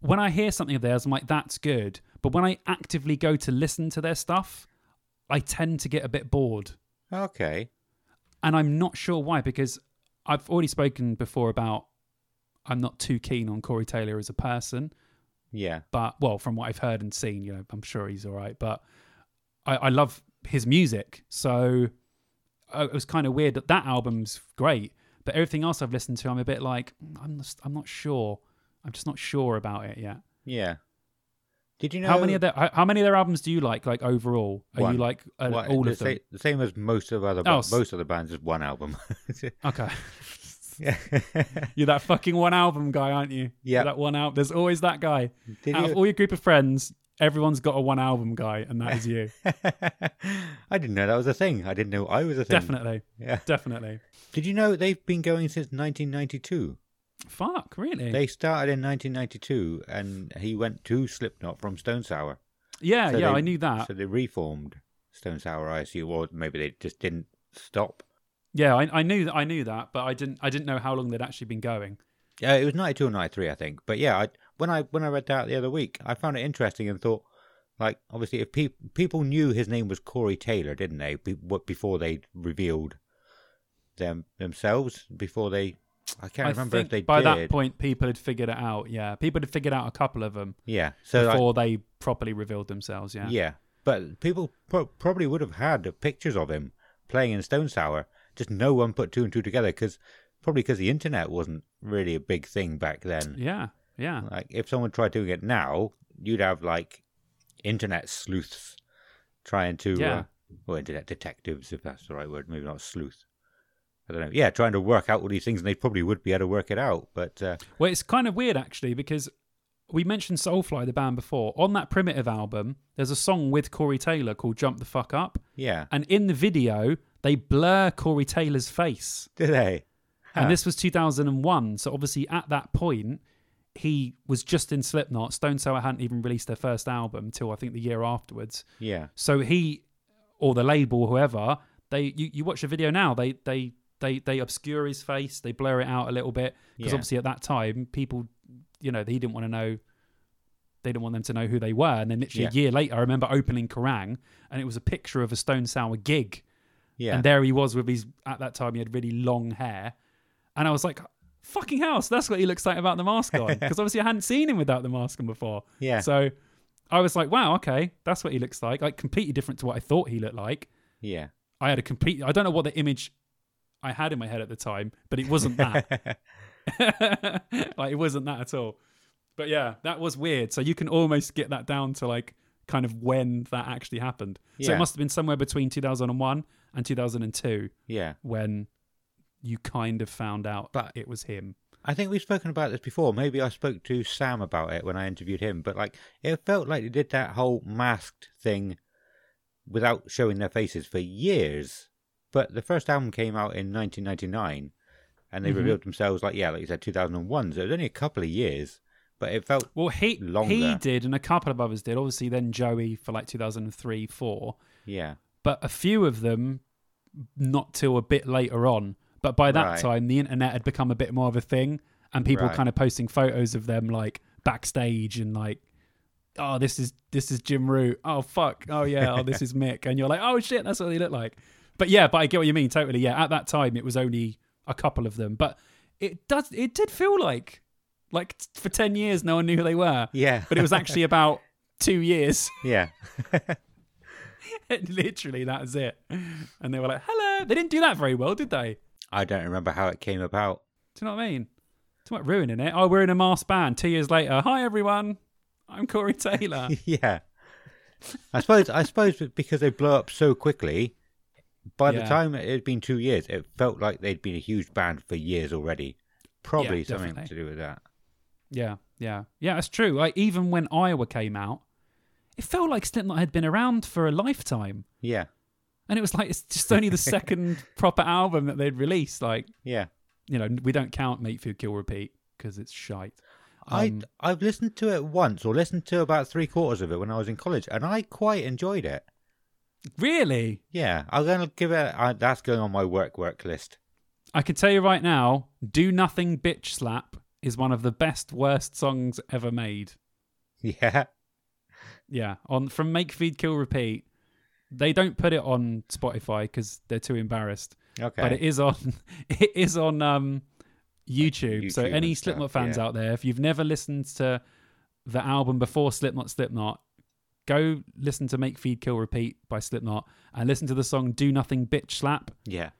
When I hear something of theirs, I'm like, that's good. But when I actively go to listen to their stuff, I tend to get a bit bored. Okay. And I'm not sure why, because I've already spoken before about I'm not too keen on Corey Taylor as a person. Yeah. But, well, from what I've heard and seen, you know, I'm sure he's all right. But I, I love his music. So uh, it was kind of weird that that album's great, but everything else I've listened to, I'm a bit like, "Mm, I'm just, I'm not sure. I'm just not sure about it yet. Yeah. Did you know How many of their how, many of their albums do you like? Like overall, are One. you like uh, all the of them? sa- the same as most of other Oh, most of the bands is one album. [laughs] Okay, yeah. you're that fucking one album guy, aren't you? Yeah. That one album. There's always that guy. Did Out you? of all your group of friends, everyone's got a one album guy, and that is you. [laughs] I didn't know that was a thing. I didn't know I was a thing. definitely, Yeah. definitely. Did you know they've been going since 1992? Fuck, really? They started in 1992, and he went to Slipknot from Stone Sour. yeah, So yeah, they- I knew that. So they reformed Stone Sour, I assume, or maybe they just didn't stop. Yeah, I, I knew that. I knew that, but I didn't. I didn't know how long they'd actually been going. Yeah, it was 92 or 93, I think. But yeah, I, when I when I read that the other week, I found it interesting and thought, like, obviously, if pe- people knew his name was Corey Taylor, didn't they? Be- before they revealed them themselves, before they, I can't I remember if they by did. that point, people had figured it out. Yeah, people had figured out a couple of them yeah, so I- before they properly revealed themselves. Yeah, yeah, but people pro- probably would have had pictures of him playing in Stone Sour. Just no one put two and two together because probably because the internet wasn't really a big thing back then. yeah, yeah. Like if someone tried doing it now, you'd have like internet sleuths trying to Yeah. uh, or internet detectives, if that's the right word, maybe not sleuth. I don't know. Yeah, trying to work out all these things, and they probably would be able to work it out. But uh, Well, it's kind of weird actually because we mentioned Soulfly, the band, before. On that Primitive album, there's a song with Corey Taylor called "Jump the Fuck Up," yeah, and in the video they blur Corey Taylor's face. did they? Huh. And this was 2001, so obviously at that point he was just in Slipknot. Stone Sour hadn't even released their first album until I think the year afterwards. Yeah, So he or the label, whoever, they you, you watch the video now, they they they they obscure his face, they blur it out a little bit because Yeah. obviously at that time people, you know, he didn't want to know. They didn't want them to know who they were, and then literally a year later, I remember opening Kerrang, and it was a picture of a Stone Sour gig, yeah, and there he was with his. At that time, he had really long hair, and I was like, "Fucking house, that's what he looks like without the mask on." [laughs] Because obviously, I hadn't seen him without the mask on before. yeah, So I was like, wow, okay, that's what he looks like. Like completely different to what I thought he looked like. yeah. I had a complete I don't know what the image I had in my head at the time, but it wasn't that. [laughs] [laughs] like it wasn't that at all. But yeah, that was weird. So you can almost get that down to like kind of when that actually happened. So it must have been somewhere between 2001 and 2002 yeah. when you kind of found out But- it was him. I think we've spoken about this before. Maybe I spoke to Sam about it when I interviewed him, but like it felt like they did that whole masked thing without showing their faces for years. But the first album came out in 1999, and they Mhm. revealed themselves like yeah, like you said, 2001. So it was only a couple of years, but it felt Well, he he did, and a couple of others did. Obviously, then Joey for like 2003, four. yeah, but a few of them not till a bit later on. But by that Right. time, the internet had become a bit more of a thing, and people Right. kind of posting photos of them like backstage and like, oh, this is this is Jim Root. Oh fuck. Oh yeah. Oh, this [laughs] is Mick. And you're like, oh shit, that's what they look like. But yeah, but I get what you mean totally. Yeah, at that time, it was only a couple of them, but it does it did feel like like for ten years no one knew who they were, yeah, but it was actually [laughs] about two years. yeah, [laughs] Literally, that was it. And they were like, hello. They didn't do that very well, did they? I don't remember how it came about. Do you know what I mean? It's not ruining it. Oh, we're in a masked band. Two years later, hi everyone. I'm Corey Taylor. [laughs] yeah, I suppose I suppose because they blew up so quickly. By the time it had been two years, it felt like they'd been a huge band for years already. Probably Yeah, something definitely. to do with that. yeah, yeah, yeah. It's true. Like even when Iowa came out, it felt like Slipknot had been around for a lifetime, Yeah, and it was like it's just only the second [laughs] proper album that they'd released. Like yeah. you know, we don't count Make Food Kill Repeat because it's shite. I Um, I've listened to it once, or listened to about three quarters of it when I was in college, and I quite enjoyed it. Really, Yeah, I'm gonna give it. I, that's going on my work work list. I can tell you right now, "Do Nothing Bitch Slap" is one of the best worst songs ever made. Yeah, Yeah, on from Make Feed Kill Repeat. They don't put it on Spotify because they're too embarrassed. okay. But it is on [laughs] it is on um, YouTube. So any Slipknot fans yeah. out there, if you've never listened to the album before Slipknot Slipknot, go listen to Make Feed Kill Repeat by Slipknot and listen to the song Do Nothing Bitch Slap. yeah,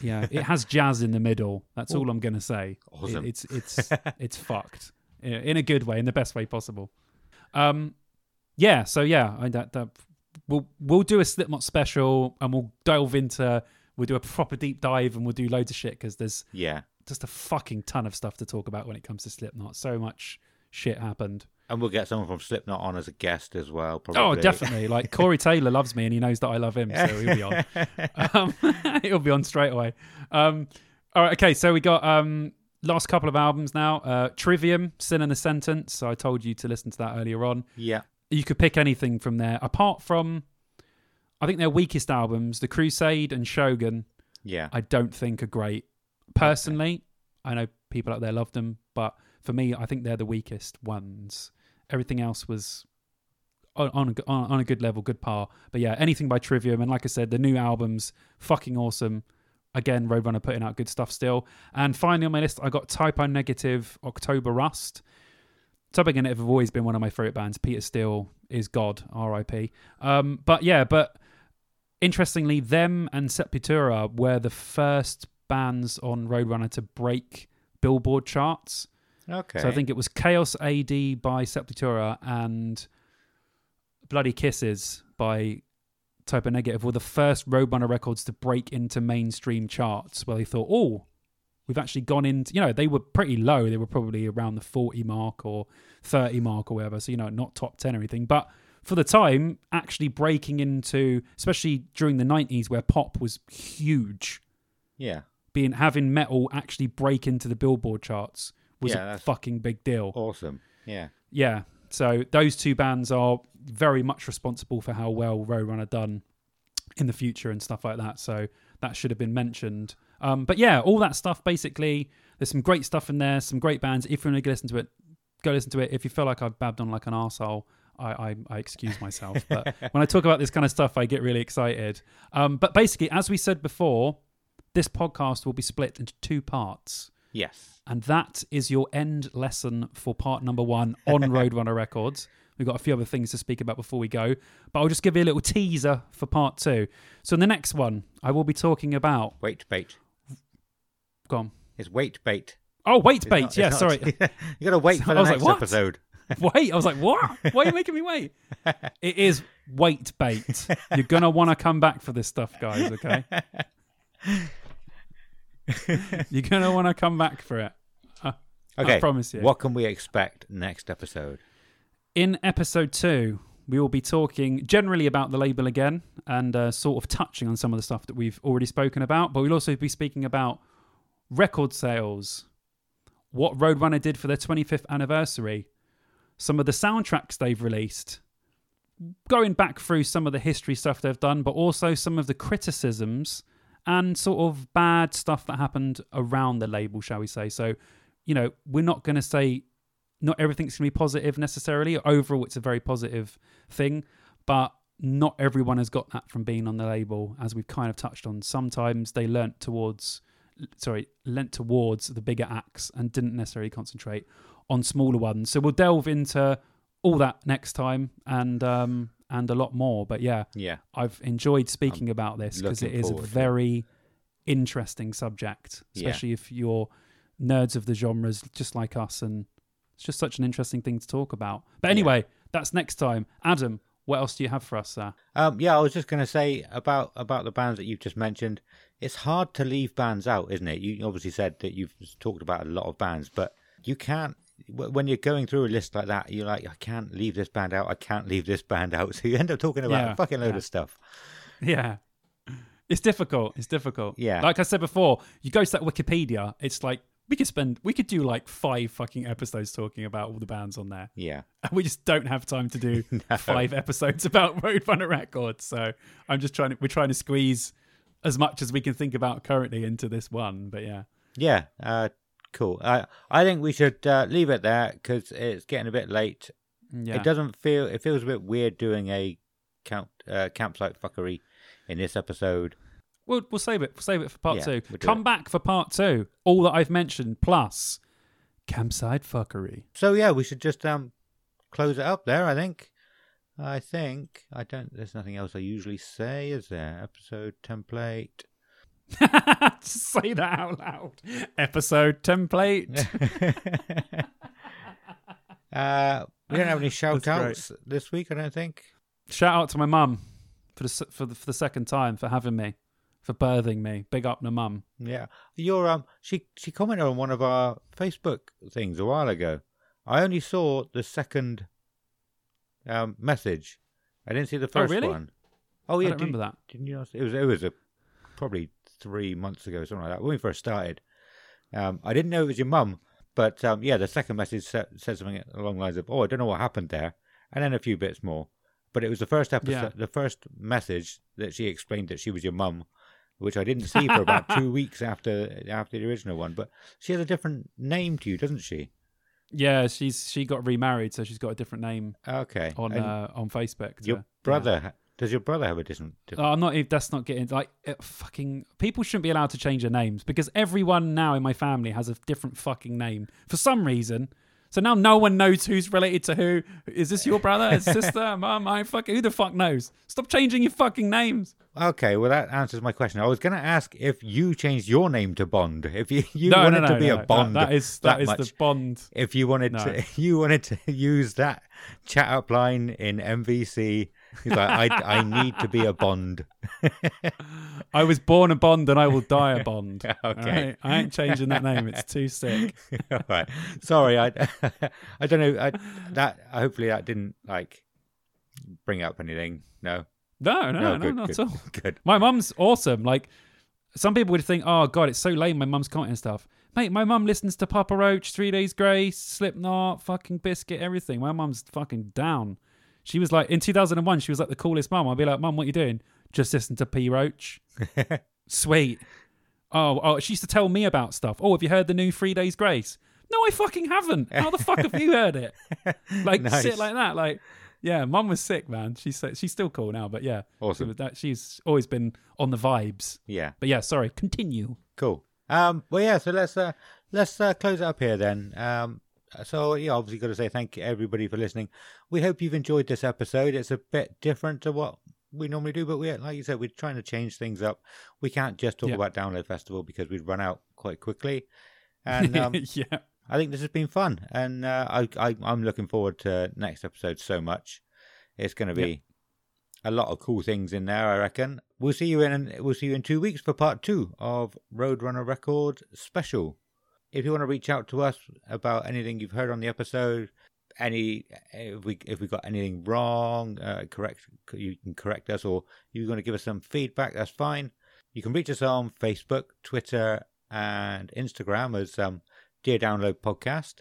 Yeah, it has jazz in the middle. That's all I'm gonna say. It- Awesome. it's it's [laughs] it's fucked in in a good way, in the best way possible. Um, yeah. So yeah, I, that that we'll we'll do a Slipknot special and we'll delve into we'll do a proper deep dive and we'll do loads of shit because there's yeah. just a fucking ton of stuff to talk about when it comes to Slipknot. So much shit happened. And we'll get someone from Slipknot on as a guest as well. Probably. Oh, definitely. Like Corey [laughs] Taylor loves me and he knows that I love him, so he'll be on. [laughs] um, [laughs] he'll be on straight away. Um, all right, okay. So we got um, last couple of albums now. Uh, Trivium, Sin and the Sentence. So I told you to listen to that earlier on. Yeah, You could pick anything from there, apart from, I think their weakest albums, The Crusade and Shogun. yeah, I don't think are great. Personally, I know people out there love them, but for me, I think they're the weakest ones. Everything else was on on a, on a good level, good par. But yeah, anything by Trivium, and like I said, the new albums fucking awesome. Again, Roadrunner putting out good stuff still. And finally on my list, I got Type O Negative, October Rust. Type O Negative have always been one of my favorite bands. Peter Steele is God, R.I.P. Um, but yeah, but interestingly, them and Sepultura were the first bands on Roadrunner to break Billboard charts. Okay. So I think it was Chaos AD by Sepultura and Bloody Kisses by Type O Negative, were the first Roadrunner records to break into mainstream charts, where they thought, oh, we've actually gone into, you know, they were pretty low. They were probably around the 40 mark or 30 mark or whatever. So, you know, not top 10 or anything. But for the time, actually breaking into, especially during the 90s where pop was huge, Yeah. being having metal actually break into the Billboard charts was Yeah, a fucking big deal. Awesome. Yeah. Yeah. So those two bands are very much responsible for how well Roadrunner done in the future and stuff like that. So that should have been mentioned. Um, but yeah, all that stuff basically. There's some great stuff in there, some great bands. If you want to listen to it, go listen to it. If you feel like I've babbed on like an arsehole, I, I, I excuse myself. [laughs] but when I talk about this kind of stuff, I get really excited. Um, but basically, as we said before, this podcast will be split into two parts. Yes. And that is your end lesson for part number one on [laughs] Roadrunner Records. We've got a few other things to speak about before we go, but I'll just give you a little teaser for part two. So, in the next one, I will be talking about. Wait, bait. Go on. It's weight bait. Oh, wait, bait. not- yeah, sorry. [laughs] you got to wait [laughs] for I the like, next what? episode. wait. I was like, what? Why are you making me wait? It is wait, bait. You're going to want to come back for this stuff, guys, okay? [laughs] You're going to want to come back for it. Okay. promise you. What can we expect next episode? In episode two, we will be talking generally about the label again and uh, sort of touching on some of the stuff that we've already spoken about. But we'll also be speaking about record sales, what Roadrunner did for their 25th anniversary, some of the soundtracks they've released, going back through some of the history stuff they've done, but also some of the criticisms and sort of bad stuff that happened around the label, shall we say. So, you know, we're not going to say not everything's going to be positive necessarily. Overall, it's a very positive thing, but not everyone has got that from being on the label, as we've kind of touched on. Sometimes they learnt towards, sorry, lent towards the bigger acts and didn't necessarily concentrate on smaller ones. So we'll delve into all that next time and um and a lot more. But yeah, Yeah. I've enjoyed speaking about this because it is a forward to it. very interesting subject, Yeah. especially if you're nerds of the genres just like us, and it's just such an interesting thing to talk about. But anyway, that's next time. Adam, what else do you have for us, sir? Um, yeah, I was just going to say about about the bands that you've just mentioned. It's hard to leave bands out, isn't it? You obviously said that you've talked about a lot of bands, but you can't. Wh- When you're going through a list like that, you're like, I can't leave this band out. I can't leave this band out. [laughs] So you end up talking about Yeah, a fucking load yeah. of stuff. Yeah. It's difficult. It's difficult. Yeah. Like I said before, you go to that Wikipedia, it's like we could spend we could do like five fucking episodes talking about all the bands on there. Yeah, And [laughs] we just don't have time to do [laughs] five episodes about Roadrunner Records. So I'm just trying to we're trying to squeeze as much as we can think about currently into this one. But yeah. yeah. Uh, cool. I I think we should uh, leave it there because it's getting a bit late. Yeah. It doesn't feel. It feels a bit weird doing a camp uh, campsite fuckery in this episode. We'll we'll save it. We'll save it for part Yeah, two. we'll Come it. back for part two. All that I've mentioned plus campsite fuckery. So yeah, we should just um close it up there. I think. I think I don't. There's nothing else I usually say, is there? Episode template. [laughs] Just say that out loud. Episode template. [laughs] uh, we don't have any shout That's great. this week. I don't think. Shout out to my mum for the for the for the second time for having me, for birthing me. Big up to mum. Yeah, your um, she she commented on one of our Facebook things a while ago. I only saw the second um message. I didn't see the first really? one. Oh I yeah, don't did- remember that. Didn't you? Not, it was it was a probably three months ago, something like that, when we first started. Um, I didn't know it was your mum, but um, yeah, the second message said, said something along the lines of, "Oh, I don't know what happened there," and then a few bits more. But it was the first episode, Yeah. the first message that she explained that she was your mum, which I didn't see for about [laughs] two weeks after after the original one. But she has a different name to you, doesn't she? Yeah, she's she got remarried, so she's got a different name Okay. on uh, on Facebook. your brother does your brother have a different? different Oh, I'm not. That's not getting like fucking. People shouldn't be allowed to change their names because everyone now in my family has a different fucking name for some reason. So now no one knows who's related to who. Is this your brother, his sister, [laughs] mum? I fucking who the fuck knows? Stop changing your fucking names. Okay, well that answers my question. I was going to ask if you changed your name to Bond. If you, you no, wanted no, no, to be a Bond, that is that that is much. the Bond. If you wanted to, [laughs] you wanted to [laughs] use that chat up line in MVC He's like, I, I need to be a Bond. [laughs] I was born a Bond and I will die a [laughs] Bond. Okay. Alright? I ain't changing that name. It's too sick. [laughs] All right. Sorry, I I don't know. I, that hopefully that didn't like bring up anything. No. No, no, no, good, not good, at all. Good. My mum's awesome. Like some people would think, oh god, it's so lame. My mum's commenting stuff. Mate, my mum listens to Papa Roach, Three Days Grace, Slipknot, fucking Bizkit, everything. My mum's fucking down. She was like in 2001. She was like the coolest mum. I'd be like, mum, what are you doing? Just listen to P Roach. [laughs] Sweet. Oh, oh, she used to tell me about stuff. Oh, have you heard the new Three Days Grace? No, I fucking haven't. How the fuck have you heard it? [laughs] Like Nice. shit like that. Like, yeah, mum was sick, man. She's she's still cool now, but yeah, Awesome. She that, she's always been on the vibes. Yeah. But yeah, sorry. Continue. Cool. Um. Well, yeah. So let's uh let's uh, close it up here then. Um. So yeah, obviously got to say thank you everybody for listening. We hope you've enjoyed this episode. It's a bit different to what we normally do, but we like you said we're trying to change things up. We can't just talk Yeah. about Download Festival because we'd run out quite quickly. And um, [laughs] yeah. I think this has been fun, and uh, I, I I'm looking forward to next episode so much. It's going to be a lot of cool things in there, I reckon. We'll see you in we'll see you in two weeks for part two of Roadrunner Record special. If you want to reach out to us about anything you've heard on the episode, any if we if we got anything wrong, uh, correct you can correct us, or you're going to give us some feedback. That's fine. You can reach us on Facebook, Twitter, and Instagram as um, Dear Download Podcast.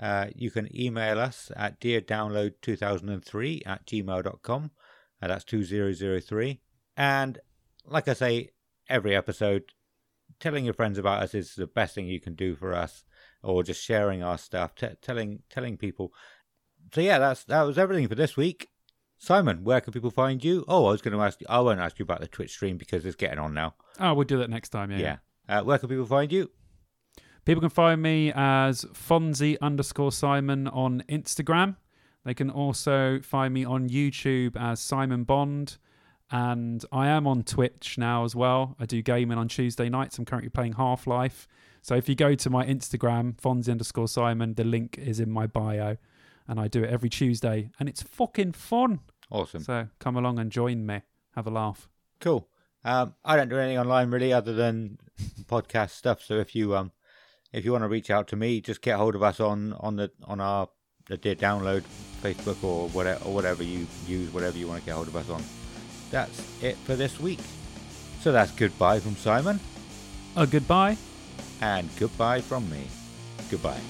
Uh, you can email us at deardownload2003 at gmail.com. Uh, that's 2003. And like I say, every episode, telling your friends about us is the best thing you can do for us, or just sharing our stuff, t- telling telling people. So yeah, that's that was everything for this week. Simon, where can people find you? Oh, I was going to ask you. I won't ask you about the Twitch stream because it's getting on now. Oh, we'll do that next time. Yeah. Yeah. Uh, where can people find you? People can find me as Fonzie underscore Simon on Instagram. They can also find me on YouTube as Simon Bond. And I am on Twitch now as well. I do gaming on Tuesday nights. I'm currently playing Half Life. So if you go to my Instagram, Fonzie underscore Simon, the link is in my bio. And I do it every Tuesday. And it's fucking fun. Awesome. So come along and join me. Have a laugh. Cool. Um, I don't do anything online really other than podcast stuff. So if you um, if you want to reach out to me, just get hold of us on on the on our the Download Facebook or whatever or whatever you use, whatever you want to get hold of us on. That's it for this week. So that's goodbye from Simon A goodbye. and goodbye from me. Goodbye.